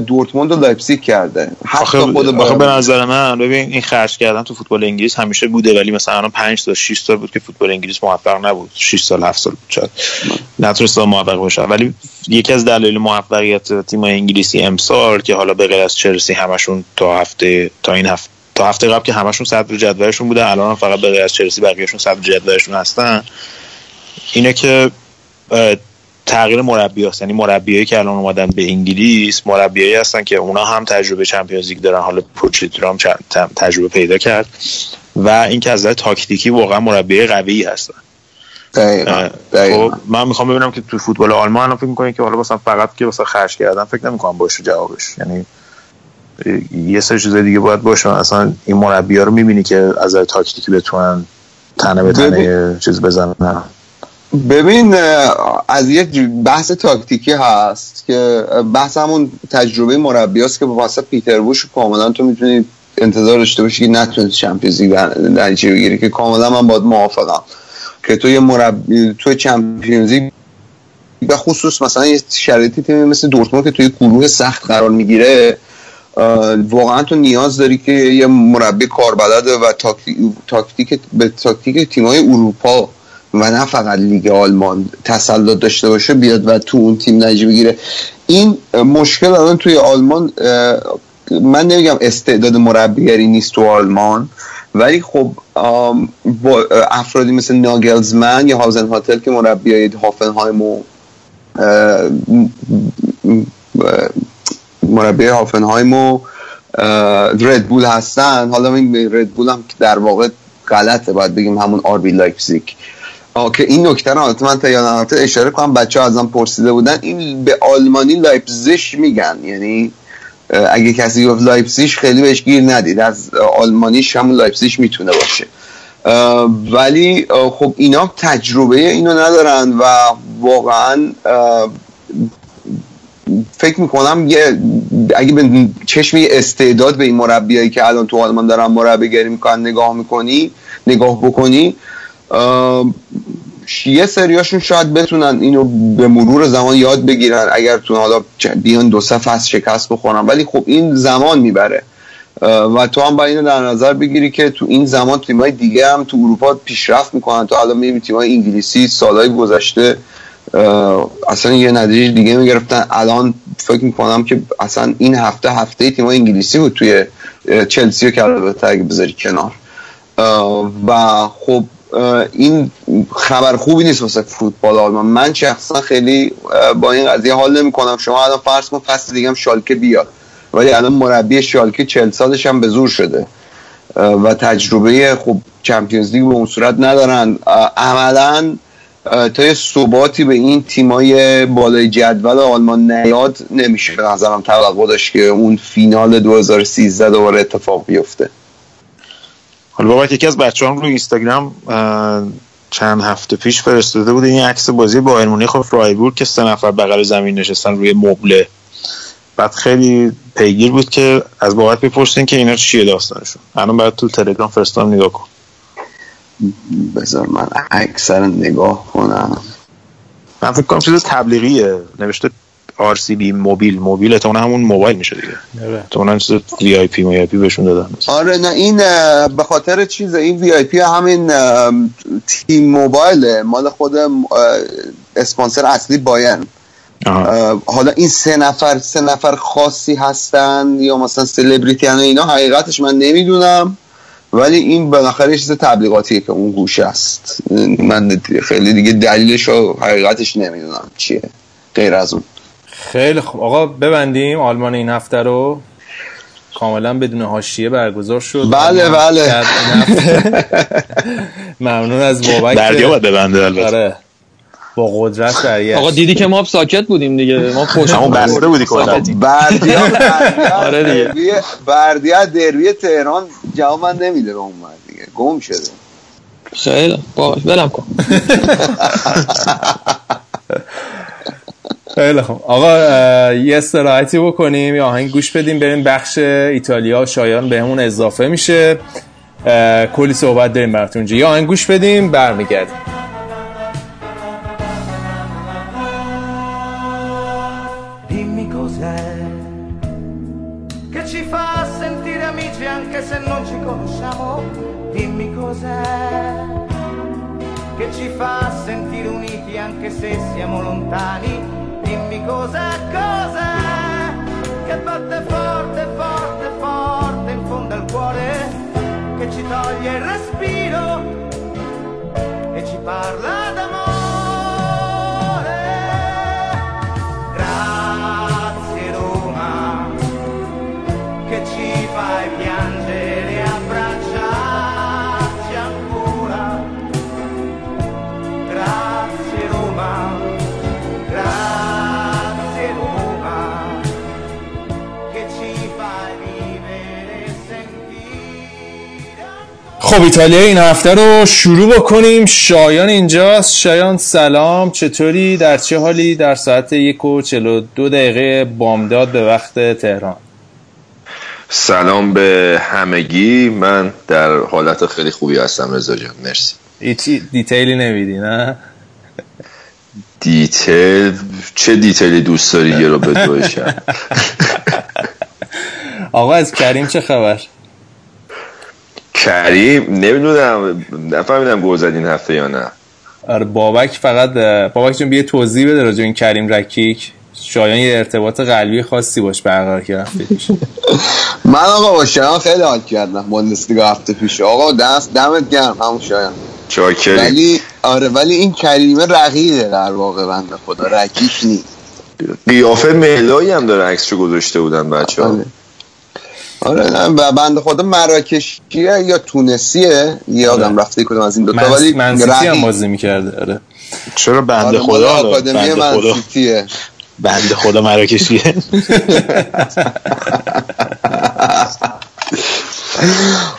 دورتموند و لایپزیگ کرده. حتی آخه, خود آخه به نظر من ببین این خرج کردن تو فوتبال انگلیس همیشه بوده ولی مثلا الان 5 تا 6 سال بود که فوتبال انگلیس موفق نبود. 6 سال 7 سال بود شاید. نتونست موفق باشه ولی یکی از دلایل موفقیت تیم انگلیسی امسال که حالا به غیر از چلسی همشون تا هفته تا این هفته تا هفته قبل که همشون صدر جدولشون بوده الان فقط به غیر از چلسی بقیهشون صدر جدولشون هستن. اینه که تغییر مربی هست یعنی مربیایی که الان اومدن به انگلیس مربیایی هستن که اونا هم تجربه چمپیونز لیگ دارن. حالا پوچتینو هم تجربه پیدا کرد. و اینکه از نظر تاکتیکی واقعا مربی قوی هستن. دقیقا. دقیقا. خب من می‌خوام ببینم که تو فوتبال آلمان الان فکر می‌کنین که حالا مثلا فقط که مثلا خرج کردن فکر نمی‌کنم باشه جوابش. یعنی یه سری چیزای دیگه باید باشه. اصلا این مربی ها رو می‌بینی که از نظر تاکتیکی بتونن تنه به تنه چیز بزنن. ببین از یک بحث تاکتیکی هست که بحث همون تجربه مربی هست که واسه پیتر بوش کاملا تو می‌تونی انتظار داشته باشی که نتونست چمپیونز لیگ نتیجه بگیری که کاملا من باید موافقم که تو یه مربی تو چمپیونز به خصوص مثلا یه شرایطی تیمی مثل دورتموند که توی گروه سخت قرار می‌گیره واقعا تو نیاز داری که یه مربی کاربلد و تاکتیک به تاکتیک تیمای اروپا و نه فقط لیگ آلمان تسلط داشته باشه بیاد و تو اون تیم نتیجه بگیره. این مشکل الان توی آلمان من نمیگم استعداد مربیگری نیست تو آلمان ولی خب با افرادی مثل ناگلزمن یا هازن هوتل که مربی های هافنهایم و مربی هافنهایم و ردبول هستن. حالا این ردبول هم در واقع غلطه باید بگیم همون آربی لایپزیگ. آه، که این نکته رو البته من تا اشاره کنم بچه ها ازم پرسیده بودن. این به آلمانی لایپزیش میگن یعنی اگه کسی گفت لایپزیش خیلی بهش گیر ندید. از آلمانیش همون لایپزیش می‌تونه باشه. ولی خب اینا تجربه اینو ندارن و واقعا فکر می‌کنم یه اگه به چشم استعداد به این مربیایی که الان تو آلمان دارن مربیگری می‌کنن نگاه می‌کنی نگاه بکنی یه سریاشون شاید بتونن اینو به مرور زمان یاد بگیرن اگر تو حالا بیان دو سه فصل شکست بخورن. ولی خب این زمان می‌بره. و تو هم باید اینو در نظر بگیری که تو این زمان تیمای دیگه هم تو اروپا پیشرفت می‌کنن. تو الان می‌بینی تیمای انگلیسی سالهای گذشته اصلا یه نتیجه دیگه می‌گرفتن. الان فکر می‌کنم که اصلا این هفته هفته تیمای انگلیسی بود توی چلسی رو که بذاری کنار. و خب این خبر خوبی نیست واسه فوتبال آلمان. من شخصا خیلی با این قضیه حال نمی کنم شما الان فرض کن فصل دیگه هم شالکه بیاد. ولی الان مربی شالکه چل سالش هم به زور شده. و تجربه خب چمپیونز لیگ به اون صورت ندارن. عملا تا یه ثباتی به این تیمای بالای جدول آلمان نیاد نمیشه. به نظرم توقع داشت که اون فینال 2013 دوباره اتفاق بیفته. حالا بابک یکی از بچه هم روی اینستاگرام چند هفته پیش فرستاده بود. این عکس بازی با مونیخ و فرایبورگ که سه نفر بغل زمین نشستن روی مبله. بعد خیلی پیگیر بود که از بابک بپرسین که اینا چیه داستانشون. الان بعد تو تلگرام فرستادم نگاه کن. بذار من اکثر نگاه کنم. من فکر کنم چیز تبلیغیه. نوشته RCB موبیل موبیل تو همون موبایل میشه دیگه. تو اون چیز وی آی پی وی آی پی بهشون دادن. آره نه این به خاطر چیز این وی آی پی همین تیم موبایل مال خود اسپانسر اصلی باین حالا این سه نفر سه نفر خاصی هستن یا مثلا سلبریتی هن اینا حقیقتش من نمی‌دونم. ولی این بالاخره چیز تبلیغاتیه که اون گوشه است. من خیلی دیگه دلیلش و حقیقتش نمی‌دونم چیه. غیر از اون. خیلی خوب. آقا ببندیم آلمان این هفته رو. کاملا بدون حاشیه برگزار شد. بله، بله. ممنون از بابک. بردیا باید ببنده البته. آره. با قدرت آقا دیدی که ما ساکت بودیم دیگه. ما پشت همون بسته بودی کلا. بردیا آره دیگه. بردیا دروی تهران جواب من نمیده به اون مرد دیگه. گم شده. خیلی. باش ولم کن. خیلی خوب. آقا یه استراحتی بکنیم یا آهنگ گوش بدیم بریم بخش ایتالیا. و شایان بهمون اضافه میشه. کلی صحبت داریم براتون اونجا یه آهنگ گوش بدیم برمیگردیم. Che ci fa sentire uniti anche se siamo lontani. Cos'è, cos'è che batte forte, forte, forte in fondo al cuore, che ci toglie il respiro e ci parla d'amore. خب ایتالیا این هفته رو شروع بکنیم. شایان اینجاست. شایان سلام. چطوری؟ در چه حالی؟ در ساعت یک و چلو دو دقیقه بامداد به وقت تهران. سلام به همگی. من در حالت خیلی خوبی هستم رضا جان. مرسی. هیچی detail ی نمیدی نه؟ detail؟ چه detail ی دوست داری یه رو به آقا از کریم چه خبر؟ کریم نمی‌دونم نفهمیدم گل زد این هفته یا نه. آره بابک فقط بابک جون بیا توضیح بده راجع این کریم رکیک. شایان یه ارتباط قلبی خاصی باش برقرار کرد من آقا با شایان خیلی حال کردم بوندسلیگا هفته پیش. آقا دست دمت گرم همون شایان. چاکری ولی آره ولی این کریمه رقیقه در واقع بنده خدا رکیش نیست. قیافه مهلایی هم داره عکسشو گذاشته بودن بچه ها آره نه بنده خدا مراکشیه یا تونسیه؟ یادم آره. رفته کدوم از این دو تا ولی منسیتی هم بازی می‌کرده آره. چرا بنده آره خدا؟ آکادمی منسیتیه. بنده خدا مراکشیه.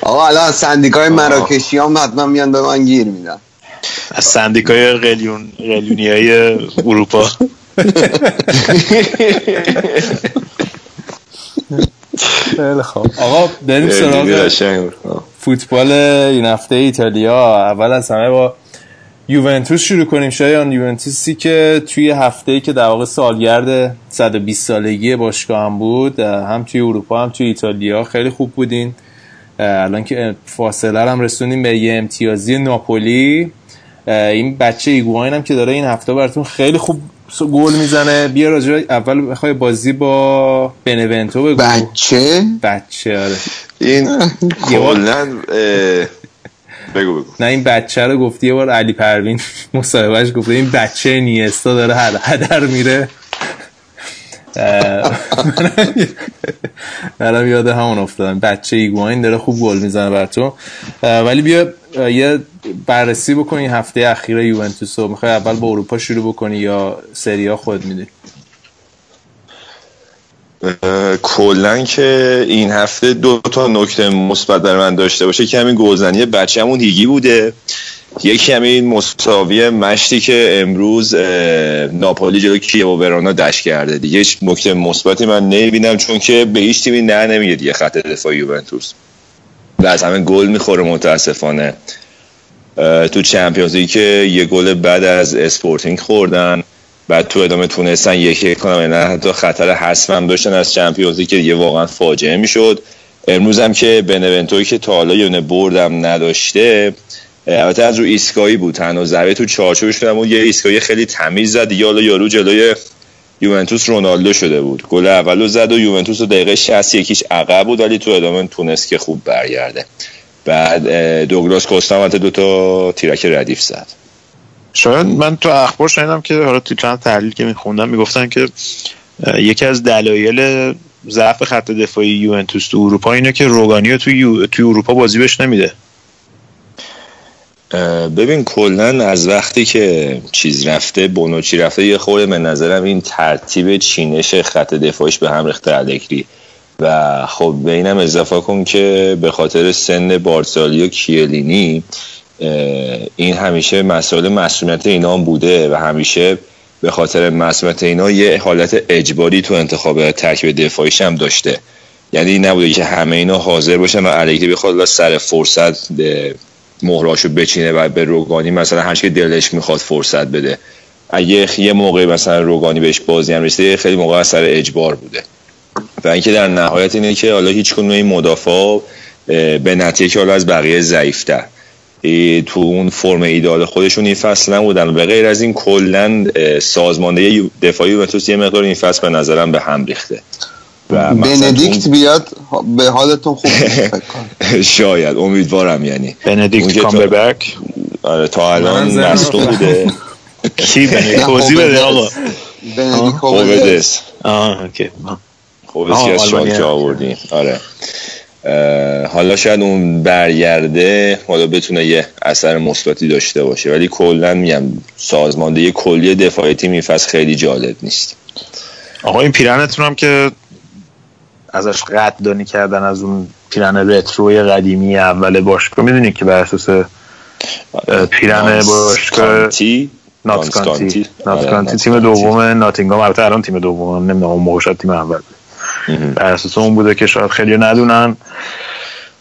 آقا الان سندیکای مراکشی هم حتما میان به من گیر میدن. از سندیکای قلیون قلیونی های اروپا. خیلی خوب. آقا بریم سراغ فوتبال این هفته ایتالیا. اول از همه با یوونتوس شروع کنیم. شایان یوونتوسی که توی هفته که در واقع سالگرد 120 سالگی باشگاه هم بود هم توی اروپا هم توی ایتالیا. خیلی خوب بودین. الان که فاصله هم رسونیم به یه امتیازی ناپولی. این بچه ایگواین هم که داره این هفته براتون خیلی خوب گل می‌زنه. بیا راجع اول بخوای بازی با بنونتو بگو. بچه؟ بچه آره. این کلا بگو بگو. نه این بچه رو گفتی یه بار علی پروین مصاحبهش گفته این بچه نیستا داره هدر میره. منم یاد همون افتادم. بچه ایگواین داره خوب گل می‌زنه بر تو. ولی بیا یه بررسی بکنی. هفته اخیر یوونتوس رو می‌خوای اول با اروپا شروع بکنی یا سریا خود میدی کلا که این هفته دو تا نکته مثبت در من داشته باشه. که همین گلزنی بچه‌مون هیگی بوده. یکی همین مساوی مشتی که امروز ناپولی جلو کیو و ورانا دشت کرده. دیگه هیچ نکته مثبتی من نمی‌بینم چون که به هیچ تیمی نه نمیگه دیگه خط دفاع یوونتوس. و از همه گل می‌خوره متاسفانه. تو چمپیونز که یه گل بعد از اسپورتینگ خوردن بعد تو ادامه تونستن یکی کنم نه حتی خطر هم داشتن از چمپیونز که یه واقعا فاجعه می‌شد. امروز هم که بنونتوی که تا حالا یونه بردم نداشته البته از رو ایستگاهی بود تنها ضربه تو چارچوبش شدم و یه ایستگاهی خیلی تمیز زد. دیگه حالا یارو جلوی یوونتوس رونالدو شده بود. گل اولو زد و یوونتوس رو دقیقه 60 یکیش عقب بود ولی تو ادامه تونست که خوب برگرده. بعد دوگلاس کوستا هم دو تا تیرک ردیف زد. شاید من تو اخبار شنیدم که حالا تو چند تحلیل که میخوندم می‌گفتن که یکی از دلایل ضعف خط دفاعی یوونتوس تو اروپا اینه که روگانی تو یو... تو اروپا بازی بهش نمیده. ببین کلا از وقتی که چیز رفته بونوچی رفته یه خورده به نظرم این ترتیب چینش خط دفاعش به هم ریخته الگری و خب به اینم اضافه کن که به خاطر سن بارسالی و کیلینی این همیشه مسئله مسئولیت اینا هم بوده و همیشه به خاطر مسئولیت اینا یه حالت اجباری تو انتخاب ترکیب دفاعیش هم داشته. یعنی نبوده که همه اینا حاضر باشن و الگری بخواد سر فرصت مهراشو بچینه و به روگانی مثلا هر که دلش می‌خواد فرصت بده. اگه یه موقع مثلا روگانی بهش بازی هم رسیده خیلی موقع از سر اجبار بوده. و اینکه در نهایت اینه که حالا هیچ کنون این مدافع به نتیجه که حالا از بقیه ضعیفتر. تو اون فرم ایدال خودشون این فصل نبودن. به غیر از این کلا سازماندهی دفاعی یوونتوس یه مقدار این فصل به نظرم به هم ریخته. بندیکت بیاد به حالتون خوب شاید امیدوارم یعنی. بندیکت کامبربک؟ آره تا الان مصدوم بوده. کی بندیکت توضیح بده آقا. خوبدس آه اوکی. خوبدس که از شالکه آوردیم آره. حالا شاید اون برگرده حالا بتونه یه اثر مثبتی داشته باشه. ولی کلا میگم سازماندهی کلی دفاعی تیم این فصل خیلی جالب نیست. آقا این پیرنتون هم که ازش قدردانی کردن از اون پیرن رتروی قدیمی اول باشگاه. می‌دونید که بر اساس پیرن باشگاه ناتس کانتی. ناتس آره، کانتی تیم. دوم ناتینگام. البته الان تیم دوم نمی‌دونم اون موقع تیم اول. بر اساس اون بوده که شاید خیلی ندونن.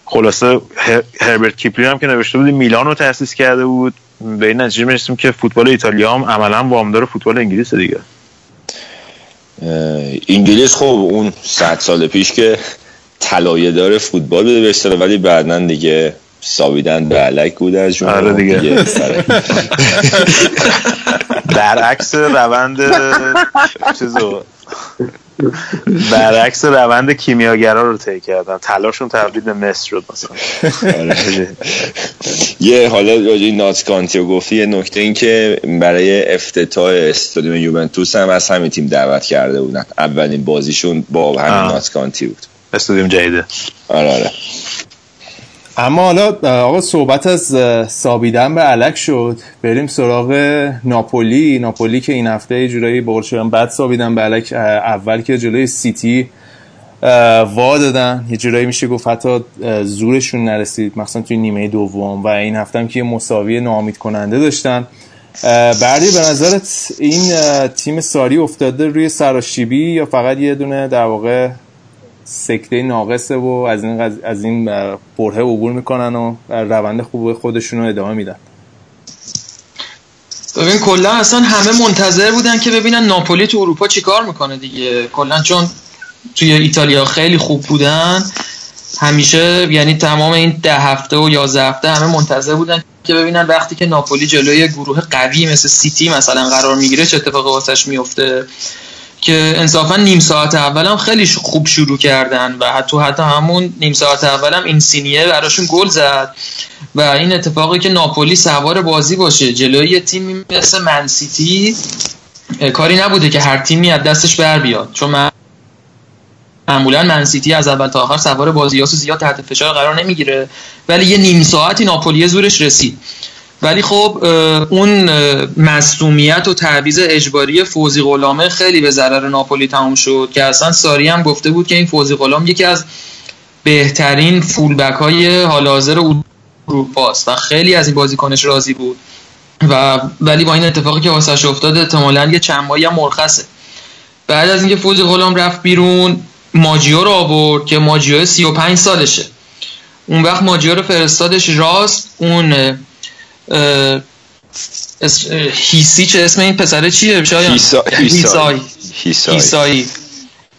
خلاصه هر- هربرت کیپلین هم که نوشته بود میلان رو تأسیس کرده بود. به این نتیجه می‌رسیم که فوتبال ایتالیا هم عملا وامدار فوتبال انگلیس دیگه. انگلیس خب اون صد سال پیش که طلایه‌دار فوتبال بوده به اصطلاح ولی بعدا دیگه ساویدن به علک بوده از جمله آره دیگه. سر- برعکس روند چیزو. برعکس روند کیمیاگرا رو طی کردن طلاشون تبدیل به مصر شد مثلا. آره. یه حالا راجع این ناتس کانتی رو گفتی یه نکته این که برای افتتاح استادیوم یوونتوس هم از همین تیم دعوت کرده بودن. اولین بازیشون با همین آه. ناتس کانتی بود. استودیوم جدیده. آره آره. اما حالا آقا صحبت از سابیدن به علک شد. بریم سراغ ناپولی. ناپولی که این هفته یه جورایی بقول شدن بعد سابیدن به علک اول که جلوی سیتی وا دادن. یه جورایی میشه گفت حتی زورشون نرسید مثلا توی نیمه دوم. و این هفته هم که مساوی ناامید کننده داشتن. بردی به نظرت این تیم ساری افتاده روی سراشیبی یا فقط یه دونه در واقع سکته ناقصه و از این قض... از این برهه عبور می‌کنن و روند خوب خودشون رو ادامه میدن. ببین کلا اصلا همه منتظر بودن که ببینن ناپولی تو اروپا چیکار می‌کنه دیگه. کلا چون توی ایتالیا خیلی خوب بودن. همیشه یعنی تمام این ده هفته و یازده هفته همه منتظر بودن که ببینن وقتی که ناپولی جلوی گروه قوی مثل سیتی مثلا قرار می‌گیره چه اتفاقی واسش میفته که انصافا نیم ساعت اولم خیلی خوب شروع کردن و حتی حتی همون نیم ساعت اولم این سینیه براشون گل زد و این اتفاقی که ناپولی سوار بازی باشه. جلوی تیمی مثل منسیتی کاری نبوده که هر تیمی از دستش بر بیاد. چون من معمولا منسیتی از اول تا آخر سوار بازیاسو زیاد تحت فشار قرار نمی‌گیره. ولی یه نیم ساعتی ناپولی زورش رسید. ولی خب اون اه، مصدومیت و تعویض اجباری فوزی غلامه خیلی به ضرر ناپولی تموم شد که اصلا ساری هم گفته بود که این فوزی غلام یکی از بهترین فولبک های حال حاضر اروپا است و خیلی از این بازیکنش راضی بود. و ولی با این اتفاقی که واسش افتاد احتمالاً یه چند ماهی هم مرخصه. بعد از اینکه فوزی غلام رفت بیرون ماجیو رو آورد که ماجیو 35 سالشه. اون وقت ماجیو رو فرستادش راست اون هیسی چه اسم این پسره چیه؟ شایان؟ هیسا- هیسای هیسای. هیسایی.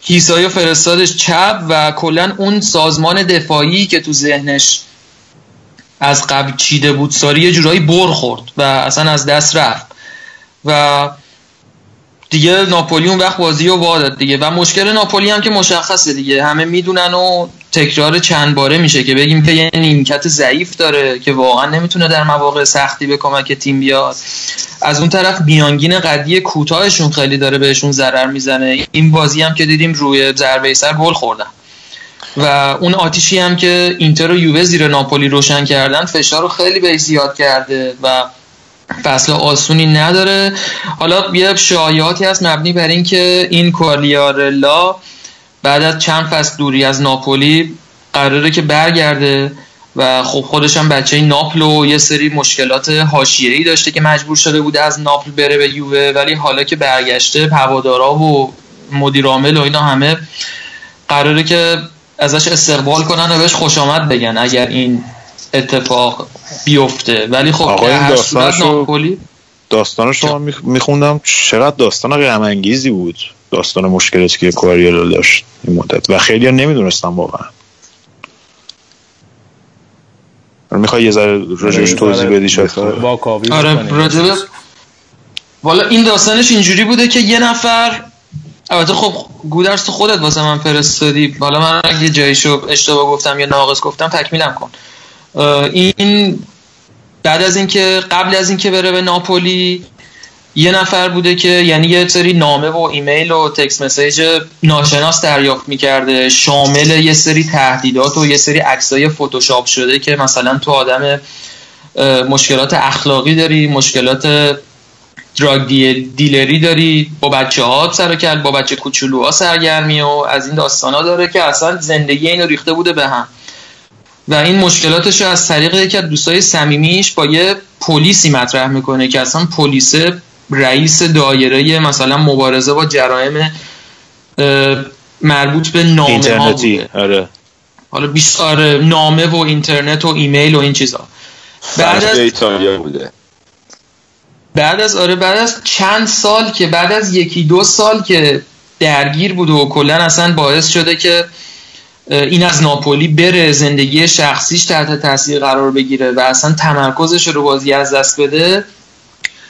هیسایی. رو فرستادش چپ و کلا اون سازمان دفاعی که تو ذهنش از قبل چیده بود ساری یه جورایی بر خورد و اصلا از دست رفت. و دیگه ناپولی اون وقت بازی رو وا داد دیگه. و مشکل ناپولی هم که مشخصه دیگه. همه می‌دونن و تکرار چند باره میشه که بگیم که یه نیمکت ضعیف داره که واقعا نمی‌تونه در مواقع سختی به کمک تیم بیاد. از اون طرف میانگین قدی کوتاهشون خیلی داره بهشون ضرر می‌زنه. این بازی هم که دیدیم روی ضربه سر گل خوردن. و اون آتیشی هم که اینتر و یووه زیر ناپولی روشن کردن فشار رو خیلی بهش زیاد کرده و فصل آسونی نداره. حالا یه شایعاتی هست مبنی بر اینکه این کوالیارلا بعد از چند فصل دوری از ناپولی قراره که برگرده و خب خودش هم بچه ناپل و یه سری مشکلات حاشیه‌ای داشته که مجبور شده بوده از ناپل بره به یووه ولی حالا که برگشته هوادارا و مدیر عامل و اینا همه قراره که ازش استقبال کنن و بهش خوش آمد بگن اگر این اتفاق بیفته. ولی خب آقا این داستانشو- ناپولی داستان شما میخوندم چقدر داستان غم انگیزی بود. داستان مشکلاتی که کواریالا داشت این مدت. و خیلی نمی‌دونستم واقعا. می‌خوای یه ذره راجعش توضیح بدی شاید؟ کاوی آره. راجبه والا این داستانش اینجوری بوده که یه نفر البته خب گودرس تو خودت واسه من فرستادی. حالا من اگه جایشو اشتباه گفتم یا ناقص گفتم تکمیلم کن. این بعد از اینکه قبل از اینکه بره به ناپولی یه نفر بوده که یعنی یه سری نامه و ایمیل و تکس مسیج ناشناس دریافت می‌کرده. شامل یه سری تهدیدات و یه سری عکسای فتوشاپ شده که مثلا تو آدم مشکلات اخلاقی داری مشکلات دراگ دی- دیلری داری با بچه ها سر کل با بچه کوچولوها سرگرمی و از این داستان ها داره که اصلا زندگی اینو ریخته بوده به هم. و این مشکلاتش رو از طریق یکی از دوستای صمیمیش با یه پلیسی مطرح می‌کنه که اصلا پلیس رئیس دایره مثلا مبارزه با جرایم مربوط به نامه اینترنتی ها. آره. حالا بیشتر آره، نامه و اینترنت و ایمیل و این چیزا. بعد از ایتالیا بوده. بعد از آره بعد از چند سال که بعد از یکی دو سال که درگیر بوده و کلا اصلا باعث شده که این از ناپولی بره زندگی شخصیش تحت تاثیر قرار بگیره و اصلا تمرکزش رو بازی از دست بده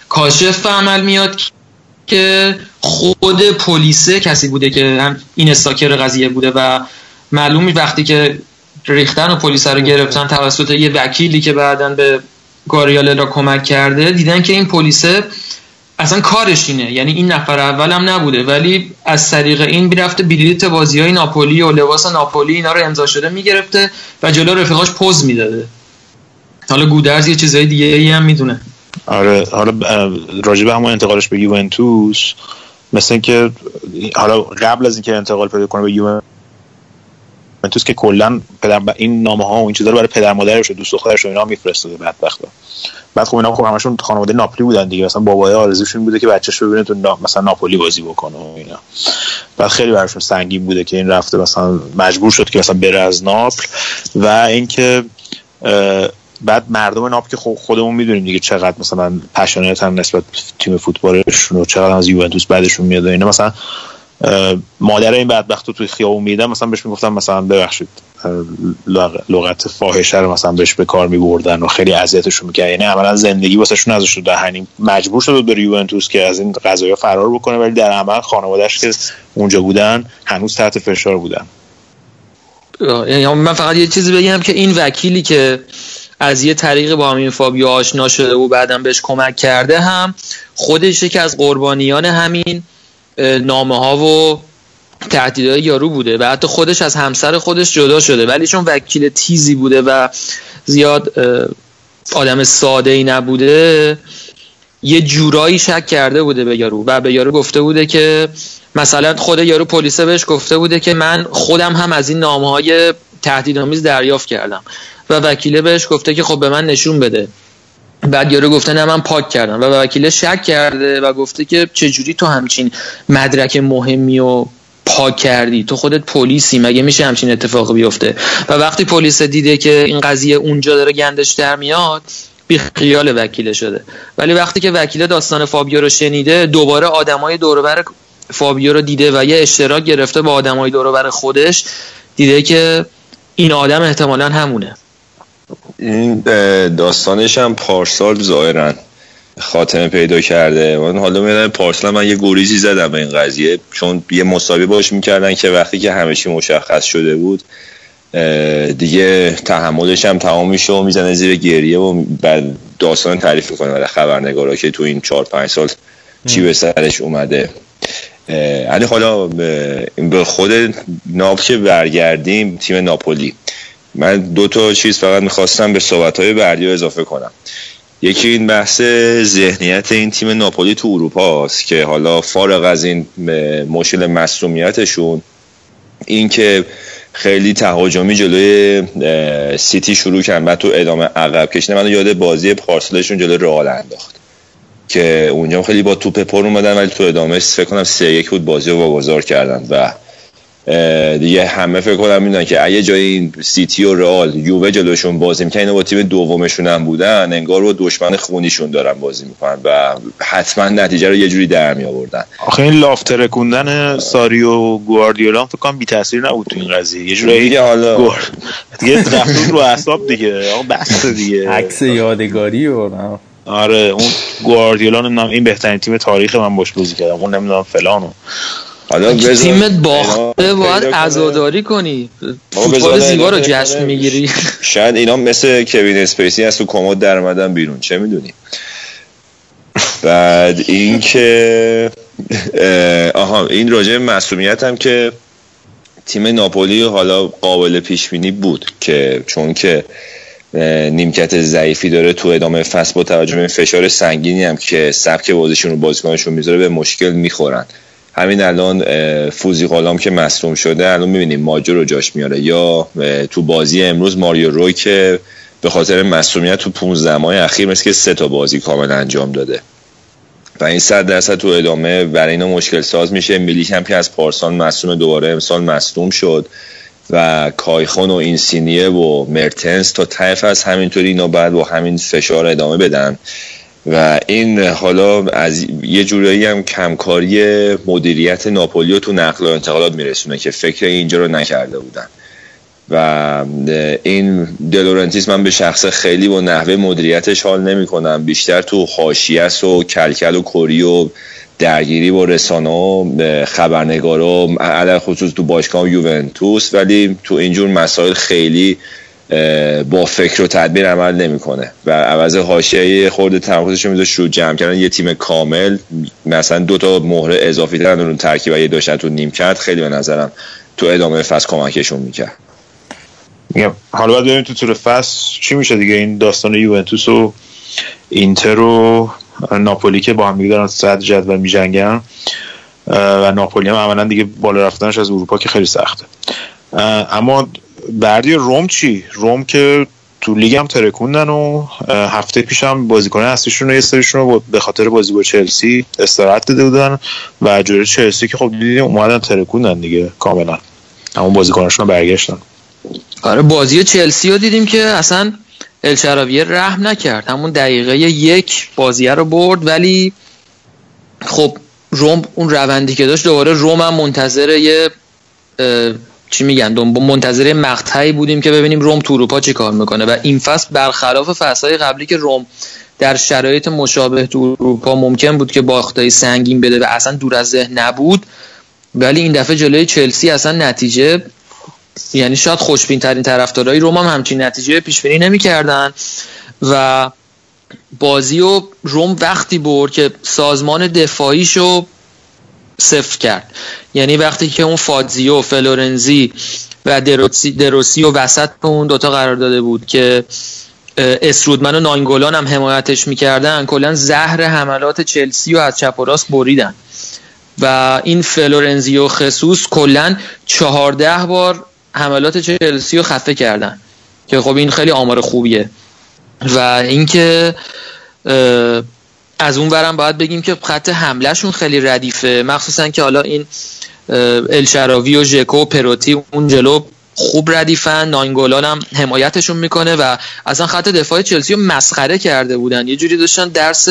کاشف به عمل میاد که خود پلیسه کسی بوده که هم این استاکر قضیه بوده و معلومی وقتی که ریختن و پلیس رو گرفتن توسط یه وکیلی که بعدا به گاریاللا کمک کرده دیدن که این پلیسه اصلا کارش اینه. یعنی این نفر اول هم نبوده ولی از طریق این می‌رفته بلیت بازی های ناپولی و لباس ناپولی اینا رو امضا شده می‌گرفته و جلو رفیقاش پوز می‌داده. حالا گودرز یه چیزای دیگه ای هم می‌دونه. آره حالا راجع به همون انتقالش به یوونتوس مثل اینکه حالا قبل از اینکه انتقال پیدا کنه به یوونتوس که کلا پدر این نامه ها و این چیزا رو برای پدر مادرش و دوست دخترش و اینا میفرستاده بدبختا. بعد خب اینا خب همشون خانواده ناپولی بودن دیگه مثلا بابای آرزوشون بوده که بچه‌ش ببینه تو نا... مثلا ناپولی بازی بکنه و اینا. بعد خیلی براشون سنگین بوده که این رفته مثلا مجبور شد که مثلا بره از ناپل و اینکه بعد مردم ناپل که خودمون می‌دونیم دیگه چقدر مثلا پشنیت هم نسبت تیم فوتبالشون و چقدر از یوونتوس بعدشون میاد و اینا. مثلا مادر این بدبخت رو توی خیابون میدن مثلا بهش می‌گفتن مثلا ببخشید لغت فاحشه رو مثلا بهش به کار میبردن و خیلی اذیتشون می‌کرد یعنی عملا زندگی واسهشون ازش رو دهنی مجبور شده بود بره یوونتوس که از این قضايا فرار بکنه ولی در عمل خانوادهش که اونجا بودن هنوز تحت فشار بودن. یعنی من فقط یه چیزی بگم که این وکیلی که از یه طریق با همین فابیو آشنا شده و بعدم بهش کمک کرده هم خودش یکی از قربانیان همین نامه ها و تهدیدهای یارو بوده و حتی خودش از همسر خودش جدا شده. ولی چون وکیل تیزی بوده و زیاد آدم ساده ای نبوده یه جورایی شک کرده بوده به یارو و به یارو گفته بوده که مثلا خود یارو پلیسه بهش گفته بوده که من خودم هم از این نامه های تهدیدآمیز دریافت کردم. و وکیله بهش گفته که خب به من نشون بده. بعد یارو گفته نه من پاک کردم. و وکیله شک کرده و گفته که چجوری تو همچین مدرک مهمی و پاک کردی؟ تو خودت پلیسی مگه میشه همچین اتفاقی بیفته؟ و وقتی پلیس دیده که این قضیه اونجا داره گندش در میاد بی خیال وکیله شده. ولی وقتی که وکیله داستان فابیو رو شنیده دوباره آدمای دوربر فابیو رو دیده و یه اشتراک گرفته با آدمای دوربر خودش دیده که این آدم احتمالا همونه. این داستانش هم پارسال ظاهرا خاتمه پیدا کرده. من حالا می‌دونم پارسال من یه گریزی زدم به این قضیه چون یه مساوی باش می‌کردن که وقتی که همه چی مشخص شده بود دیگه تحملش هم تمام میشه و می‌زنه زیر گریه و بعد داستان تعریف می‌کنه. برای خبرنگارا که تو این چهار پنج سال چی به سرش اومده. ولی حالا به- خود ناپ که برگردیم تیم ناپولی. من دو تا چیز فقط می‌خواستم به صحبت های بردی اضافه کنم. یکی این بحث ذهنیت این تیم ناپولی تو اروپا است که حالا فارغ از این مشکل مسئولیتشون این که خیلی تهاجمی جلوی سیتی شروع کردن بعد تو ادامه عقب کشیدن. من یاد بازی پارسالشون جلوی رئال انداخت. که اونجا خیلی با توپ پر اومدن ولی تو ادامه فکر کنم سه یک بود بازی رو واگذار کردن. و دیگه همه فکر کنم می‌دونن که اگه جای این سیتی و رئال یووه جلوشون بازی می‌کنن اینا با تیم دومشون هم بودن انگار رو دشمن خونیشون دارن بازی می‌کنن و حتما نتیجه رو یه جوری در می آوردن آخه این لاف ترکوندن ساریو و گواردیولا هم فکر کنم بی تاثیر نبود تو این قضیه. یه جوری دیگه حالا گوار دیگه رفت رو اعصاب دیگه آقا بس دیگه. عکس یادگاری و نه. آره اون گواردیولا نمی‌دونم این بهترین تیم تاریخ من باش بازی کردم اون نمی‌دونم فلانو حالا تیمت باخته باید. عزاداری کنی فوتبال زیبا رو جشن. می‌گیری شاید اینا مثل کوین اسپیسی از تو کمد در اومدن بیرون چه می‌دونی بعد اینکه آها این راجع مسئولیت هم که تیم ناپولی حالا قابل پیش بینی بود که چون که نیمکت ضعیفی داره تو ادامه فصل با توجه به فشار سنگینی هم که سبک بازیشون رو بازیکنشون می‌ذاره به مشکل می‌خورن. همین الان فوزی غلام که مصروم شده الان می‌بینیم ماجو رو جاش میاره. یا تو بازی امروز ماریو روی که به خاطر مسئولیت تو 15 ماه اخیر مثل که سه تا بازی کامل انجام داده. و این صد درصد تو ادامه برای اینا مشکل ساز میشه. میلیک هم که از پارسال مصوم دوباره امسال مصدوم شد. و کایخون و اینسینیه و مرتنس تا طیف از همینطوری اینا بعد با همین فشار ادامه بدن. و این حالا از یه جورایی هم کمکاری مدیریت ناپولیو تو نقل و انتقالات میرسونه که فکر اینجا رو نکرده بودن. و این دلورنتیس من به شخص خیلی با نحوه مدیریتش حال نمی کنم بیشتر تو خاشیس و کلکل و کری و درگیری با رسانه و خبرنگارا علل خصوص تو باشگاه یوونتوس ولی تو اینجور مسائل خیلی با فکر و تدبیر عمل نمی‌کنه. و عوض حاشیه خورده تمرکزش رو میذاشت رو جمع کردن یه تیم کامل مثلا دو تا مهره اضافی دارن اون ترکیب یه داشتن تو نیم کرد خیلی به نظرم تو ادامه فصل کمکشون می‌کرد. میگم حالا باید ببینیم تو طور فصل. چی میشه دیگه؟ این داستان یوونتوس و اینتر و ناپولی که با هم دیگه دارن صد جدول میجنگن و ناپولی هم عملا دیگه بالا رفتنش از اروپا که خیلی سخته. اما بردی روم چی؟ روم که تو لیگ هم ترکوندن و هفته پیش هم بازیکن اصلیشون رو یه سریشون رو به خاطر بازی با چلسی استراحت داده بودن و جوری چلسی که خب دیدیم اومدن ترکوندن دیگه کاملا. همون بازیکناشون برگشتن. آره بازی چلسی رو دیدیم که اصلا الشراویه رحم نکرد. همون دقیقه یک بازیه رو برد ولی خب روم اون روندی که داشت دوباره روم هم منتظر یه چی میگن منتظر مقطعی بودیم که ببینیم روم تو اروپا چی کار می‌کنه. و این فصل برخلاف فصلهای قبلی که روم در شرایط مشابه تو اروپا ممکن بود که باختای سنگین بده و اصلا دور از ذهن نبود ولی این دفعه جلوی چلسی اصلا نتیجه یعنی شاید خوشبین ترین طرفدارای روم هم همچین نتیجه پیش بینی نمی‌کردن. و بازی و روم وقتی برد که سازمان دفاعیشو صفر کرد. یعنی وقتی که اون فادزیو فلورنزی و دروسی, دروسی و وسط اون دوتا قرار داده بود که اسرودمن و ناینگولان هم حمایتش می‌کردن کلا زهر حملات چلسی و از چپ و راست بریدن. و این فلورنزی و خصوص کلا چهارده بار حملات چلسی رو خفه کردن. که خب این خیلی آمار خوبیه. و اینکه از اون برم باید بگیم که خط حملهشون خیلی ردیفه. مخصوصا که حالا این الشراوی و ژکو و پروتی اون جلو خوب ردیفن. ناینگولان هم حمایتشون می‌کنه و اصلا خط دفاع چلسی رو مسخره کرده بودن. یه جوری داشتن درس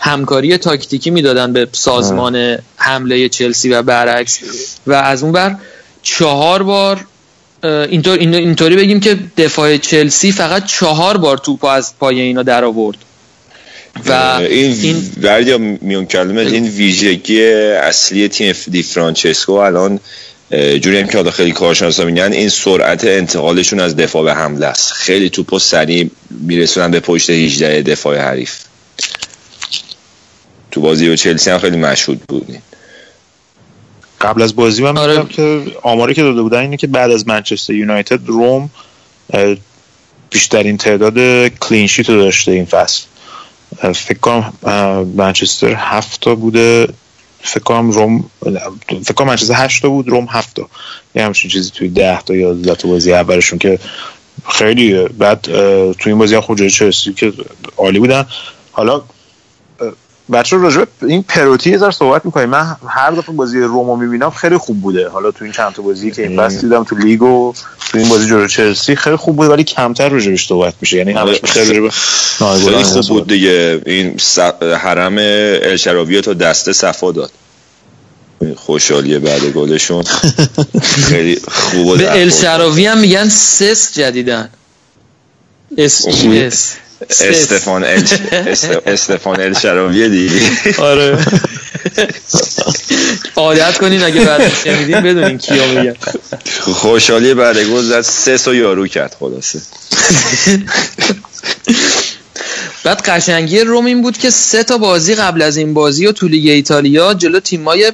همکاری تاکتیکی می‌دادن به سازمان حمله چلسی و برعکس. و از اون بر چهار بار اینطور اینطوری بگیم که دفاع چلسی فقط چهار بار توپ از پای اینا در آورد. و این, این میون کلمه این ویژگی اصلی تیم دی فرانچسکو الان جوری هم که حالا خیلی کارشناسا میگن این سرعت انتقالشون از دفاع به حمله است. خیلی توپو سریع میرسونن به پشت 18 دفاع حریف. تو بازی و چلسی هم خیلی مشهود بودین قبل از بازی من آره. که آماری که داده بودن اینه که بعد از منچستر یونایتد روم بیشترین تعداد کلینشیت رو داشته این فصل. فکر کنم منچستر هفت بوده فکر کنم روم فکر کنم منچستر هشت بود روم هفت یه همچین چیزی توی ده تا یا تا بازی اولشون که خیلی بعد توی این بازی هم خوب جای چلسی که عالی بودن. حالا بچه راجع این پروتی یه صحبت می‌کنیم. من هر دفعه بازی رومو می‌بینم خیلی خوب بوده. حالا تو این چند تا بازی که این بس دیدم تو لیگ و تو این بازی جلو چلسی خیلی خوب بود ولی کمتر راجبش صحبت میشه. یعنی همش خیلی خیلی خوب بود دیگه. این حرم الشراوی تا دسته صفا داد. خوشحالیه بعد گلشون. خیلی خوب به الشراوی هم میگن سس جدیدن. اس. استفان ال استفان ال شراویه دیگه. آره. عادت کنین اگه بعد شنیدین بدونین کیا میگن. خوشحالی بعد گل زد سه سو یارو کرد خلاصه. بعد قشنگی روم این بود که سه تا بازی قبل از این بازی و تو لیگ ایتالیا جلو تیمای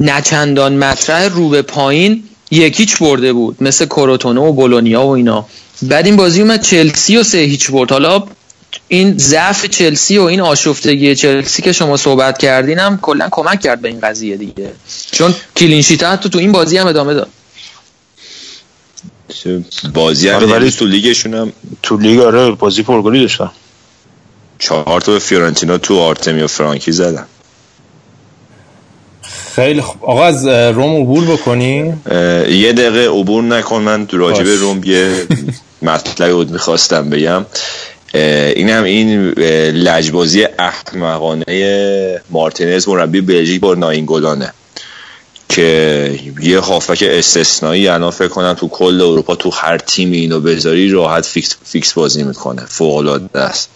نچندان مطرح رو به پایین یکیچ برده بود. مثل کروتونو و بولونیا و اینا. بعد این بازی اومد چلسی و سه هیچ برد. حالا این ضعف چلسی و این آشفتگی چلسی که شما صحبت کردین هم کلا کمک کرد به این قضیه دیگه. چون clean sheet تو تو این بازی هم ادامه داد. بازی هم آره، ولی- تو لیگشون هم تو لیگ آره بازی پرگلی داشتن چهار تا به فیورنتینا تو آرتمیو فرانکی زدن. خیلی خوب. آقا از روم عبور بکنیم اه، یه دقیقه عبور نکن من تو راجب. روم یه مطلبی بود می‌خواستم بگم. اه، اینم این لجبازی احمقانه مارتینز مربی بلژیک با ناینگولانه که یه هافبک استثنایی الان فکر کنم تو کل اروپا تو هر تیمی اینو بذاری راحت فیکس, فیکس بازی می‌کنه فوق العاده است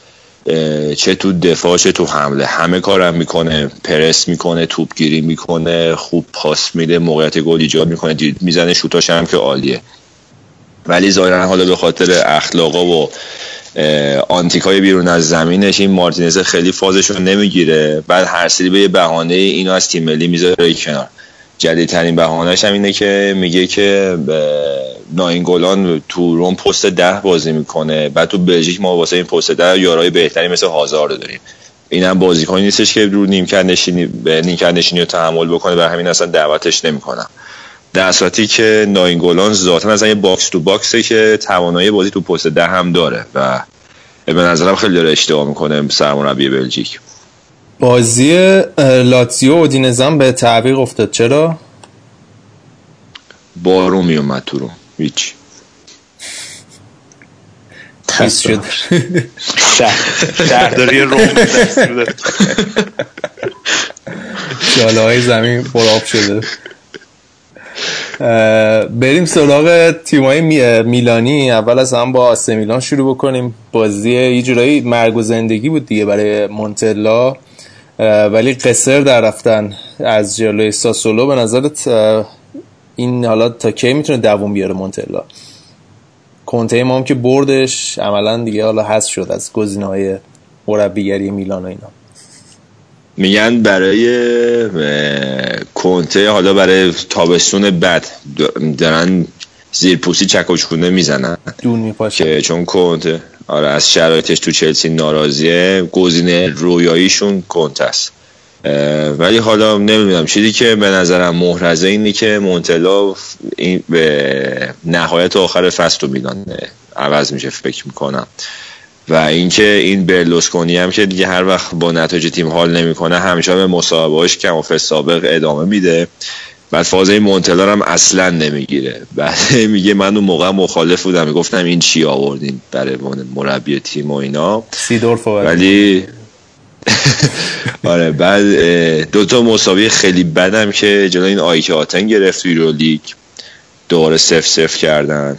چه تو دفاع چه تو حمله. همه کارم می‌کنه پرس می‌کنه توپگیری می‌کنه خوب پاس میده موقعیت گل ایجاد می‌کنه می‌زنه شوتاش هم که عالیه. ولی ظاهرا حالا به خاطر اخلاقا و آنتیکای بیرون از زمینش این مارتینز خیلی فازش رو نمی‌گیره. بعد هر سری به یه بهانه اینو از تیم ملی می‌ذاره کنار. جدیدترین بهانهش هم اینه که میگه که ناینگولان تو روم پست ده بازی می‌کنه. بعد تو بلژیک ما واسه این پست ده یارای بهتری مثل هازارد رو داریم. این هم بازیکنی نیستش که رو نیمکت نشینی نیمکت نشینی رو تحمل بکنه و همین اصلا دعوتش نمی‌کنم در صورتی که ناینگولان ذاتا اصلا یه box to box ه که توانایی بازی تو پست ده هم داره و به نظرم خیلی داره اشتباه می‌کنه سرمربی بلژیک. بازی لاتزیو و اودینزم به تعویق افتاد. چرا؟ بارون میومد تو رو هیچ. شد. شهر- شهرداری روم. شاله های زمین براب شده. بریم سراغ تیمای می- میلانی. اول از هم با آسه میلان شروع بکنیم. بازی یه جورایی مرگ و زندگی بود دیگه برای مونتلا. ولی قصر در رفتن از جلوی ساسولو به نظرت این حالا تا کی می‌تونه دووم بیاره مونتلا؟ کنته ما هم که بردش عملا دیگه حالا حذف شد از گزینه های مربیگری میلان و اینا. میگن برای کنته حالا برای تابستون بد دارن زیرپوسی چک و چکونه می‌زنن. دون میپاشه که چون کنته آره از شرایطش تو چلسی ناراضیه. گزینه رویاییشون کنته است. ولی حالا نمی‌دونم. چیزی که به نظرم محرزه اینه که مونتلا این به نهایت آخر فصل تو میلان عوض میشه فکر می‌کنم. و اینکه این برلوسکونی هم که دیگه هر وقت با نتایج تیم حال نمی‌کنه همیشه به مصاحبهاش کم و سابق ادامه میده. بعد فازه مونتلا رو هم اصلا نمی‌گیره. بعد میگه من اون موقع مخالف بودم می‌گفتم این چی آوردین برای مربی تیم و اینا. سیدورف ولی آره بعد اه، دو تا مساوی خیلی بدم که جلو این آیک آتن گرفت توی لیگ. دوباره سف سف کردن.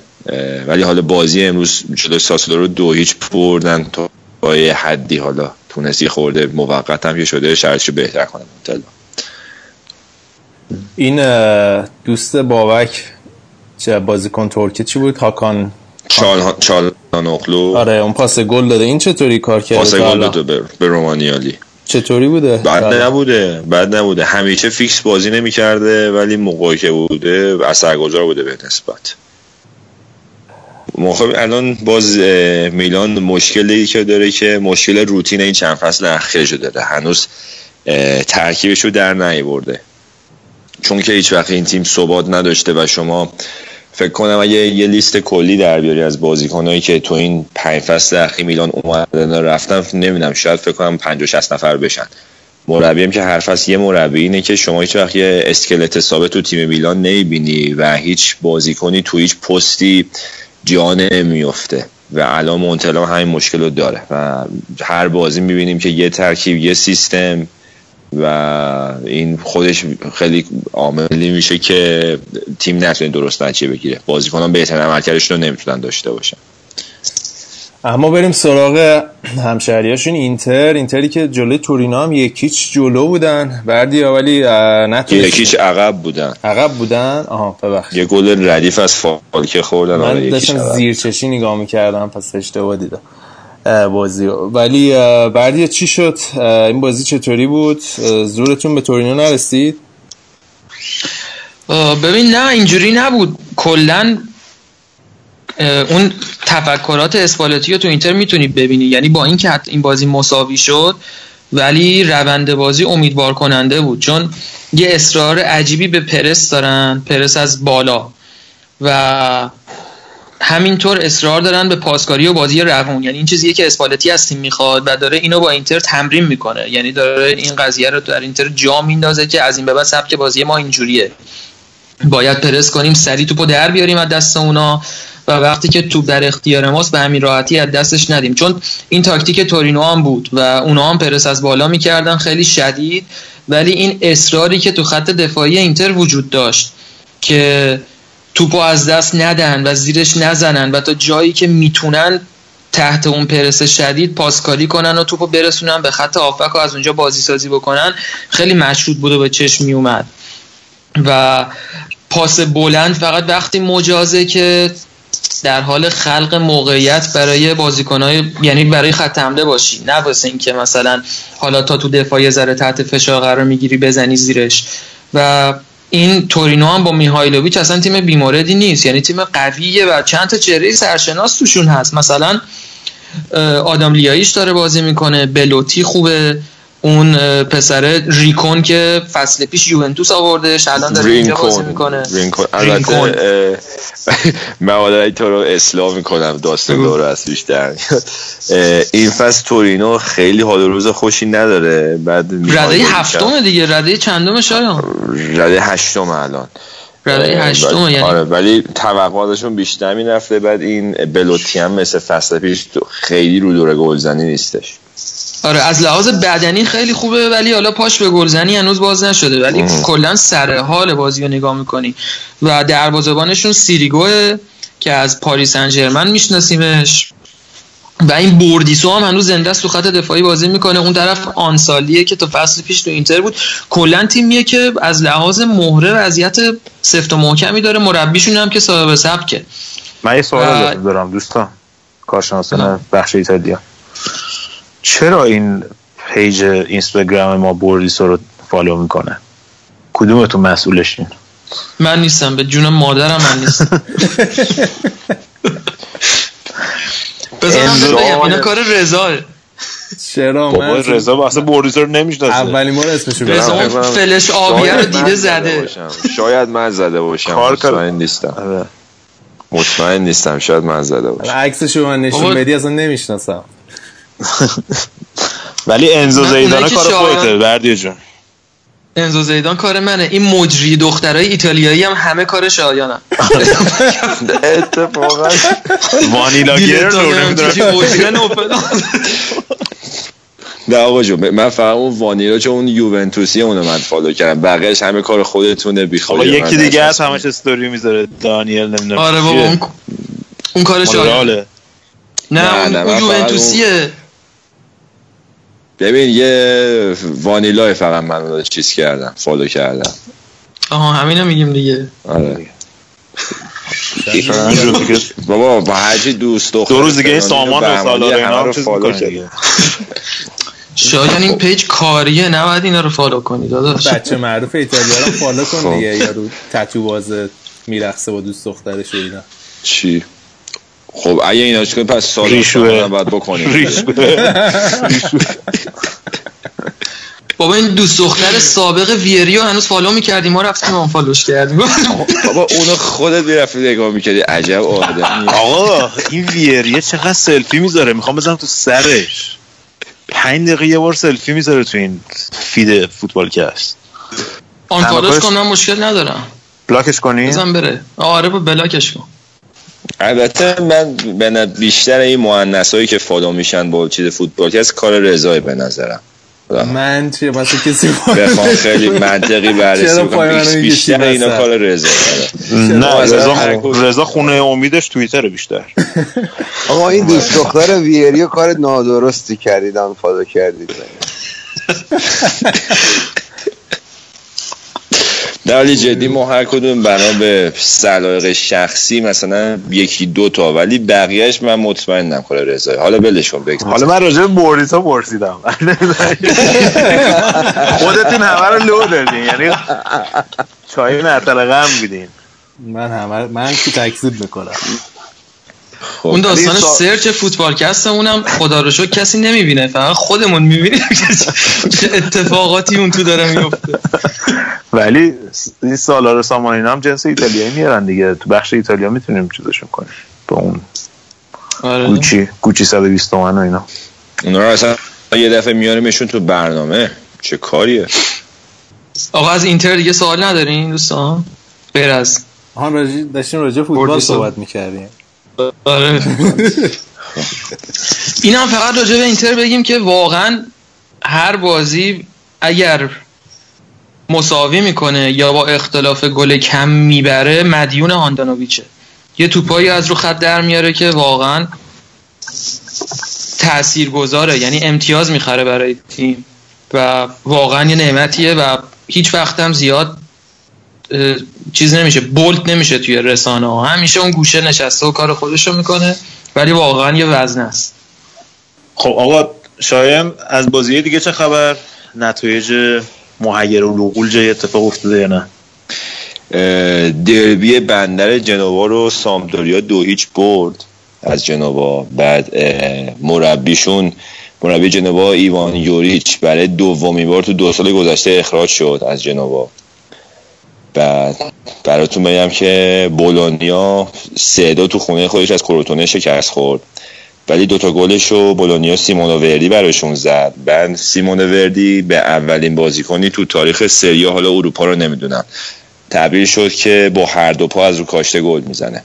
ولی حالا بازی امروز جلو ساسولو رو دو هیچ بردن تا با یه حدی. حالا تونستی خورده موقت هم که شده شرطش رو بهتر کنه. مونتلا این دوست بابک چه بازیکن ترکی چی بود؟ هاکان. چال چالانوغلو. آره اون پاس گل داده. این چطوری کار کرده پاس گل حالا؟ داد به, به رومانیالی. چطوری بوده؟ بعد آره. نبوده بعد نبوده. همیشه فیکس بازی نمی‌کرده ولی موقعی که بوده اثرگذار بوده به نسبت. خب الان باز میلان مشکلی که داره که مشکل روتین این چند فصل اخیرشو داره. هنوز ترکیبشو در نیورده. چون که هیچ وقت این تیم ثبات نداشته و شما فکر کنم اگه یه لیست کلی در بیاری از بازیکنایی که تو این پنج فصل اخیر میلان اومدن رفتن نمی‌دونم شاید فکر کنم 50 60 نفر بشن. مربی هم که هر فصل یه مربی اینه که شما هیچ وقت یه اسکلت ثابت تو تیم میلان نمی‌بینی و هیچ بازیکنی تو هیچ پستی جا نمیفته و الان مونتلا همین مشکل رو داره. و هر بازی می‌بینیم که یه ترکیب یه سیستم و این خودش خیلی عاملی میشه که تیم نتونه درست نتیجه بگیره. بازیکنان بهترین عملکردشون رو نمی‌تونن داشته باشن. اما بریم سراغ همشهریاشون. اینتر. اینتری که جلوی تورینا هم یکیچ جلو بودن. بردیا ولی نتونست. یکیش عقب بودن. عقب بودن؟ آها ببخشید. یه گل ردیف از فالکه خوردن. آره من داشتم عقب. زیر چشی نگاه می‌کردم پس اشتباه دیدم. بازی. ولی اه، بردیا چی شد؟ این بازی چطوری بود؟ زورتون به تورینو نرسید؟ ببین نه اینجوری نبود. کلا اون تفکرات اسپالتی رو تو اینتر می‌تونی ببینی. یعنی با اینکه این بازی مساوی شد ولی روند بازی امیدوار کننده بود. چون یه اصرار عجیبی به پرس دارن. پرس از بالا. و همینطور اصرار دارن به پاسکاری و بازی روون. یعنی این چیزیه که اسپالتی از تیم می‌خواد و داره اینو با اینتر تمرین می‌کنه. یعنی داره این قضیه رو در اینتر جا میندازه که از این به بعد سبک بازی ما اینجوریه. باید پرس کنیم سری توپو در بیاریم از دست اونا و وقتی که توپ در اختیار ماست به همین راحتی از دستش ندیم. چون این تاکتیک تورینو هم بود و اونا هم پرس از بالا می‌کردن خیلی شدید. ولی این اصراری که تو خط دفاعی اینتر وجود داشت که توپو از دست ندن و زیرش نزنن و تا جایی که می‌تونن تحت اون پرس شدید پاسکاری کنن و توپو برسونن به خط آفک و از اونجا بازی سازی بکنن خیلی مشهود بود و به چشم می اومد و پاس بلند فقط وقتی مجازه که در حال خلق موقعیت برای بازیکنهای یعنی برای خط حمله باشی. نه واسه اینکه مثلا حالا تا تو دفاعی ذره تحت فشار قرار می‌گیری بزنی زیرش. و این تورینو هم با میهایلوویچ اصلا تیم بیماردی نیست. یعنی تیم قویه و چند تا چهره سرشناس توشون هست. مثلا آدم لیاییش داره بازی می‌کنه بلوتی خوبه. اون پسر ریکون که فصل پیش یوونتوس آورده الان داره اینجا بازی می‌کنه. رینکون البته من تو رو اصلاح می‌کنم داستان داره از بیشتر این فصل تورینو خیلی حال روز خوشی نداره. بعد رده هفتم دیگه رده چندم شایان؟ رده هشتم الان. رده هشتم یعنی آره ولی توقعاتشون بیشتر می‌رفته. بعد این بلوتی هم مثل فصل پیش خیلی رو دور گلزنی نیستش. آره از لحاظ بدنی خیلی خوبه ولی حالا پاش به گلزنی هنوز باز نشده ولی کلا سر حال بازی رو نگاه می‌کنی. و دروازه‌بانشون سیریگوه که از پاریس انجرمن میشناسیمش. و این بوردیسو هم هنوز زنده است تو خط دفاعی بازی می‌کنه. اون طرف آنسالیه که تو فصل پیش تو اینتر بود. کلا تیمیه که از لحاظ مهره وضعیت سفت و محکمی داره. مربیشون هم که صاحب سبکه. من یه سوال دارم دوستان. کارشناسان بخش ایتالیا. چرا این page اینستاگرام ما بوردیسو رو follow می‌کنه؟ کدومتون مسئولشین من نیستم به جون مادرم من نیستم بذارم بگم اینا کار رضا. چرا بابا رضا اصلا بوردیسو رو نمی‌شناسه. اولین بار اسمشو رضا فلش آبیه رو دیده زده. شاید من زده باشم. مطمئن نیستم. مطمئن نیستم. شاید من زده باشم. عکسشو من نشون بدی اصلا نمی‌شناسم. ولی انزو زیدان کار خودته بردی جون. انزو زیدان کار منه. این مجری دخترای ایتالیایی هم همه کار شایانم اتفاقا. وانیلا گیر نه آقا جون من فقط اون وانیلا چون اون یوونتوسی اونو من فالو کردم. بقیهش همه کار خودتونه بی آقا یکی دیگه هست همش استوری می‌ذاره. دانیل نمی‌دونم آره بابا اون اون کار شایان نه اون یوونتوسیه. ببین یه وانیلا فقط من چیز کردم follow کردم. آها همینو میگیم دیگه. آره. بابا با هرچی دوست دختر دو روز دیگه سامان و سالار اینا رو فالو کرد شاید این page کاریه نباید اینا رو follow کنی داداش. بچه معروف ایتالیا رو follow کن دیگه یارو تتو باز میرقصه با دوست دخترش اینا. چی؟ خب اگه اینا چیکار پس سال ریشوه. باید بکنیم. ریشوه. بابا این دوست دختر سابق ویریو هنوز فالو می‌کردیم. ما رفتیم اون فالوش کردیم. بابا اونو خودت می‌رفتی نگاه می‌کردی. عجب آدمی. آقا این ویریه چقدر سلفی می‌ذاره. می‌خوام بزنم تو سرش. پنج دقیقه یه بار سلفی می‌ذاره تو این فید فوتبال کست unfollow ش کنم مشکل ندارم. block ش کنی؟ بزن بره. آره با block ش کن. البته من به بیشتر این مهندس هایی که follow میشن با چیز فوتبال از کار رضای به نظرم. من چیه واسه کسی بخوام خیلی منطقی بررسی کنم بیشتر اینا کار رضا نه رضا رضا خونه امیدش توییتر بیشتر. آقا این دوست دختر ویریو کار نادرستی کردیدن follow کردید. در حالی جدی ما هر کدوم بنا به سلایق شخصی مثلا یکی دو تا ولی بقیهش من مطمئنم کار رضایی. حالا بلش کن بگذار حالا من راجع به بوریسا پرسیدم. خودتون همه رو لو دادین یعنی چای معطل غم بیدین من همه من که تکذیب می‌کنم. اون داستان سا- سرچ فوتبالکست اونم خدا رو شکر کسی نمی‌بینه فقط خودمون می‌بینیم چه اتفاقاتی اون تو داره میفته ولی این سالار سامانین هم جنس ایتالیایی میارن دیگه. تو بخش ایتالیا می‌تونیم چیزشون کنیم. با اون آره. گوچی گوچی 120 تومن و اینا. اونا رو اصلا یه دفعه میاریمشون تو برنامه. چه کاریه؟ آقا از اینتر دیگه سوال ندارین دوستان؟ غیر از آها راجع داشتیم راجع فوتبال. صحبت می‌کردیم. این هم فقط راجع به اینتر بگیم که واقعا هر بازی اگر مساوی می‌کنه یا با اختلاف گل کم می‌بره مدیون هاندانویچه یه توپایی از رو خط در میاره که واقعا تأثیر گذاره یعنی امتیاز می‌خره برای تیم و واقعا یه نعمتیه و هیچ وقت هم زیاد چیز نمیشه بولت نمیشه توی رسانه ها. همیشه اون گوشه نشسته و کار خودشو می‌کنه ولی واقعا یه وزن است. خب آقا شایم از بازی دیگه چه خبر؟ نتایج محیر و لغول جای اتفاق افتاده یا نه؟ دربی بندر جنوا رو سامدوریا دو هیچ برد از جنوا. بعد مربیشون مربی جنوا ایوان یوریچ برای دومین بار تو دو سال گذشته اخراج شد از جنوا. بعد براتون بگم که بولونیا سه دو تو خونه خودش از کروتونه شکست خورد. ولی دوتا گلش رو بولونیا سیمونو وردی براشون زد. بعد سیمونو وردی به اولین بازیکنی تو تاریخ سریا حالا اروپا رو نمی‌دونم. تبدیل شد که با هر دو پا از رو کاشته گل می‌زنه.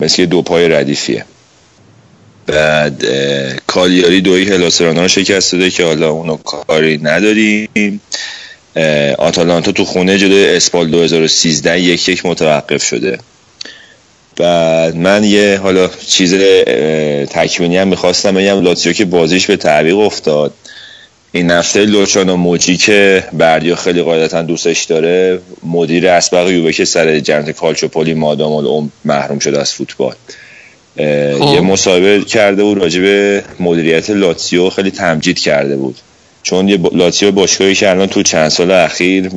مثل دو پای ردیفیه. بعد کالیاری دوی هلاسرانا رو شکست داده که حالا اونو کاری نداریم. آتالانتا تو خونه جلوی اسپال 2013 یک یک متوقف شده. بعد من یه حالا چیز تکمینی هم می‌خواستم بگم لاتسیو که بازیش به تعویق افتاد. این هفته لوچانو موجی که بردیا خیلی قاعدتا دوستش داره مدیر اسبق یووه که سر جنت کالچوپولی مادام العمر محروم شده از فوتبال. خب. یه مصاحبه کرده بود راجع به مدیریت لاتسیو خیلی تمجید کرده بود. چون یه لاتسیو باشگاهی که الان تو چند سال اخیر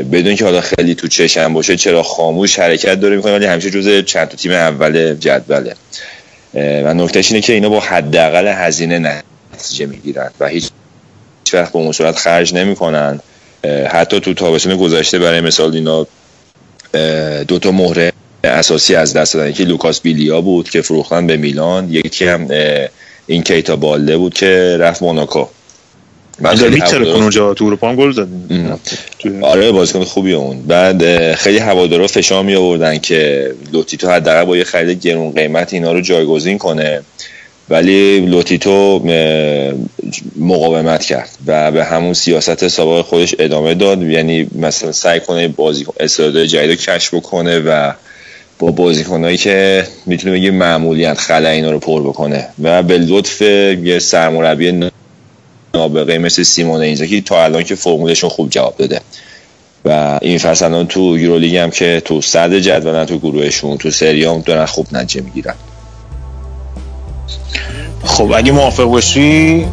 بدون که حالا خیلی تو چشم باشه چرا خاموش حرکت داره می‌کنه ولی همیشه جز چند تا تیم اول جدوله. و نکتهش اینه که اینا با حداقل هزینه نتیجه می‌گیرن و هیچ وقت به اون صورت خرج نمی‌کنن. حتی تو تابستون گذشته برای مثال اینا دو تا مهره اساسی از دست دادن. یکی لوکاس بیلیا بود که فروختن به میلان یکی هم این کیتا بالده بود که رفت موناکو. خیلی چرا کن اونجا تو اروپا هم گل. تو- آره بازیکن خوبی اون. بعد خیلی هوادارا فشار می آوردن که لوتیتو حداقل با یه خرید گرون قیمت اینا رو جایگزین کنه. ولی لوتیتو مقاومت کرد و به همون سیاست سابق خودش ادامه داد. یعنی مثلا سعی کنه بازی استعدادهای جدید رو کشف بکنه و با بازیکنایی که می‌تونه بگه معمولیت خلا اینا رو پر بکنه. و به لطف یه سرمربی نابغه مثل سیمون اینزاگی تا الان که فرمولشون خوب جواب داده. و این فصل الان تو یورولیگ هم که تو صد جدولن تو گروهشون تو سریام دارن خوب نتیجه می‌گیرن. خب اگه موافق باشی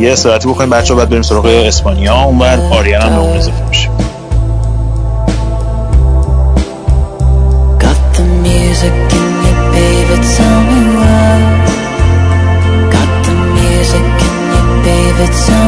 یه استراحتی بکنیم. بچه بعد بریم سراغ اسپانیا. اون بعد آریان هم به اون اضافه میشه. it's time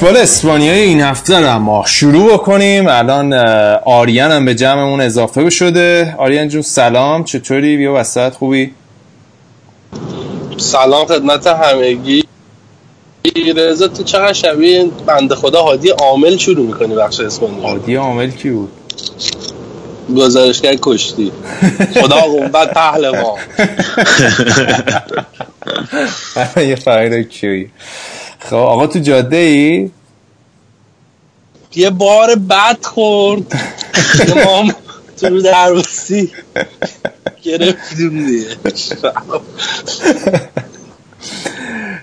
فوتبال اسپانیایی این هفته رو اما شروع بکنیم. الان آریان هم به جمعمون اضافه شده. آریان جون سلام. چطوری؟ بیا وسط خوبی؟ سلام خدمت همگی. رضا تو چقدر شبیه؟ بنده خدا هادی عامل شروع می‌کنی بخش اسپانیا عادی عامل کی بود؟ گزارشگر کشتی. خدا قوت پهلوان. یه فرقی کیوی خب آقا تو جاده ای یه بار بد خورد. که ما هم تو رو درباسی گرفتیم دیگه.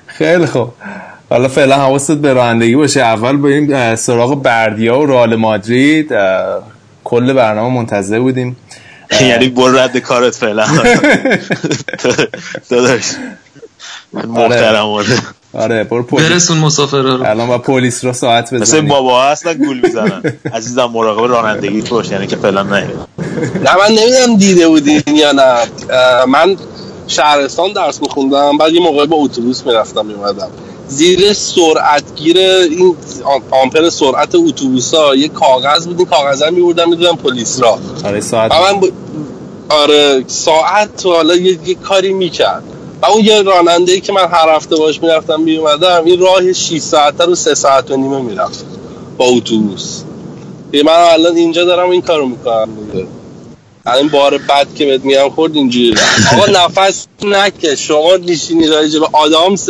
خیلی خوب. حالا فعلا حواست به رانندگی باشه. اول بریم سراغ بردیا و رئال مادرید. کل برنامه منتظر بودیم. یعنی برو رد کارت فعلا. داداش. محترمانه آره برو پلیس. برسون مسافر رو. الان با پلیس رو ساعت مثل بزنیم بابا هستن گول می‌زنن. عزیزم مراقب رانندگیت باش یعنی که فعلا نه. نه من نمی‌دونم دیده بودین یا نه. من شهرستان درس میخوندم بعد یه موقع با اتوبوس می‌رفتم میومدم زیر سرعتگیر این آم- آمپر سرعت اتوبوس ها یه کاغذ بود این کاغذ هم میبردم می‌دونم پلیس را. آره ساعت من ب... آره ساعت تو حالا یه, یه کاری می‌کرد. و اون یه راننده ای که من هر هفته باش می‌رفتم میومدم این راه 6 ساعته رو 3 ساعت و نیمه می‌رفت با اتوبوس. یه من الان اینجا دارم این کارو می‌کنم دیگه. الان بار بد که بهت میگم خورد اینجوری. آقا نفس نکش. شما نشینی راجع به آدامس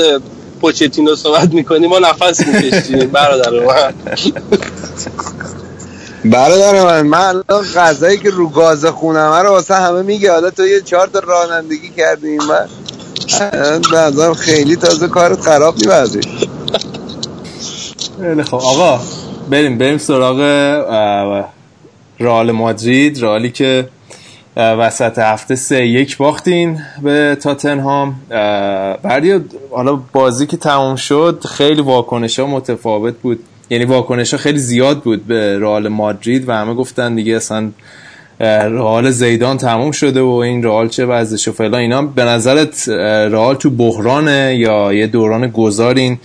پوچتینو صحبت می‌کنی ما نفس می‌کشیم. برادر من. برادر من من الان غذایی که رو گاز خونم رو واسه همه میگه. حالا تو یه چهار تا رانندگی کردی من نظرم خیلی تازه کارت خراب نیوردی خیلی خب آقا بریم بریم سراغ اه، رئال مادرید رئالی که وسط هفته سه یک باختین به تاتنهام. اه، بردیا حالا بازی که تمام شد خیلی واکنش ها متفاوت بود. یعنی واکنش ها خیلی زیاد بود به رئال مادرید و همه گفتن دیگه اصلا رئال زیدان تموم شده و این رئال چه وضعشه فعلا اینا به نظرت رئال تو بحرانه یا یه دوران گذارین؟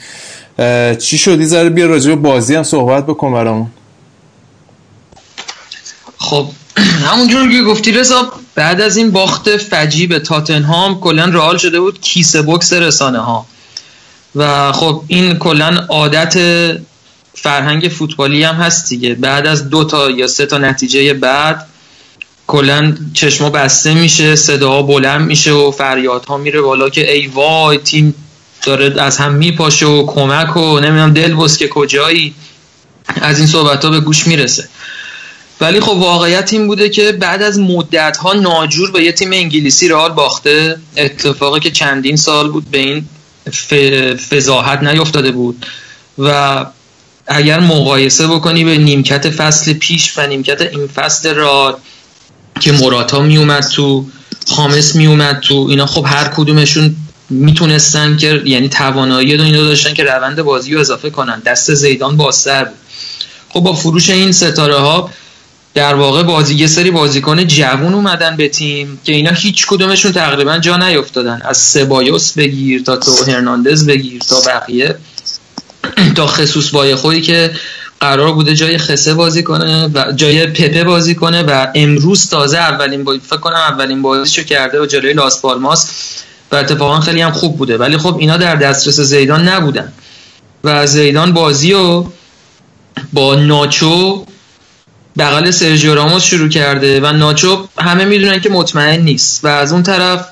چی شدی ذره بیا راجع به بازی هم صحبت بکن برامون. خب همونجور که گفتی رضا بعد از این باخت فجی به تاتنهام کلا رئال شده بود کیسه بکس رسانه ها و خب این کلا عادت فرهنگ فوتبالی هم هست دیگه. بعد از دو تا یا سه تا نتیجه بعد کلا چشما بسته میشه صداها بلند میشه و فریادها میره بالا که ای وای تیم داره از هم میپاشه و کمک و نمی‌دونم دل بس که کجایی. از این صحبت ها به گوش می‌رسه. ولی خب واقعیت این بوده که بعد از مدت ها ناجور به یه تیم انگلیسی رئال باخته. اتفاقی که چندین سال بود به این فضاحت نیفتاده بود. و اگر مقایسه بکنی به نیمکت فصل پیش و نیمکت این فصل رئال که موراتا میومد تو خامس میومد تو اینا خب هر کدومشون می‌تونستن که یعنی توانایی رو اینو داشتن که روند بازی رو اضافه کنن. دست زیدان بازتر بود. خب با فروش این ستاره ها در واقع بازی یه سری بازیکن جوون اومدن به تیم که اینا هیچ کدومشون تقریبا جا نیافتادن از سبایوس بگیر تا تو هرناندز بگیر تا بقیه. تا خصوص بای خودی که قرار بوده جای خسه بازی کنه و جای پپه بازی کنه و امروز تازه اولین بازی فکر کنم اولین بازیشو کرده و جلوی لاس پالماس و اتفاقا خیلی هم خوب بوده. ولی خب اینا در دسترس زیدان نبودن و زیدان بازی رو با ناچو بغل سرژیو راموس شروع کرده و ناچو همه می‌دونن که مطمئن نیست و از اون طرف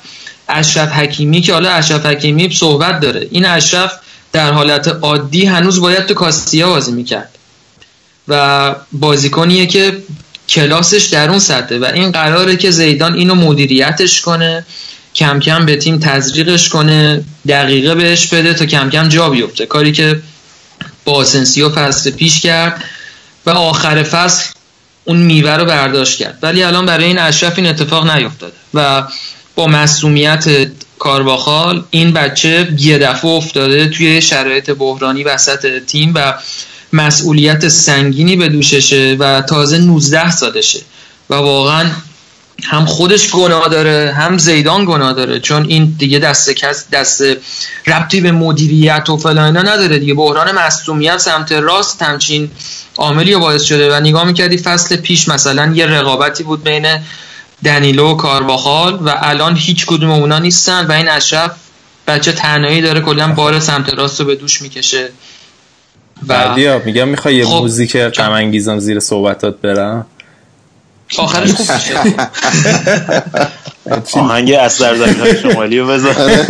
اشرف حکیمی که حالا اشرف حکیمی صحبت داره. این اشرف در حالت عادی هنوز باید تو کاستیا بازی می‌کرد. و بازیکنیه که کلاسش در اون سطحه و این قراره که زیدان اینو مدیریتش کنه کم کم به تیم تزریقش کنه دقیقه بهش بده تا کم کم جا بیفته. کاری که با آسنسیو فصل پیش کرد و آخر فصل اون میوه رو برداشت کرد. ولی الان برای این اشرف این اتفاق نیفتاده و با مسئولیت کارواخال این بچه یه دفعه افتاده توی شرایط بحرانی وسط تیم و مسئولیت سنگینی به دوششه و تازه 19 سالشه. و واقعا هم خودش گناه داره هم زیدان گناه داره. چون این دیگه دست کس دست ربطی به مدیریت و فلان نداره دیگه. بحران مصدومیت سمت راست همچین عاملی باعث شده. و نگاه می‌کردی فصل پیش مثلا یه رقابتی بود بین دنیلو و کارواخال و الان هیچ کدوم اونا نیستن و این اشرف بچه تنهایی داره کلا بار سمت راست رو به دوش می‌کشه. بعدیا میگم می‌خوای یه خب. موزیک غم انگیزم زیر صحبتات برم؟ آخرش خوب میشه. آهنگ اثر زمین شمالی رو بذار.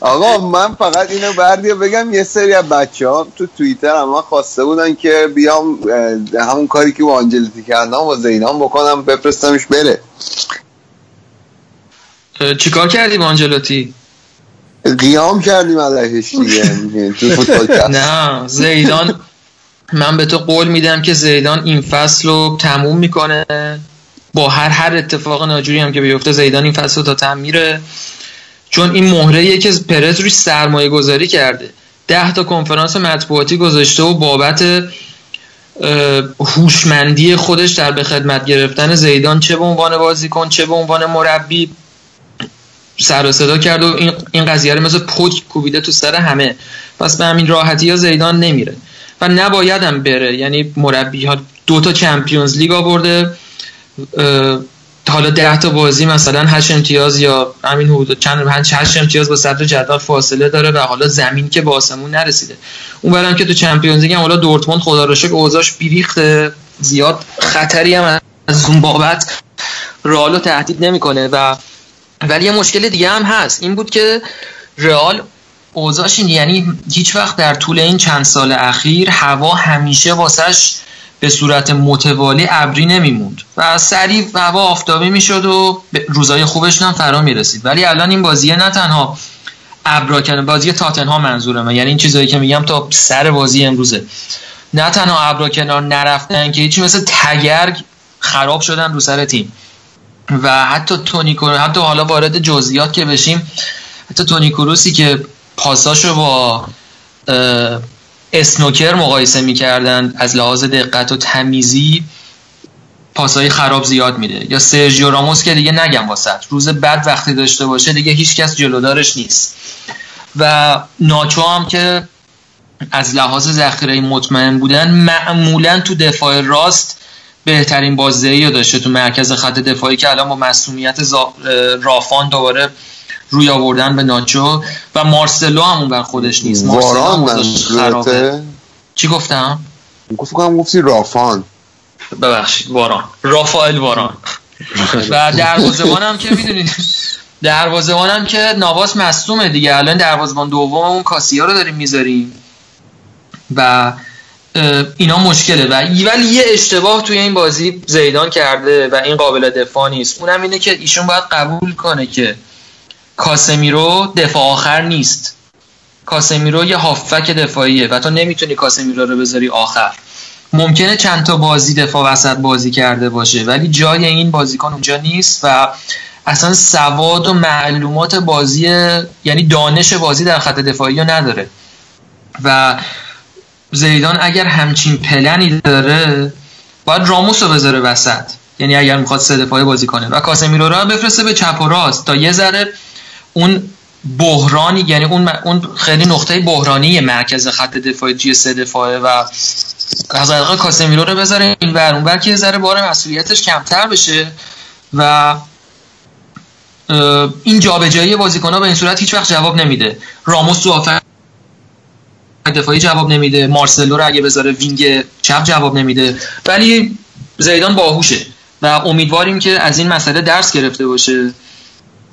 آقا من فقط اینو بردیا بگم یه سری از بچه ها تو توییتر هم من خواسته بودن که بیام همون کاری که با آنجلیتی کردم و زینان بکنم بفرستمش بره. چیکار کردی با آنجلوتی قیام کردیم علیهش دیگه. نه زیدان من به تو قول میدم که زیدان این فصل رو تموم می‌کنه. با هر هر اتفاق ناجوری هم که بیفته زیدان این فصل رو تا تم میره. چون این مهره که پرز روش سرمایه گذاری کرده. ده تا کنفرانس مطبوعاتی گذاشته و بابت هوشمندی خودش در به خدمت گرفتن زیدان چه به عنوان بازیکن چه به عنوان مربی. سر و صدا کرد و این, این قضیه رو مثل پک کوبیده تو سر همه. پس به همین راحتی ها زیدان نمیره. و نباید هم بره. یعنی مربی ها دو تا چمپیونز لیگ آورده. حالا ده تا بازی مثلا هشت امتیاز یا همین حدود چند هشت هشت امتیاز با صدر جدول فاصله داره و حالا زمین که به آسمون نرسیده. اون برم که تو چمپیونز لیگ حالا دورتموند خدا رو شکر اوضاعش بیریخته. زیاد خطری هم از اون بابت رئال رو تهدید نمی‌کنه و ولی یه مشکل دیگه هم هست. این بود که رئال اوضاعش این یعنی هیچ وقت در طول این چند سال اخیر هوا همیشه واسش به صورت متوالی ابری نمیموند. و سریع هوا آفتابی می‌شد و روزای خوبش هم فرا می‌رسید. ولی الان این بازیه نه تنها ابرا کنه بازی تاتنها منظورمه. یعنی این چیزایی که میگم تا سر بازی امروزه. نه تنها ابرا کنار نرفتن که هیچی مثل تگرگ خراب شدن رو سر تیم. و حتی تونی حتی حالا وارد جزئیات که بشیم حتی تونی کروسی که پاساشو با اسنوکر مقایسه می‌کردن از لحاظ دقت و تمیزی پاسای خراب زیاد میده. یا سرژیو راموس که دیگه نگم واسط روز بعد وقتی داشته باشه دیگه هیچکس جلودارش نیست. و ناچو هم که از لحاظ ذخیره مطمئن بودن معمولا تو دفاع راست بهترین بازدهی رو داشته تو مرکز خط دفاعی که الان با مسئولیت رافان دوباره روی آوردن به ناچو و مارسلو همون بر خودش نیست. مارسلو هم چی گفتم؟ گفت کنم گفتی رافان. ببخشید واران رافائل واران و دروازه‌بان هم که می‌دونید دروازه‌بان هم که نواس مصدومه دیگه. الان دروازه‌بان دوم اون کاسیا رو داریم می‌ذاریم. و اینا مشکله. و ولی یه اشتباه توی این بازی زیدان کرده و این قابل دفاع نیست. اونم اینه که ایشون باید قبول کنه که کاسمیرو دفاع آخر نیست. کاسمیرو یه هافک دفاعیه و تو نمی‌تونی کاسمیرو رو بذاری آخر. ممکنه چند تا بازی دفاع وسط بازی کرده باشه ولی جای این بازیکن اونجا نیست و اصلا سواد و معلومات بازی یعنی دانش بازی در خط دفاعی رو نداره. و زیدان اگر همچین پلنی داره باید راموس رو بذاره وسط. یعنی اگر می‌خواد سه دفاعی بازی کنه. و کاسمیرو رو بفرسته به چپ و راست. تا یه ذره اون بحرانی یعنی اون اون خیلی نقطه بحرانی مرکز خط دفاعی توی سه دفاعه و از حقیقت کاسمیرو رو بذاره این ور. اون که یه ذره بار مسئولیتش کمتر بشه و این جابجایی بازیکن‌ها به این صورت هیچ وقت جواب نمیده. راموس تو دفاعی جواب نمیده مارسلو رو اگه بذاره وینگ چپ جواب نمیده. ولی زیدان باهوشه و امیدواریم که از این مسئله درس گرفته باشه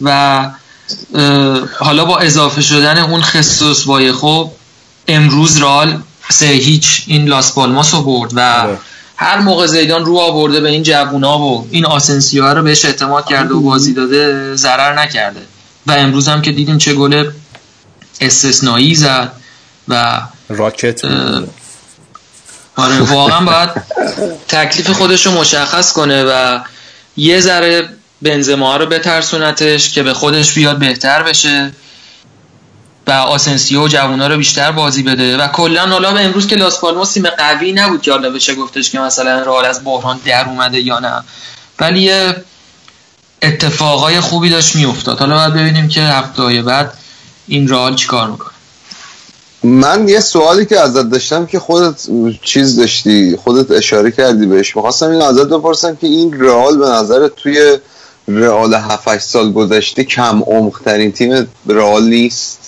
و حالا با اضافه شدن اون خصوص وایخو امروز رال سه هیچ این لاس پالماس رو برد و هر موقع زیدان رو آورده به این جوونا و این آسنسیو رو بهش اعتماد کرده و بازی داده ضرر نکرده. و امروز هم که دیدیم چه گل استثنایی زد. و راکت. آره واقعا باید تکلیف خودش رو مشخص کنه و یه ذره بنزما رو بترسونتش که به خودش بیاد بهتر بشه و آسنسیو و جوونا رو بیشتر بازی بده. و کلا حالا به امروز که لاس پالماس تیم قوی نبود که حالا بشه گفتش که مثلا رئال از بحران در اومده یا نه. ولی یه اتفاقای خوبی داشت میافتاد. حالا باید ببینیم که هفته بعد این رئال چیکار می‌کنه. من یه سوالی که ازت داشتم که خودت چیز داشتی خودت اشاره کردی بهش. می‌خواستم این ازت بپرسم که این رئال به نظر توی رئال 7 سال گذشته کم عمقترین تیم رئال نیست؟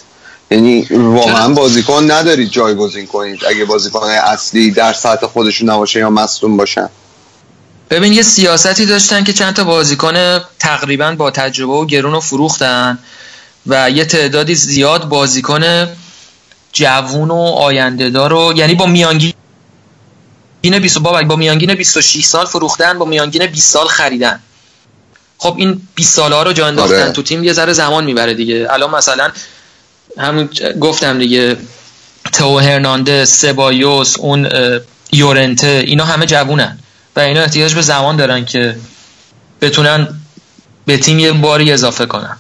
یعنی واقعا بازیکن ندارید جایگزین کنید اگه بازیکن اصلی در سطح خودشون نباشه یا مصدوم باشن. ببین یه سیاستی داشتن که چند تا بازیکن تقریبا با تجربه و گرون رو فروختن و یه تعدادی زیاد بازیکن جوون و آینده دار و یعنی با میانگین 20 بابک با میانگین 26 سال فروختن با میانگین 20 سال خریدن. خب این 20 ساله ها رو جا انداختن آره. تو تیم یه ذره زمان می‌بره دیگه. الان مثلا همون گفتم دیگه تو هرناندز سبایوس اون یورنته اینا همه جوونن. و اینا احتیاج به زمان دارن که بتونن به تیم یه باری اضافه کنن.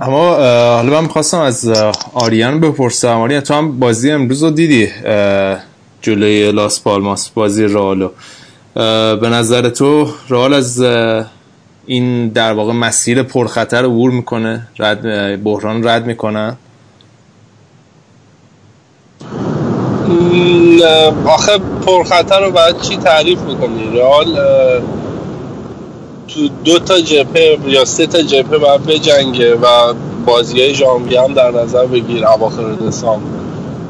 اما حالا من می‌خواستم از آریان بپرسم. آریان تو هم بازی امروز رو دیدی؟ جلوی لاس پالماس بازی رئالو اه، به نظر تو رئال از این در واقع مسیر پرخطر عبور می‌کنه؟ رد بحران رد می‌کنه؟ نه، آخه پرخطر رو باید چی تعریف می‌کنی؟ رئال اه، تو دو تا جبهه یا سه تا جبهه باید بجنگه و بازی های ژانویه هم در نظر بگیر اواخر دسامبر.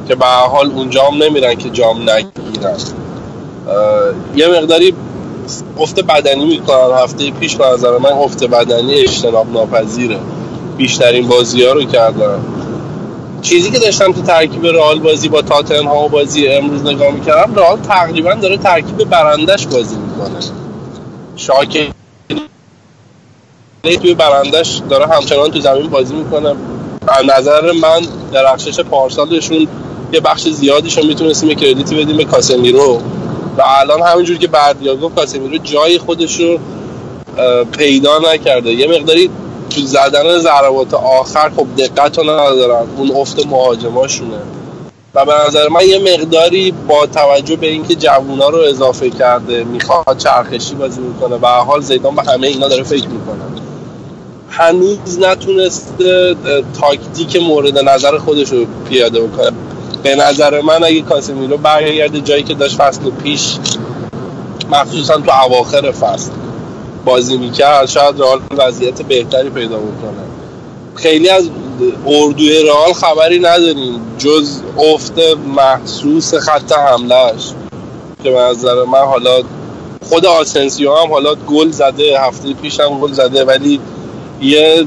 که به حال اونجا هم نمیرن که جام نگیرن. یه مقداری افت بدنی می‌کنن. هفته پیش به نظر من افت بدنی اجتناب ناپذیره. بیشترین بازی ها رو کردن. چیزی که داشتم تو ترکیب رئال بازی با تاتنهام و بازی امروز نگاه می‌کردم رئال تقریبا داره ترکیب برندش بازی می‌کنه. شاکر توی برندش داره همچنان تو زمین بازی می‌کنه. از نظر من درخشش پارسالشون یه بخش زیادیشو می‌تونستیم کردیتی بدیم به کاسمیرو. و الان همینجور که بردیا گفت کاسمیرو جای خودش رو پیدا نکرده. یه مقداری تو زدن ضربات آخر خب دقت رو ندارن. اون افت مهاجماشونه. و به نظر من یه مقداری با توجه به اینکه جوونا رو اضافه کرده می‌خواد چرخشی بازی می‌کنه. و حال زیدان به همه اینا داره فکر می‌کنه. هنوز نتونسته تاکتیک مورد نظر خودش رو پیاده بکنه. به نظر من اگه کاسمیرو برگرده جایی که داشت فصل پیش مخصوصا تو اواخر فصل بازی می‌کرد شاید رئال وضعیت بهتری پیدا بکنه. خیلی از اردوی رئال خبری نداریم جز افت محسوس خط حملهش که به نظر من حالا خود آسنسیو هم حالا گل زده هفته پیش هم گل زده ولی یه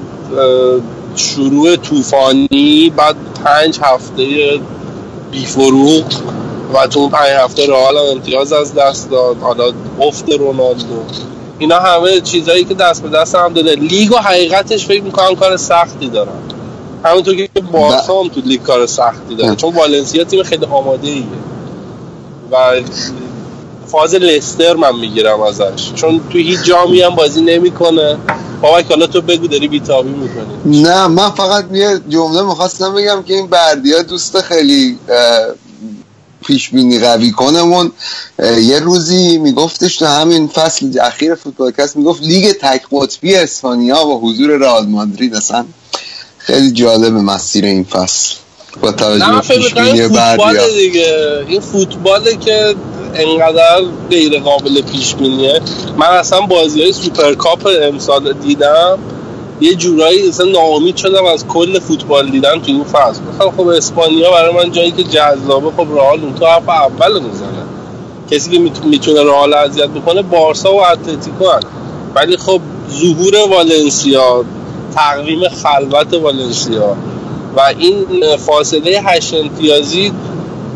شروع طوفانی بعد پنج هفته بیفروغ و تو پنج هفته رئال هم امتیاز از دست داد. حالا افت رونالدو. اینا همه چیزهایی که دست به دست هم داده. لیگ و حقیقتش فکر می‌کنم کار سختی دارن. همونطور که بارسا هم تو لیگ کار سختی داره. چون والنسیا تیم خیلی آماده ایه و فاز لستر من می‌گیرم ازش. چون تو هیچ جامی هم بازی نمی‌کنه. بابک حالا تو بگو داری بیتابی می‌کنی. نه من فقط یه جمله می‌خواستم بگم که این بردیا دوست خیلی پیش بینی قوی کنمون. یه روزی میگفتش تو همین فصل اخیر فوتبالکست می‌گفت لیگ تک قطبی اسپانیا با حضور رئال مادرید. اصلا خیلی جالب مسیر این فصل. با توجه به پیش بینی بردیا فوتبال دیگه. این فوتباله که انقدر غیر قابل پیش بینیه. من اصلا بازی های سوپرکاپ امسال دیدم. یه جورایی اصلا ناامید شدم از کل فوتبال دیدن تو این فصل گفتم خب اسپانیا برای من جایی که جذابه. خب رئال اون تو حرف اول می‌زنه. کسی که میت- می‌تونه رئال اذیت بکنه بارسا و اتلتیکو هن. ولی خب ظهور والنسیا تقویم خلوت والنسیا و این فاصله هشت امتیازی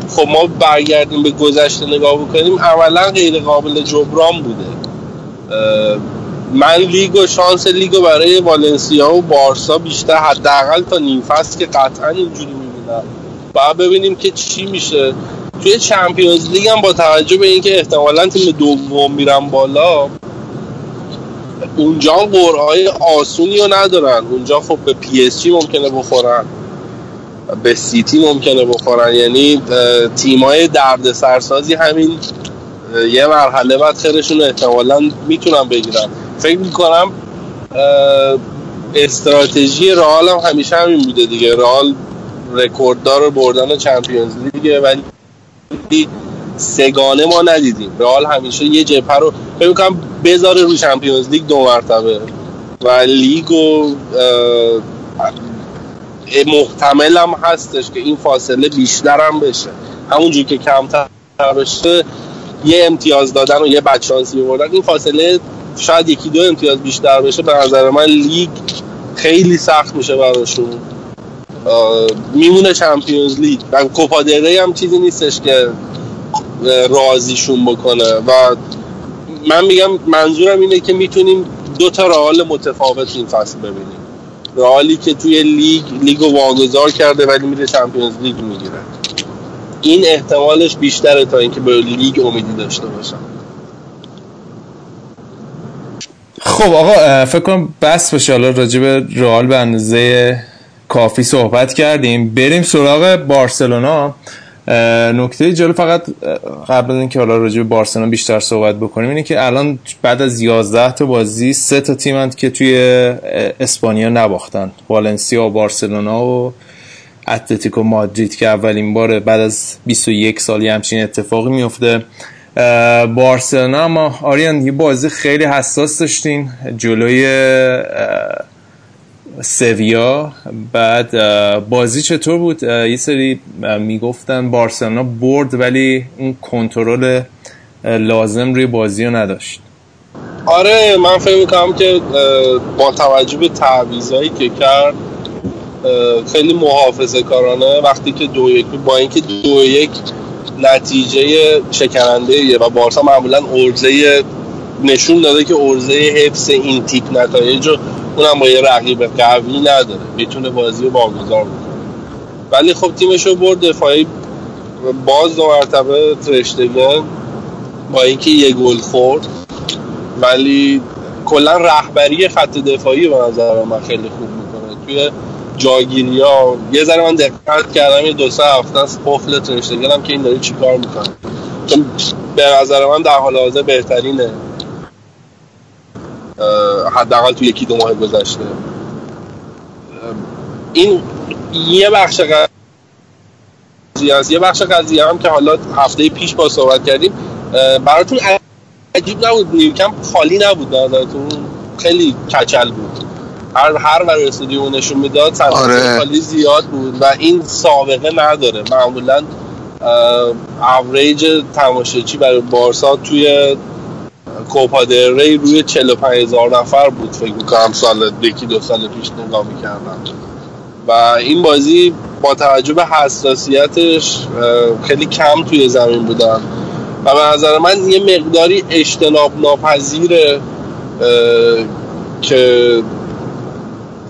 خب ما برگردیم به گذشته نگاه بکنیم اولا غیر قابل جبران بوده. من لیگ و شانس لیگ رو برای والنسیا و بارسا بیشتر حداقل تا نیم فصل که قطعا اینجوری می‌بینم. باید ببینیم که چی میشه. توی Champions League هم با توجه به اینکه احتمالا تیم دوم میرن بالا اونجا قرعه آسونی رو ندارن. اونجا خب به PSG ممکنه بخورن. به سیتی ممکنه بخورن. یعنی تیمای درد سرسازی همین یه مرحله بعد خیرشون احتمالا می‌تونن بگیرن. فکر می‌کنم استراتژی رئال هم همیشه همین بوده دیگه. رئال رکورددار بردن چمپیونز لیگه ولی سگانه ما ندیدیم. رئال همیشه یه جبهه رو فکر می‌کنم بذاره رو چمپیونز لیگ دو مرتبه. و لیگ و محتمل هم هستش که این فاصله بیشتر هم بشه. همونجور که کمتر بشه یه امتیاز دادن و یه بچانسی بردن این فاصله شاید یکی دو امتیاز بیشتر بشه. به نظر من لیگ خیلی سخت میشه براشون. میمونه Champions League. و کوپا هم چیزی نیستش که اه، راضیشون بکنه. و من میگم منظورم اینه که می‌تونیم دو تا رئال متفاوت این فصل ببینیم. رئالی که توی لیگ لیگ رو واگذار کرده ولی میره Champions League می‌گیره. این احتمالش بیشتره تا اینکه به لیگ امیدی داشته باشم. خب آقا فکر کنم بس باشه حالا راجع به رئال به اندازه کافی صحبت کردیم. بریم سراغ بارسلونا. نکته جالب فقط قبل از اینکه حالا راجع به بارسلونا بیشتر صحبت بکنیم اینه که الان بعد از 11 تا بازی سه تا تیمند که توی اسپانیا نباختن. والنسیا و بارسلونا و اتلتیکو مادرید که اولین بار بعد از 21 سالی همچین اتفاقی میفته بارسلونا اما آریان یه بازی خیلی حساس داشتین. جلوی سویا بعد بازی چطور بود؟ یه سری می‌گفتن بارسلونا برد ولی اون کنترل لازم روی بازی رو نداشت. آره من فکر می‌کنم که با توجه به تعویضایی که کرد خیلی محافظه کارانه. وقتی که دو یک با اینکه دو یک نتیجه شکننده و بارسا معمولا ارزه نشون داده که ارزه حفظ این تیپ نتایج رو اونم با یه رقیب قوی نداره. می‌تونه بازی رو واگذار بکنه. ولی خب تیمش رو برد دفاعی. باز دو مرتبه ترشتگن با اینکه یه گل خورد. ولی کلا رهبری خط دفاعی به نظر من خیلی خوب می‌کنه. توی جاگیری ها یه ذره من دقت کردم یه دو سه هفته است قفل ترشتگن هم که این داره چیکار می‌کنه. به نظر من در حال حاضر بهترینه. حداقل تو یکی دو ماه گذشته. این یه بخش قضیه است. یه بخش قضیه هم که حالا هفته پیش با صحبت کردیم براتون عجیب نبود نیوکم خالی نبود نظرتون؟ خیلی کچل بود. هر هر ور استودیو نشون می‌داد آره. خالی زیاد بود و این سابقه نداره. معمولا اوریج تماشاچی برای بارسا توی کوپا ری روی 45 هزار نفر بود. فکر می‌کنم سال یکی دو سال پیش نگاه می‌کردم. و این بازی با توجه به حساسیتش خیلی کم توی زمین بودن. و به نظر من یه مقداری اجتناب ناپذیره که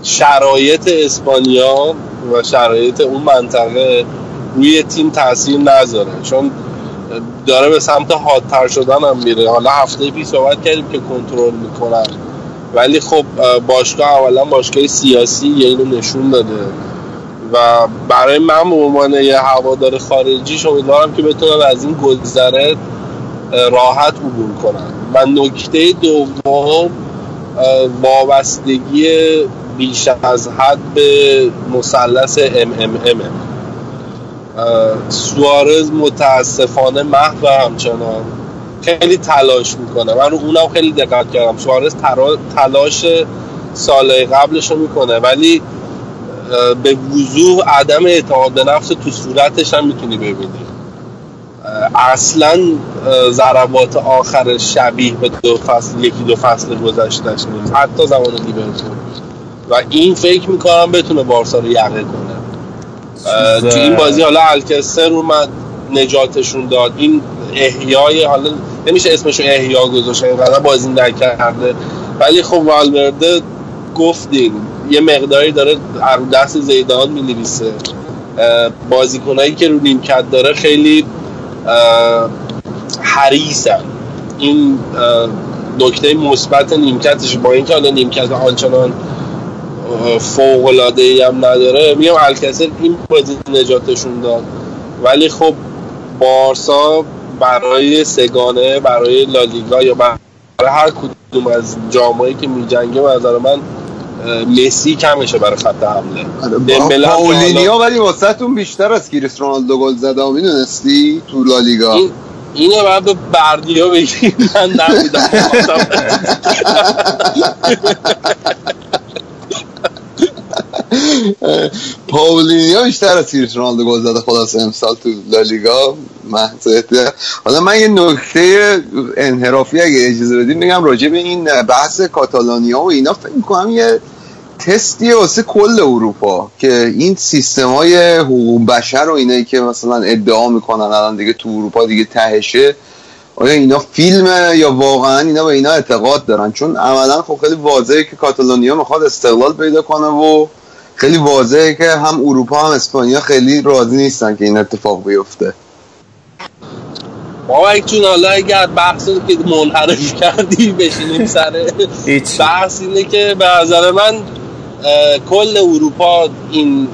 شرایط اسپانیا و شرایط اون منطقه روی تیم تاثیر نذاره. چون داره به سمت حادتر شدن هم میره. حالا هفته پیش صحبت کردیم که کنترل می‌کنن. ولی خب اه، باشگاه اولا باشگاه سیاسی یه اینو نشون داده. و برای من به عنوان یه هوادار خارجیش امیدوارم که بتونن از این گذره راحت عبور کنن. و نکته دوم وابستگی بیش از حد به مثلث ام سوارز متاسفانه محو همچنان. خیلی تلاش می‌کنه. من رو اونم خیلی دقت کردم. سوارز تلاش سال قبلش رو می‌کنه ولی به وضوح عدم اعتماد به نفس تو صورتش هم می‌تونی ببینی. اصلا ضربات آخر شبیه به دو فصل یکی دو فصل گذشتهش نیست. حتی زمان لیورپول و این فکر می‌کنم بتونه بارسا رو یقه کنه. تو این بازی حالا الکستر اومد نجاتشون داد. این احیای حالا نمیشه اسمشو احیا گذاشت اینقدر بازی نکرده. ولی خب والورده گفتیم یه مقداری داره رو دست زیدان می نویسه بازیکنایی که رو نیمکت داره خیلی حریصن. این نکته مثبت نیمکتش با اینکه حالا نیمکت آنچنان فوق العاده ای هم نداره. میگم الکسل این بازی نجاتشون داد. ولی خب بارسا برای سگانه برای لالیگا یا برای هر کدوم از جامایی که میجنگه به نظر من مسی کمشه برای خط حمله. که پاولینیا ولی واسهتون بیشتر از کریس رونالدو گل زده می‌دونستی؟ تو لالیگا. این اینو باید به بردیا بگی. من نبودم. پاولینیا بیشتر از کریس رونالدو گل زده خلاص امسال تو لالیگا محض. حالا من یه نکته انحرافی اگه اجازه بدیم بگم راجع به این بحث کاتالانیا و اینا فکر می‌کنم یه تستیه واسه کل اروپا که این سیستم های حقوق بشر و اینایی که مثلا ادعا می‌کنن الان دیگه تو اروپا دیگه تهشه آیا اینا فیلمه یا واقعا اینا به اینا اعتقاد دارن چون عملا خب خیلی واضحه که کاتالونیا می‌خواد استقلال پیدا کنه و خیلی واضحه که هم اروپا هم اسپانیا خیلی راضی نیستن که این اتفاق بیفته. بابک جون حالا اگر بحث رو که منحرف کردی بشینیم سر بحث اینه که به نظر من کل اروپا این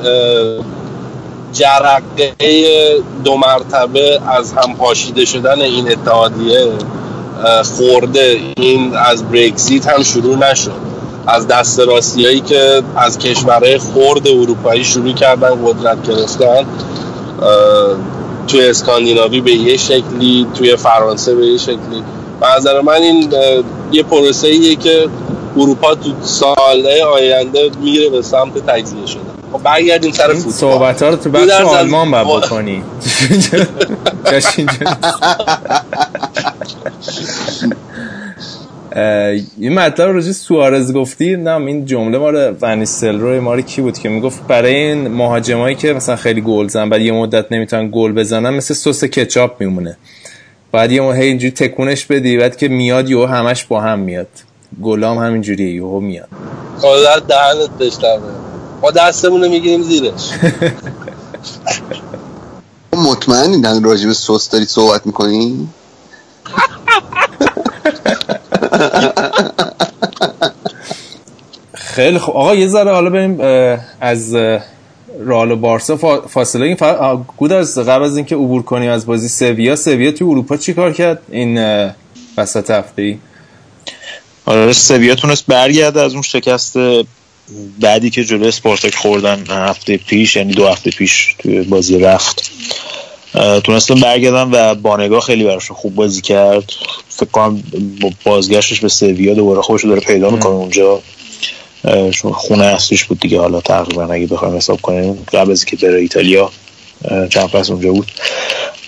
جرقه دو مرتبه از هم پاشیده شدن این اتحادیه خورده. این از برگزیت هم شروع نشد. از دست راستی هایی که از کشورهای خورد اروپایی شروع کردن قدرت گرفتن توی اسکاندیناوی به یه شکلی توی فرانسه به یه شکلی. به نظر من این یه پروسه ایه که اروپا تو سالهای آینده میره به سمت تجزیه شدن. خب برگردیم سر فوتبال. صحبت ها رو تو بخش از- آلمان باید بکنی. یه مطلب راجع سوارز گفتی؟ نه این جمله مال ونیستل روی مال کی بود که می‌گفت برای این مهاجمایی که مثلا خیلی گل زن بعد یه مدت نمی‌تونن گل بزنن مثل سس کچاپ میمونه. بعد یه هی اینجوری تکونش بدی بعد که میاد یهو همش با هم میاد. گلام همینجوریه یهو میاد. خدا دهنت بشتمه ما دستمون رو می‌گیریم زیرش. مطمئنی در راجع به سس داری صحبت می‌کنی؟ خیلی خوب. آقا یه ذره حالا بریم از رئال و بارسا فا- فاصله این آه، گودرز قبل از اینکه عبور کنیم از بازی سویا. سویا تو اروپا چی کار کرد این وسط هفته ای آره سویا تونست برگرده از اون شکست بعدی که جلوی اسپارتاک خوردن هفته پیش یعنی دو هفته پیش توی بازی رفت اه، تونستن برگردن و بانگاه خیلی براشون خوب بازی کرد. فکر کنم با بازگشتش به سویا دوباره خودش رو داره پیدا می‌کنه اونجا. خونه اصلیش بود دیگه. حالا تقریبا اگه بخوایم حساب کنیم قبل از اینکه بره ایتالیا چند فصل اونجا بود.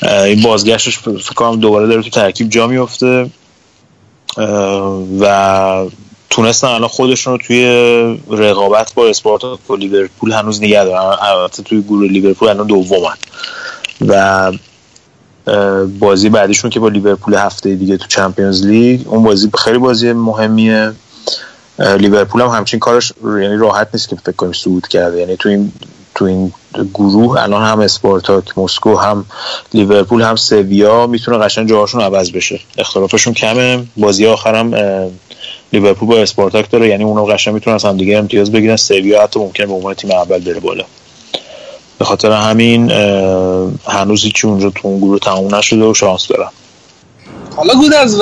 این بازگشتش فکر کنم دوباره داره تو ترکیب جا میفته و تونستن الان خودشون رو توی رقابت با اسپارتاک و لیورپول هنوز نگه دارن. البته توی گروه لیورپول الان دومن. و بازی بعدیشون که با لیورپول هفته دیگه تو Champions League اون بازی خیلی بازی مهمیه. لیورپول هم همچین کارش یعنی راحت نیست که فکر کنیم صعود کرده. یعنی تو این تو این گروه الان هم اسپارتاک مسکو هم لیورپول هم سویا می‌تونه قشنگ جاهاشون عوض بشه. اختلافشون کمه. بازی آخر هم لیورپول با اسپارتاک داره. یعنی اونا قشنگ می‌تونن از هم دیگه امتیاز بگیرن. سویا حتی ممکنه به عنوان تیم اول بره بالا. به خاطر همین هنوز هیچی اونجا تو اون گروه تموم نشده و شانس دارن حالا گود از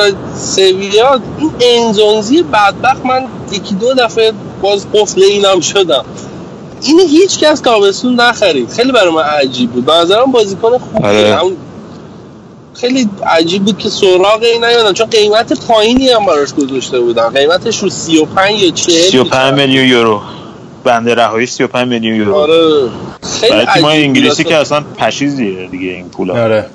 سویا این انزونزی بدبخت من یکی دو دفعه باز قفل اینم شدم. این هیچ کس تابستون نخرید. خیلی برای من عجیب بود. به نظرم بازیکن خوبیه. آره. خیلی عجیب بود که سراغ این نیادن چون قیمت پایینی هم براش گذاشته بودن. قیمتش رو 35 یا 40 35 میلیون یورو. بنده رهایی 35 میلیون یورو. آره. خیلی عجیب انگلیسی که اصلا پشیزیه دیگه این پولا. آره.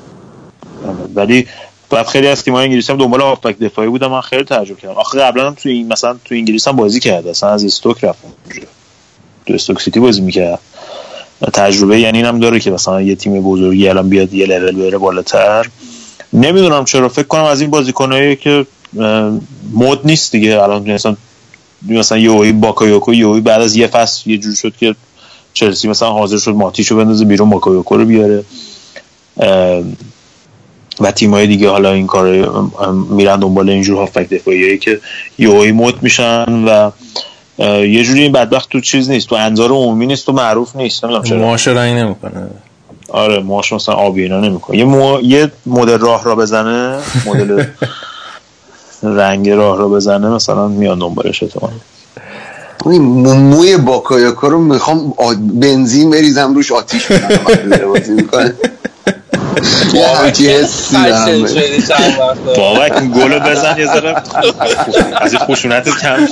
ولی بعد خیلی از تیم‌های انگلیسی هم دنبال هافبک دفاعی بودن من خیلی تعجب کردم. آخه قبلا هم تو این مثلا تو انگلیس هم بازی کرد اصلا از استوک رفت اونجا. تو استوک سیتی بازی می‌کرد. تجربه یعنی اینم داره که مثلا یه تیم بزرگی الان بیاد یه لول بره بالاتر. نمی‌دونم چرا. فکر کنم از این بازیکنایی که مد نیست دیگه. الان مثلا مثلا یهویی باکایوکو یهویی بعد از یه فصل یه جور شد که چلسی مثلا حاضر شد ماتیشو بندازه بیرون باکایوکو رو بیاره. و تیمای دیگه حالا این کار میرن دنبال اینجور هافبک دفاعیایی که یوهی مد میشن و یه جوری این بدبخت تو چیز نیست تو انظار عمومی نیست تو معروف نیست نمی‌دونم چرا. رنگ نمی‌کنه. آره موهاش مثلا آبی اینا نمی‌کنه. یه مو... یه مدل راه را بزنه مدل رنگ راه را بزنه مثلا میان دنبالش این مو- موی باکایاکا رو می‌خوام بنزین بریزم روش آتیش کنم یه همچی حسی. بابک گلو بزن یه ذره. از این خشونت کم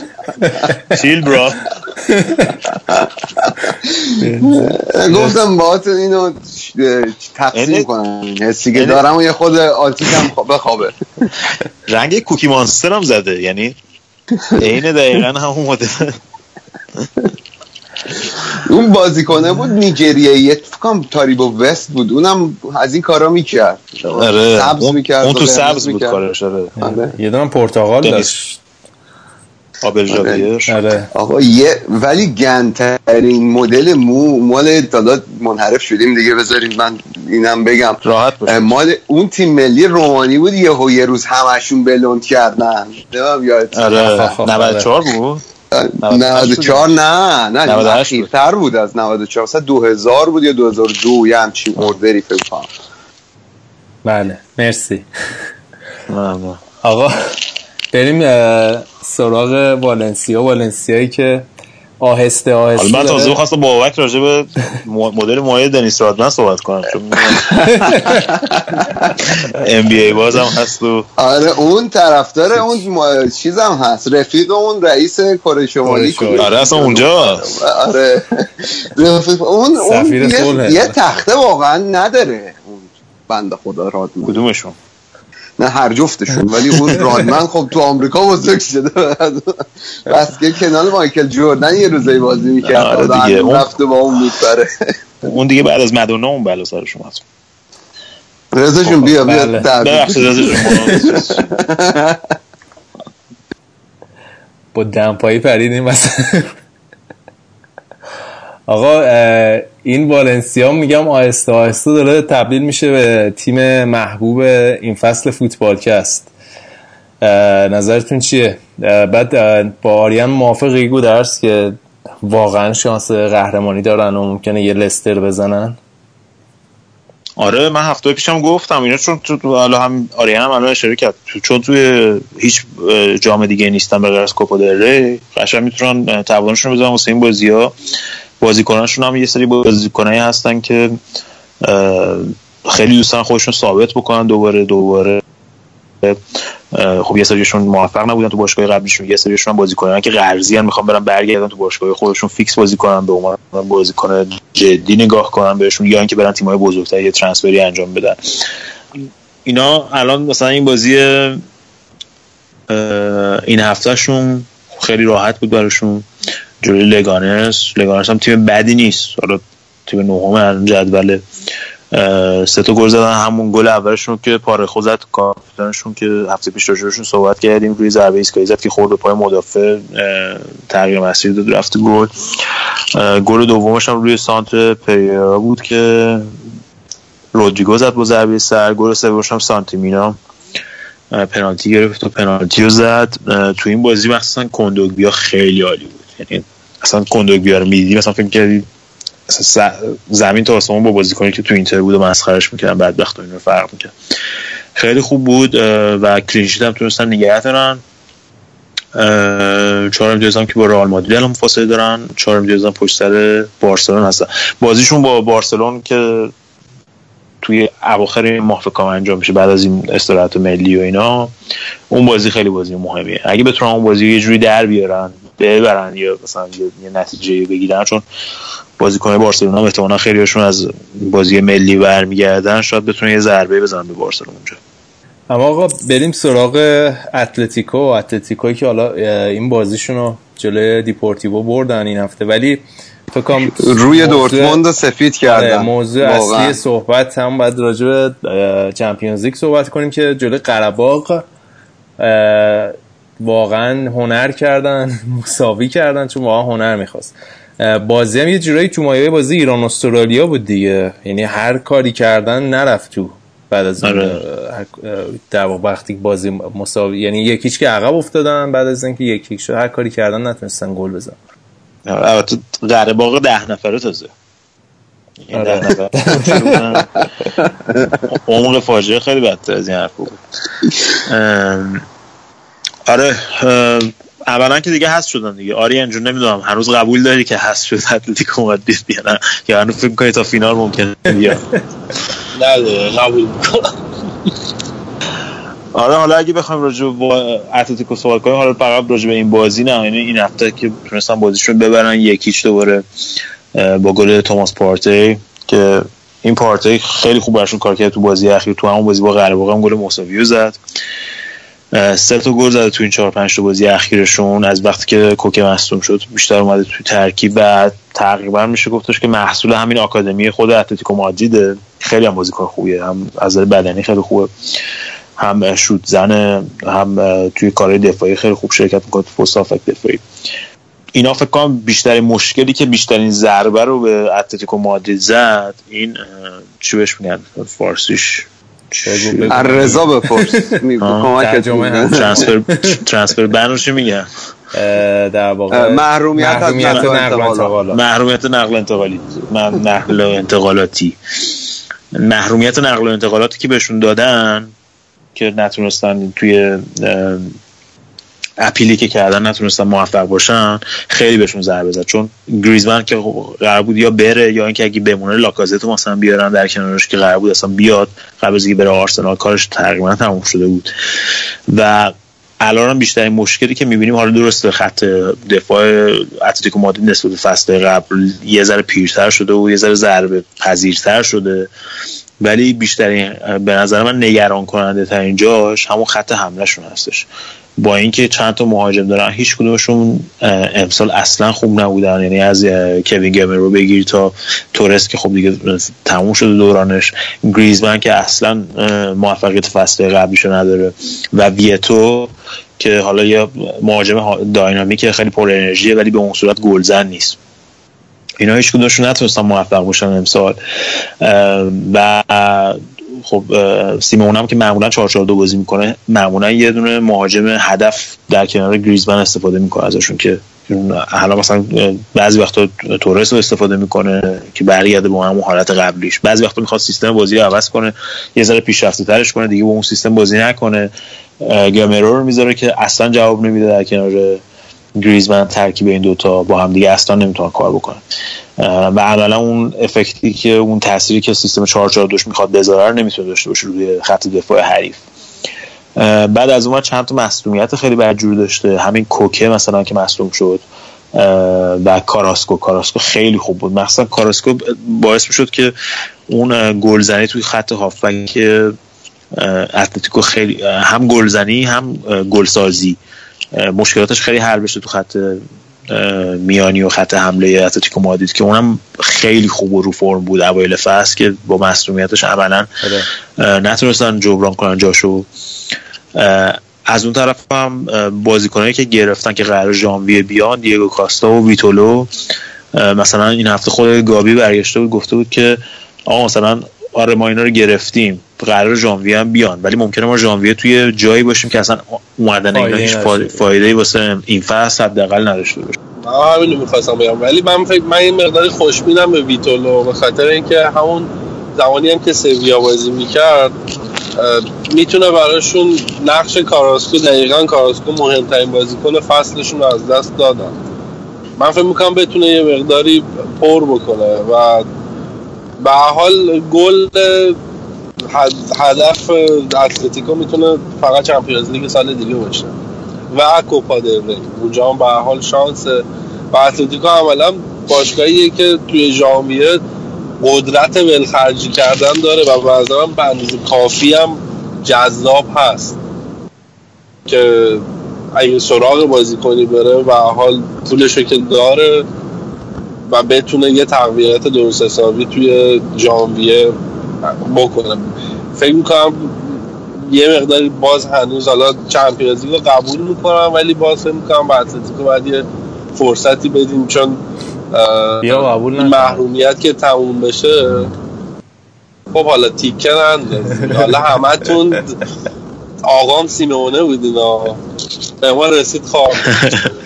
چیل برا گفتم باهاتون اینو تقسیم یعنی- کنم. حسی که یعنی- دارم و یه خود آتیکم خوا- بخوابه. رنگ کوکی مانستر هم زده. یعنی عین دقیقا همون مدل. اون بازیکنه بود نیجریه فکر کنم تاریبو وست بود. اونم از این کارا می‌کرد. آره. سبز می‌کرد اون و تو سبز بود می‌کرد. کارش آره. آره. یه دونم پرتغال. داشت. آبل آره. آقا یه ولی گندترین مدل مو مال دادا منحرف شدیم دیگه. بذارید من اینم بگم. راحت باشه. مال اون تیم ملی رومانی بود. یه یه روز همشون بلوند کردن. نمیم آره 94 بود؟ 94 نه نه 98 اخیرتر بود از 94 مثلا 2000 بود یا 2002 یه همچین اوردری فکر کنم. بله مرسی. آقا بریم سراغ والنسیا. والنسیایی که آهسته آهسته من تازه خواستم با بابک راجع به مدل مایه دنیس رادمن صحبت کنم چون ام بی ای باز هم هست و آره اون طرفدار اون. چیزم هست رفیق اون رئیس کره شمالی. آره اصلا اونجا آره رفیق اون اون. یه تخته واقعا نداره اون بنده خدا رادمن کدومشون نه هر جفتشون ولی اون رادمن خب تو آمریکا بزرگ شده بس که کنال مایکل جوردن یه روزایی بازی می‌کرد آره دیگه، اون- رفته با اون میپره اون دیگه بعد از مدونا اون بلا سرش اومد رضا جون بیا بیا بله. تبریک. ببخشید رضا جون. با دمپایی پریدیم مثلا آقا این والنسیا میگم آهسته آهسته داره تبدیل میشه به تیم محبوب این فصل فوتبالکست. اه، نظرتون چیه؟ بعد با آریان موافقی گو درس که واقعا شانس قهرمانی دارن و ممکنه یه لستر بزنن؟ آره من هفته پیشم گفتم اینا چون تو حالا هم آریان هم الان اشاره کرد چون توی هیچ جام دیگه نیستن به غیر از کوپا دل ری قشنگ می‌تونن توانشون بزنن واسه این بازی ها بازیکنانشون هم یه سری بازیکنایی هستن که خیلی دوستان خودشون ثابت بکنن دوباره دوباره خب یه سریشون موفق نبودن تو باشگاه قبلیشون یه سریشون هم بازیکنان که قرضی ان می‌خوان برن برگردن تو باشگاه خودشون فیکس بازی کنن به عنوان بازیکن جدی نگاه کنن بهشون یا اینکه برن تیم‌های بزرگتر یه ترانسفری انجام بدن. اینا الان مثلا این بازی این هفتهشون خیلی راحت بود براشون. جلوی لگانس لگانس هم تیم بدی نیست. حالا تیم نهم اه، سه تا گل زدن. همون گل اولشون که پاره خود کاپیتانشون که هفته پیش راجبشون صحبت کردیم روی ضربه ایستگاهی زد که خورد به پای مدافع تغییر مسیر داد رفت گل. گل دومش هم روی سانت پریرا بود که رودریگو زد با ضربه سر. گل سومش هم سانتیمینا اه، پنالتی گرفت و پنالتی رو زد. تو این بازی مخصوصا کندوگبیا خیلی عالی بود. یعنی اصلا کندوگبیا رو می‌دیدی؟ مثلا فکر کردی زمین تا آسمون با بازیکنی که تو اینتر بود و مسخرش می‌کردن بدبخت اینو فرق می‌کرد. خیلی خوب بود و کلینشیت هم تونستن نگه دارن. چهار امتیاز هم که با رئال مادرید الان فاصله دارن. چهار امتیاز هم پشت سر بارسلون هستن. بازیشون با بارسلون که توی اواخر ماه فکر کنم انجام میشه بعد از این استراحت ملی و اینا اون بازی خیلی بازی مهمیه. اگه بتونن اون بازی یه جوری در بیارن ببرن یا مثلا یه, نتیجه بگیرن چون بازیکن بارسلونا احتمالاً خیلیشون از بازی ملی برمیگردن شاید بتونن یه ضربه بزنن به بارسلون اونجا. اما آقا بریم سراغ اتلتیکو. اتلتیکوی که حالا این بازیشون رو جلوی دیپورتیوو بردن این هفته. ولی فکر کنم روی موضوع- دورتموند رو سفید آره، کردن موضوع واقعاً. اصلی صحبت هم باید راجع به Champions League صحبت کنیم که جلوی قره‌باغ واقعا هنر کردن مساوی کردن چون واقعا هنر می‌خواست بازی هم یه جورایی تو مایه بازی ایران استرالیا بود دیگه یعنی هر کاری کردن نرفت تو بعد از اون آره. در وقتی بازی مساوی یعنی یکیش که عقب افتادن بعد از اینکه یکی شد هر کاری کردن نتونستن گل بزنن البته قره باغ ده نفره تازه. این آره. ده نفره کنن. عمق فاجعه خیلی بدتر از این حرف بود. آره اولا که دیگه هست شدن دیگه. آریان جون نمی‌دونم. هنوز قبول داری که هست شد اتلتیکو اومد دید یا نه؟ یا هنوز فکر کنی تا فینال ممکنه بیاد؟ نه قبول می‌کنم. آره حالا اگه بخوایم راجع به اتلتیکو صحبت کنیم حالا فقط راجع به این بازی نه. یعنی این هفته که تونستن بازیشون ببرن یکیچ دوباره با گل توماس پارتی که این پارتی خیلی خوب براشون کار کرد تو بازی اخیر. تو همون بازی با قره هم گل مساوی زد. سه تا گل زده تو این چهار پنج تا بازی اخیرشون. از وقتی که کوکه مصدوم شد بیشتر اومده تو ترکیب و تقریبا میشه گفتش که محصول همین آکادمی خود اتلتیکو مادریده. خیلی هم بازیکن خوبیه. هم از بدنی خیلی خوبه. هم شوت زنه هم توی کارهای دفاعی خیلی خوب شرکت می‌کنه تو پست دفاعی. اینا فکر کنم بیشترین مشکلی که بیشترین ضربه رو به اتلتیکو مادرید زد این چی بهش میگن؟ فارسیش. رضا بپرس ترانسفر ترانسفر بنوشی میگن در واقع محرومیت نقل انتقالات. محرومیت نقل انتقالی. نقل انتقالاتی. محرومیت نقل و انتقالاتی که بهشون دادن که نتونستن توی اپیلی که کردن نتونستن موفق باشن خیلی بهشون ضربه زد. چون گریزمن که قرار بود یا بره یا اینکه اگه بمونه لاکازتو مثلا بیارن در کنارش که قرار بود اصلا بیاد قبل از بره آرسنال کارش تقریبا تموم شده بود. و الان بیشترین مشکلی که می‌بینیم حالا درسته خط دفاع اتلتیکو مادرید نسبت به فصل قبل یه ذره پیرتر شده و یه ذره ضربه پذیرتر شده. ولی بیشترین به نظر من نگران کننده ترین جاش همون خط حملهشون هستش. با اینکه چند تا مهاجم دارن هیچ کدومشون امسال اصلا خوب نبودن. یعنی از کوین گمر رو بگیر تا تورس که خب دیگه تموم شده دورانش. گریزمن که اصلا موفقیت فصل قبلیشو نداره. و ویتو که حالا یه مهاجم داینامیک خیلی پر انرژیه ولی به اون صورت گلزن نیست. اینا هیچ کدومشون نتونستن موفق باشن امسال. و خب سیمون هم که معمولا 4 4 2 بازی می‌کنه معمولا یه دونه مهاجم هدف در کنار گریزمن استفاده می‌کنه ازشون که حالا مثلا بعضی وقتا تورس رو استفاده می‌کنه که برگرده با همون حالت قبلیش. بعضی وقتا می‌خواد سیستم بازی رو عوض کنه یه ذره پیشرفته ترش کنه دیگه با اون سیستم بازی نکنه. گامرو رو می‌ذاره که اصلا جواب نمیده در کنار گریزمن ترکیب این دوتا با هم دیگه اصلا نمی‌تونن کار بکنن. و عملا اون افکتی که اون تأثیری که سیستم 442 می‌خواد بذاره رو نمی‌تونه داشته باشه روی خط دفاع حریف. بعد از اون چند تا مصدومیت خیلی بدجور داشته. همین کوکه مثلا که مصدوم شد. و کاراسکو. کاراسکو خیلی خوب بود. مثلا کاراسکو باعث می‌شد که اون گلزنی توی خط هافبک اتلتیکو خیلی هم گلزنی هم گلسازی مشکلاتش خیلی حل بشه تو خط میانی و خط حمله اتلتیکو مادرید که اونم خیلی خوب و رو فرم بود اوایل فصل که با مصونیتش عملا نتونستن جبران کنن جاشو. از اون طرف هم بازیکنایی که گرفتن که قرار ژانویه بیان دیگو کاستا و ویتولو. مثلا این هفته خود گابی برگشته بود گفته بود که آقا مثلا آره ما اینا رو گرفتیم. قرار ژانویه هم بیان. ولی ممکنه ما ژانویه توی جایی باشیم که اصلا اومدن اینا هیچ فایده ای واسه این فصل حداقل نداشته باشه. همین رو می‌خواستم بگم. ولی من فکر من این مقداری خوشبینم به ویتولو به خاطر اینکه همون زمانی هم که سویا بازی می‌کرد می‌تونه براشون نقش کاراسکو دقیقا کاراسکو مهمترین بازیکن فصلشون رو از دست دادن. من فکر می‌کنم بتونه یه مقداری پر بکنه و به حال گل هدف اتلتیکو می‌تونه فقط چمپیونز لیگ سال دیگه باشه و کوپا دل اونجا هم به حال شانس. و اتلتیکو عملا باشگاهیه که توی ژانویه قدرت ولخرجی کردن داره و نظرم به اندازه کافی هم جذاب هست. که اگه سراغ بازی کنی بره و حال پولشو که داره و بتونه یه تقویت درست حسابی توی ژانویه بکنه. فکر می‌کنم یه مقداری باز هنوز حالا چمپیونز رو قبول می‌کنم ولی باز فکر می‌کنم به اتلتیکو باید یه فرصتی بدیم چون بیا قبول محرومیت که تموم بشه. خب حالا تیکه حالا همتون آقام سیمونه بودین به ما رسید خواب.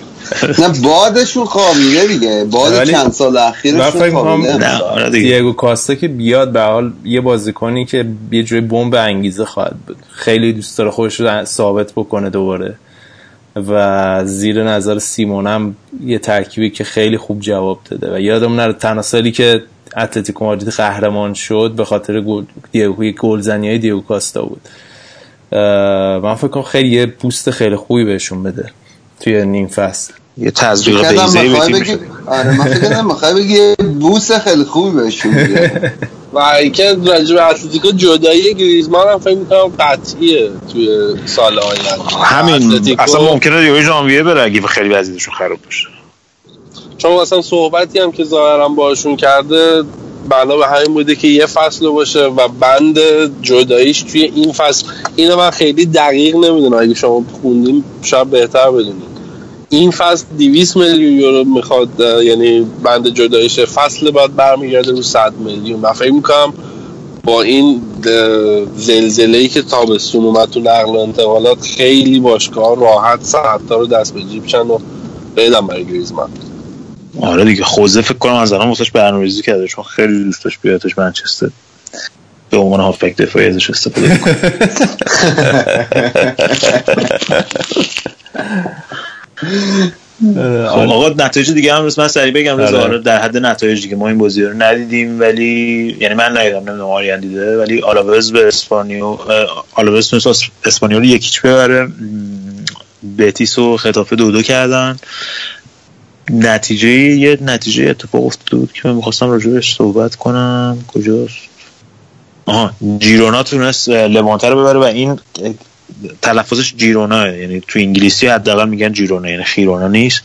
نه بادشون خوابیده دیگه. باد چند سال اخیرشون خوابیده. دیگو کاستا که بیاد به حال یه بازیکنی که یه جوی بمب انگیزه خواهد بود. خیلی دوست داره خودش رو ثابت بکنه دوباره. و زیر نظر سیمونم یه ترکیبی که خیلی خوب جواب داده. و یادم نره تنها سالی که اتلتیکو مادرید قهرمان شد به خاطر گل دیگو گلزنی های دیگو کاستا بود. من فکر کنم خیلی یه بوست خیلی خوبی بهشون بده. توی نیم فصل. یه تزریق کردم بیزه‌ای به تیم بگی. آره من فکر کردم می‌خوای بگی یه بوس خیلی خوبی بهشون میده و اینکه راجع به اتلتیکو جدایی گریزمان هم فکر می‌کنم قطعیه توی سال آینده. همین. اتلتیکو- اصلا ممکنه یه ژانویه بره اگه خیلی وضعیتشون خراب بشه چون اصلا صحبتی هم که ظاهرا باشون کرده بنا به همین بوده که یه فصل باشه و بند جداییش توی این فصل. اینو من خیلی دقیق نمی‌دونم. اگه شما خوندین شاید بهتر بدونین. این فصل 200 میلیون یورو می‌خواد یعنی بند جداییش فصل بعد برمیگرده رو 100 میلیون و فکر می‌کنم با این زلزله ای که تابستون اومد تو نقل و انتقالات خیلی باشگاه راحت ساعت رو دست به جیب شن و بدم برای گریزمان آره دیگه خوزه فکر کنم از الان واسش برنامه‌ریزی کرده چون خیلی دوست داشت بیادش منچستر به عنوان هافبک دفاعی ازش استفاده کنه خب آقا نتایج دیگه هم من سریع بگم رضا آره. آره در حد نتایج دیگه ما این بازی رو ندیدیم ولی یعنی من ندیدم نمی‌دونم آریان دیده ولی آلاوز به اسپانیو آلاوز تونست اسپانیول یکیچ ببره. بتیس و خطافه دو دو کردن. نتیجه یه نتیجه اتفاق افتاده بود که من می‌خواستم راجبش صحبت کنم. کجاست؟ آها جیرونا تونست لوانته رو ببره و این تلفظش جیرونا یعنی تو انگلیسی حداقل میگن جیرونا یعنی خیرونا نیست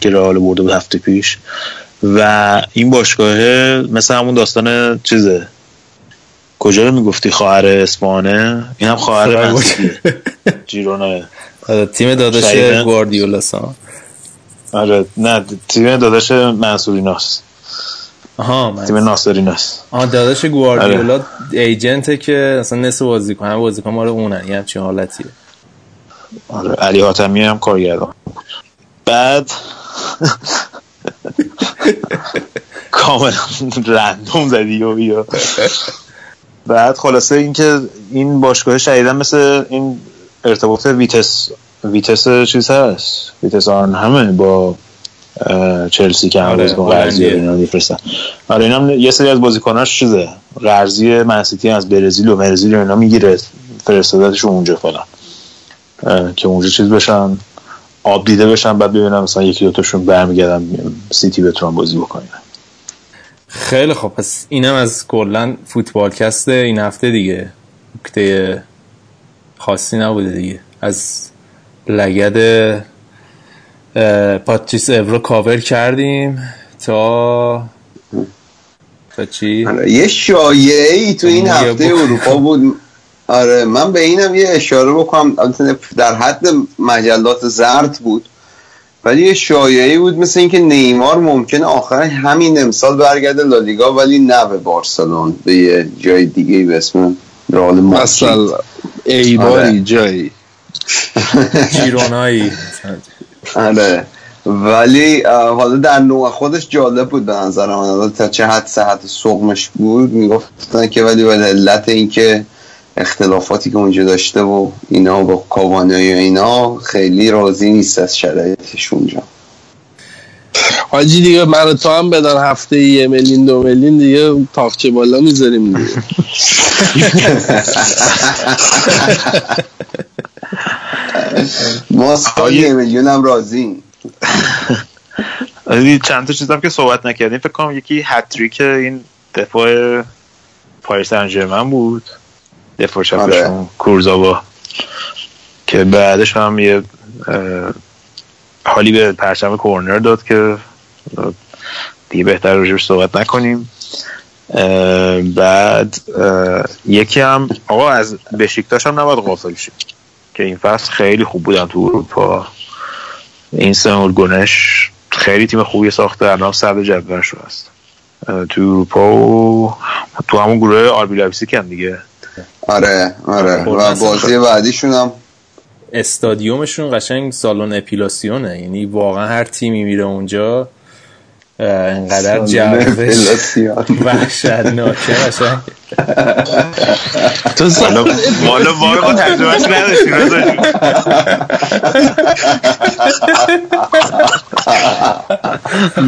که رئال برده بود هفته پیش. و این باشگاه مثل همون داستان چیزه. کجا رو می‌گفتی؟ خواهر اسپانه؟ این هم خواهر جیرونا. آره، تیم داداش. گواردیولا آره نه تیم داداش منصوریناست آها من تیم ناصریناست آها داداش گواردیولا ایجنته که اصلا نصف بازیکن هم بازیکن مال اونن یه همچین حالتیه. آره علی حاتمی هم کارگردان. بود بعد کاملا رندوم زدی و بیا. بعد خلاصه اینکه این باشگاه شدیدن مثل این ارتباط ویتس ویتس چیز هست ویتس آن همه با چلسی که هم آره، بازیکن قرضی. اینا میفرستن. آره اینا یه سری از بازیکناش چیزه؟ قرضی منسیتی از برزیل و برزیل و اینا می‌گیره فرستادتشون اونجا فعلا که اونجا چیز بشن آب دیده بشن بعد ببینم مثلا یکی دوتاشون برمیگردن سیتی بتونن بازی بکنن. خیلی خب پس اینم از کلا فوتبالکست این هفته دیگه. نکته خاصی نبوده دیگه. از لگد پاتریس اورو کاور کردیم تا تا چی؟ آره، یه شایعه ای تو این هفته. اروپا بود آره من به اینم یه اشاره بکنم در حد مجلات زرد بود ولی یه شایعه بود مثل اینکه نیمار ممکنه آخر همین امسال برگرده لالیگا ولی نه به بارسلون به یه جای دیگه به اسم رئال مادرید مثلا ایباری آره. جایی جیرونایی آره. ولی حالا در نوع خودش جالب بود به نظر من. تا چه حد صحت سقمش بود می‌گفتن که ولی به علت اینکه اختلافاتی که اونجا داشته و اینا با کاوانی و اینا خیلی راضی نیست از شرایطش اونجا. حاجی دیگه من تو هم بدن هفته یه میلیون دو میلیون دیگه تاقچه بالا می‌ذاریم دیگه. ما یه میلیون هم راضیم آره، چند تا چیزم که صحبت نکردیم فکر کنم یکی هتریک این دفاع پاریس سن بود دفاع چپشون آره. کورزاوا که بعدش هم یه حالی به پرچم کورنر داد که دیگه بهتر راجبش صحبت نکنیم. اه، بعد اه، یکی هم آقا از بشیکتاش هم نباید غافل شید که این فصل خیلی خوب بودن تو اروپا. این سمور گنش خیلی تیم خوبی ساخته الان صدر جدولش هست. اه، تو اروپا و تو همون گروه RB لایپزیگ هم دیگه. آره آره. خب، و مثلا- بازی بعدیشون هم استادیومشون قشنگ سالن اپیلاسیونه. یعنی واقعا هر تیمی میره اونجا انقدر فلاسیان. وحشتناکه قشنگ تو حالا مالا وای ما تجربهش نداشتیم رضا جون.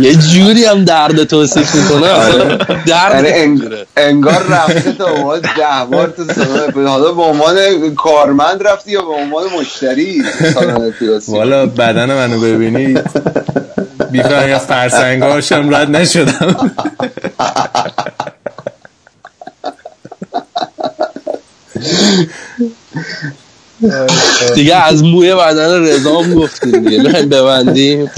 یه جوری هم درد توصیف می‌کنه اصلا درد نمی‌گیره. انگار رفته تا عنوان ده بار تو حالا به عنوان کارمند رفتی یا به عنوان مشتری والا بدن منو ببینی بیفرنگ از فرسنگاشم رد نشدم. دیگه از موی بدن رضا هم گفتیم دیگه. می‌خوایم ببندیم.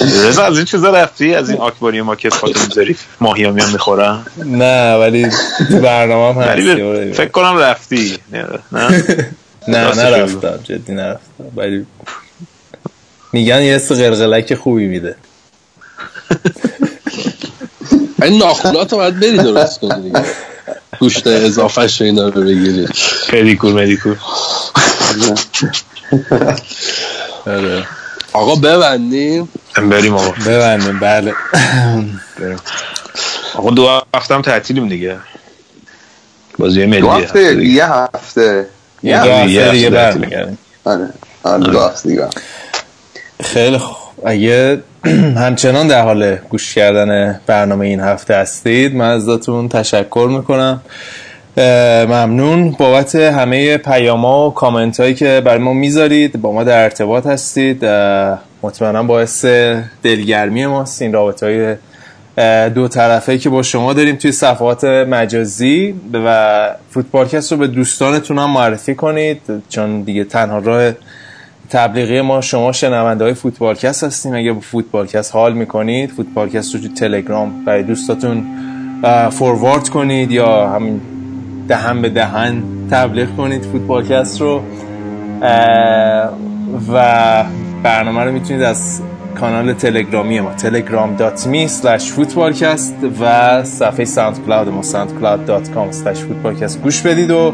رضا از این چیزا رفتی؟ از این آکواریوم که خودت می‌ذاری ماهی هم می‌خورن؟ نه ولی تو برنامه هم ولی هستی آره. فکر کنم رفتی. نه نه. نه نرفتم جدی نرفتم. ولی میگن یه حس قلقلک خوبی میده. این ناخونات رو باید بری درست کنی دیگه. گوشت اضافه شو اینا رو بگیری. پدیکور مدیکور. آره. آقا ببندیم بریم آقا. ببندیم بله. آقا دو هفته هم تعطیلیم دیگه. بازی ملی دو هفته یه هفته. یه یه دو هفته دیگه. برمیگردیم آره. آره دو هفته دیگه. خیلی خوب. اگه همچنان در حال گوش کردن برنامه این هفته هستید من ازتون تشکر می‌کنم. ممنون. بابت همه پیاما و کامنت هایی که برای ما می‌ذارید با ما در ارتباط هستید. مطمئنا باعث دلگرمی ماست این رابطه های دو طرفه که با شما داریم توی صفحات مجازی. و فوتبالکست رو به دوستانتون هم معرفی کنید چون دیگه تنها راه تبلیغی ما شما شنونده های فوتبالکست هستیم اگه با فوتبالکست حال می‌کنید فوتبالکست رو تو تلگرام برای دوستاتون فوروارد کنید یا همین دهن به دهن تبلیغ کنید فوتبالکست رو. و برنامه رو می‌تونید از کانال تلگرامی ما telegram.me slash footballcast و صفحه ساوند کلاود ما soundcloud.com slash footballcast گوش بدید و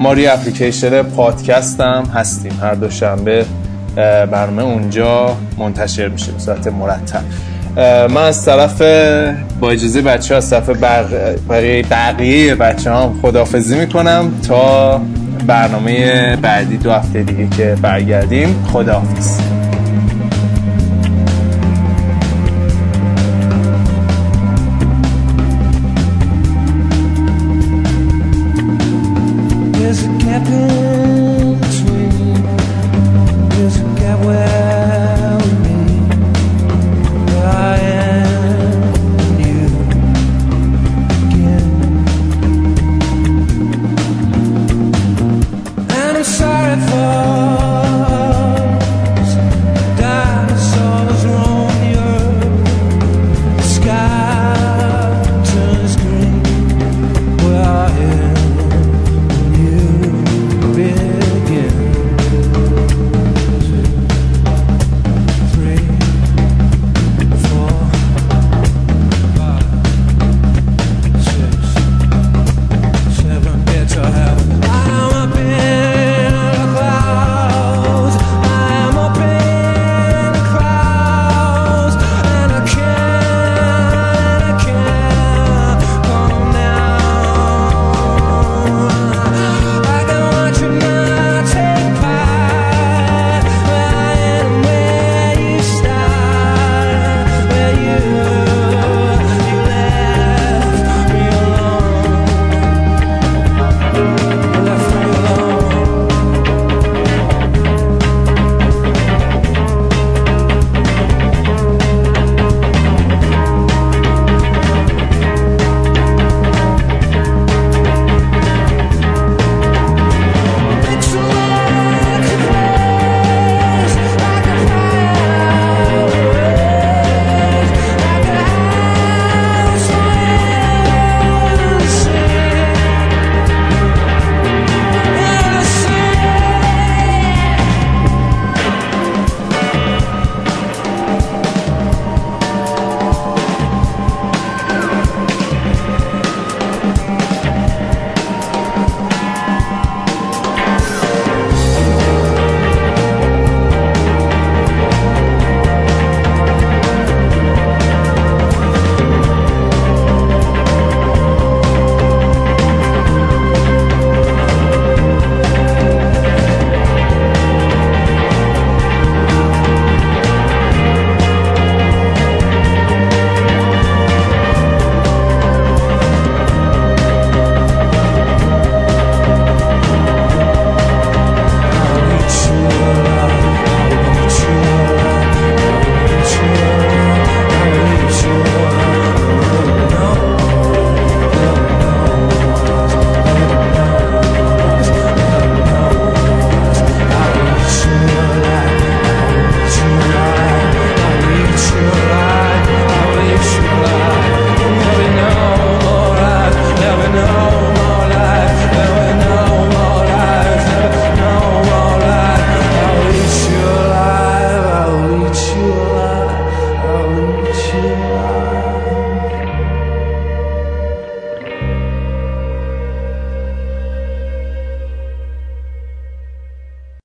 ما روی اپلیکیشن پادکست هم هستیم. هر دوشنبه برنامه اونجا منتشر میشه به صورت مرتب. من از طرف با اجازه بچه ها از طرف بق- بقیه, بقیه بچه هم خدافزی می‌کنم تا برنامه بعدی دو هفته دیگه که برگردیم. خداحافظ.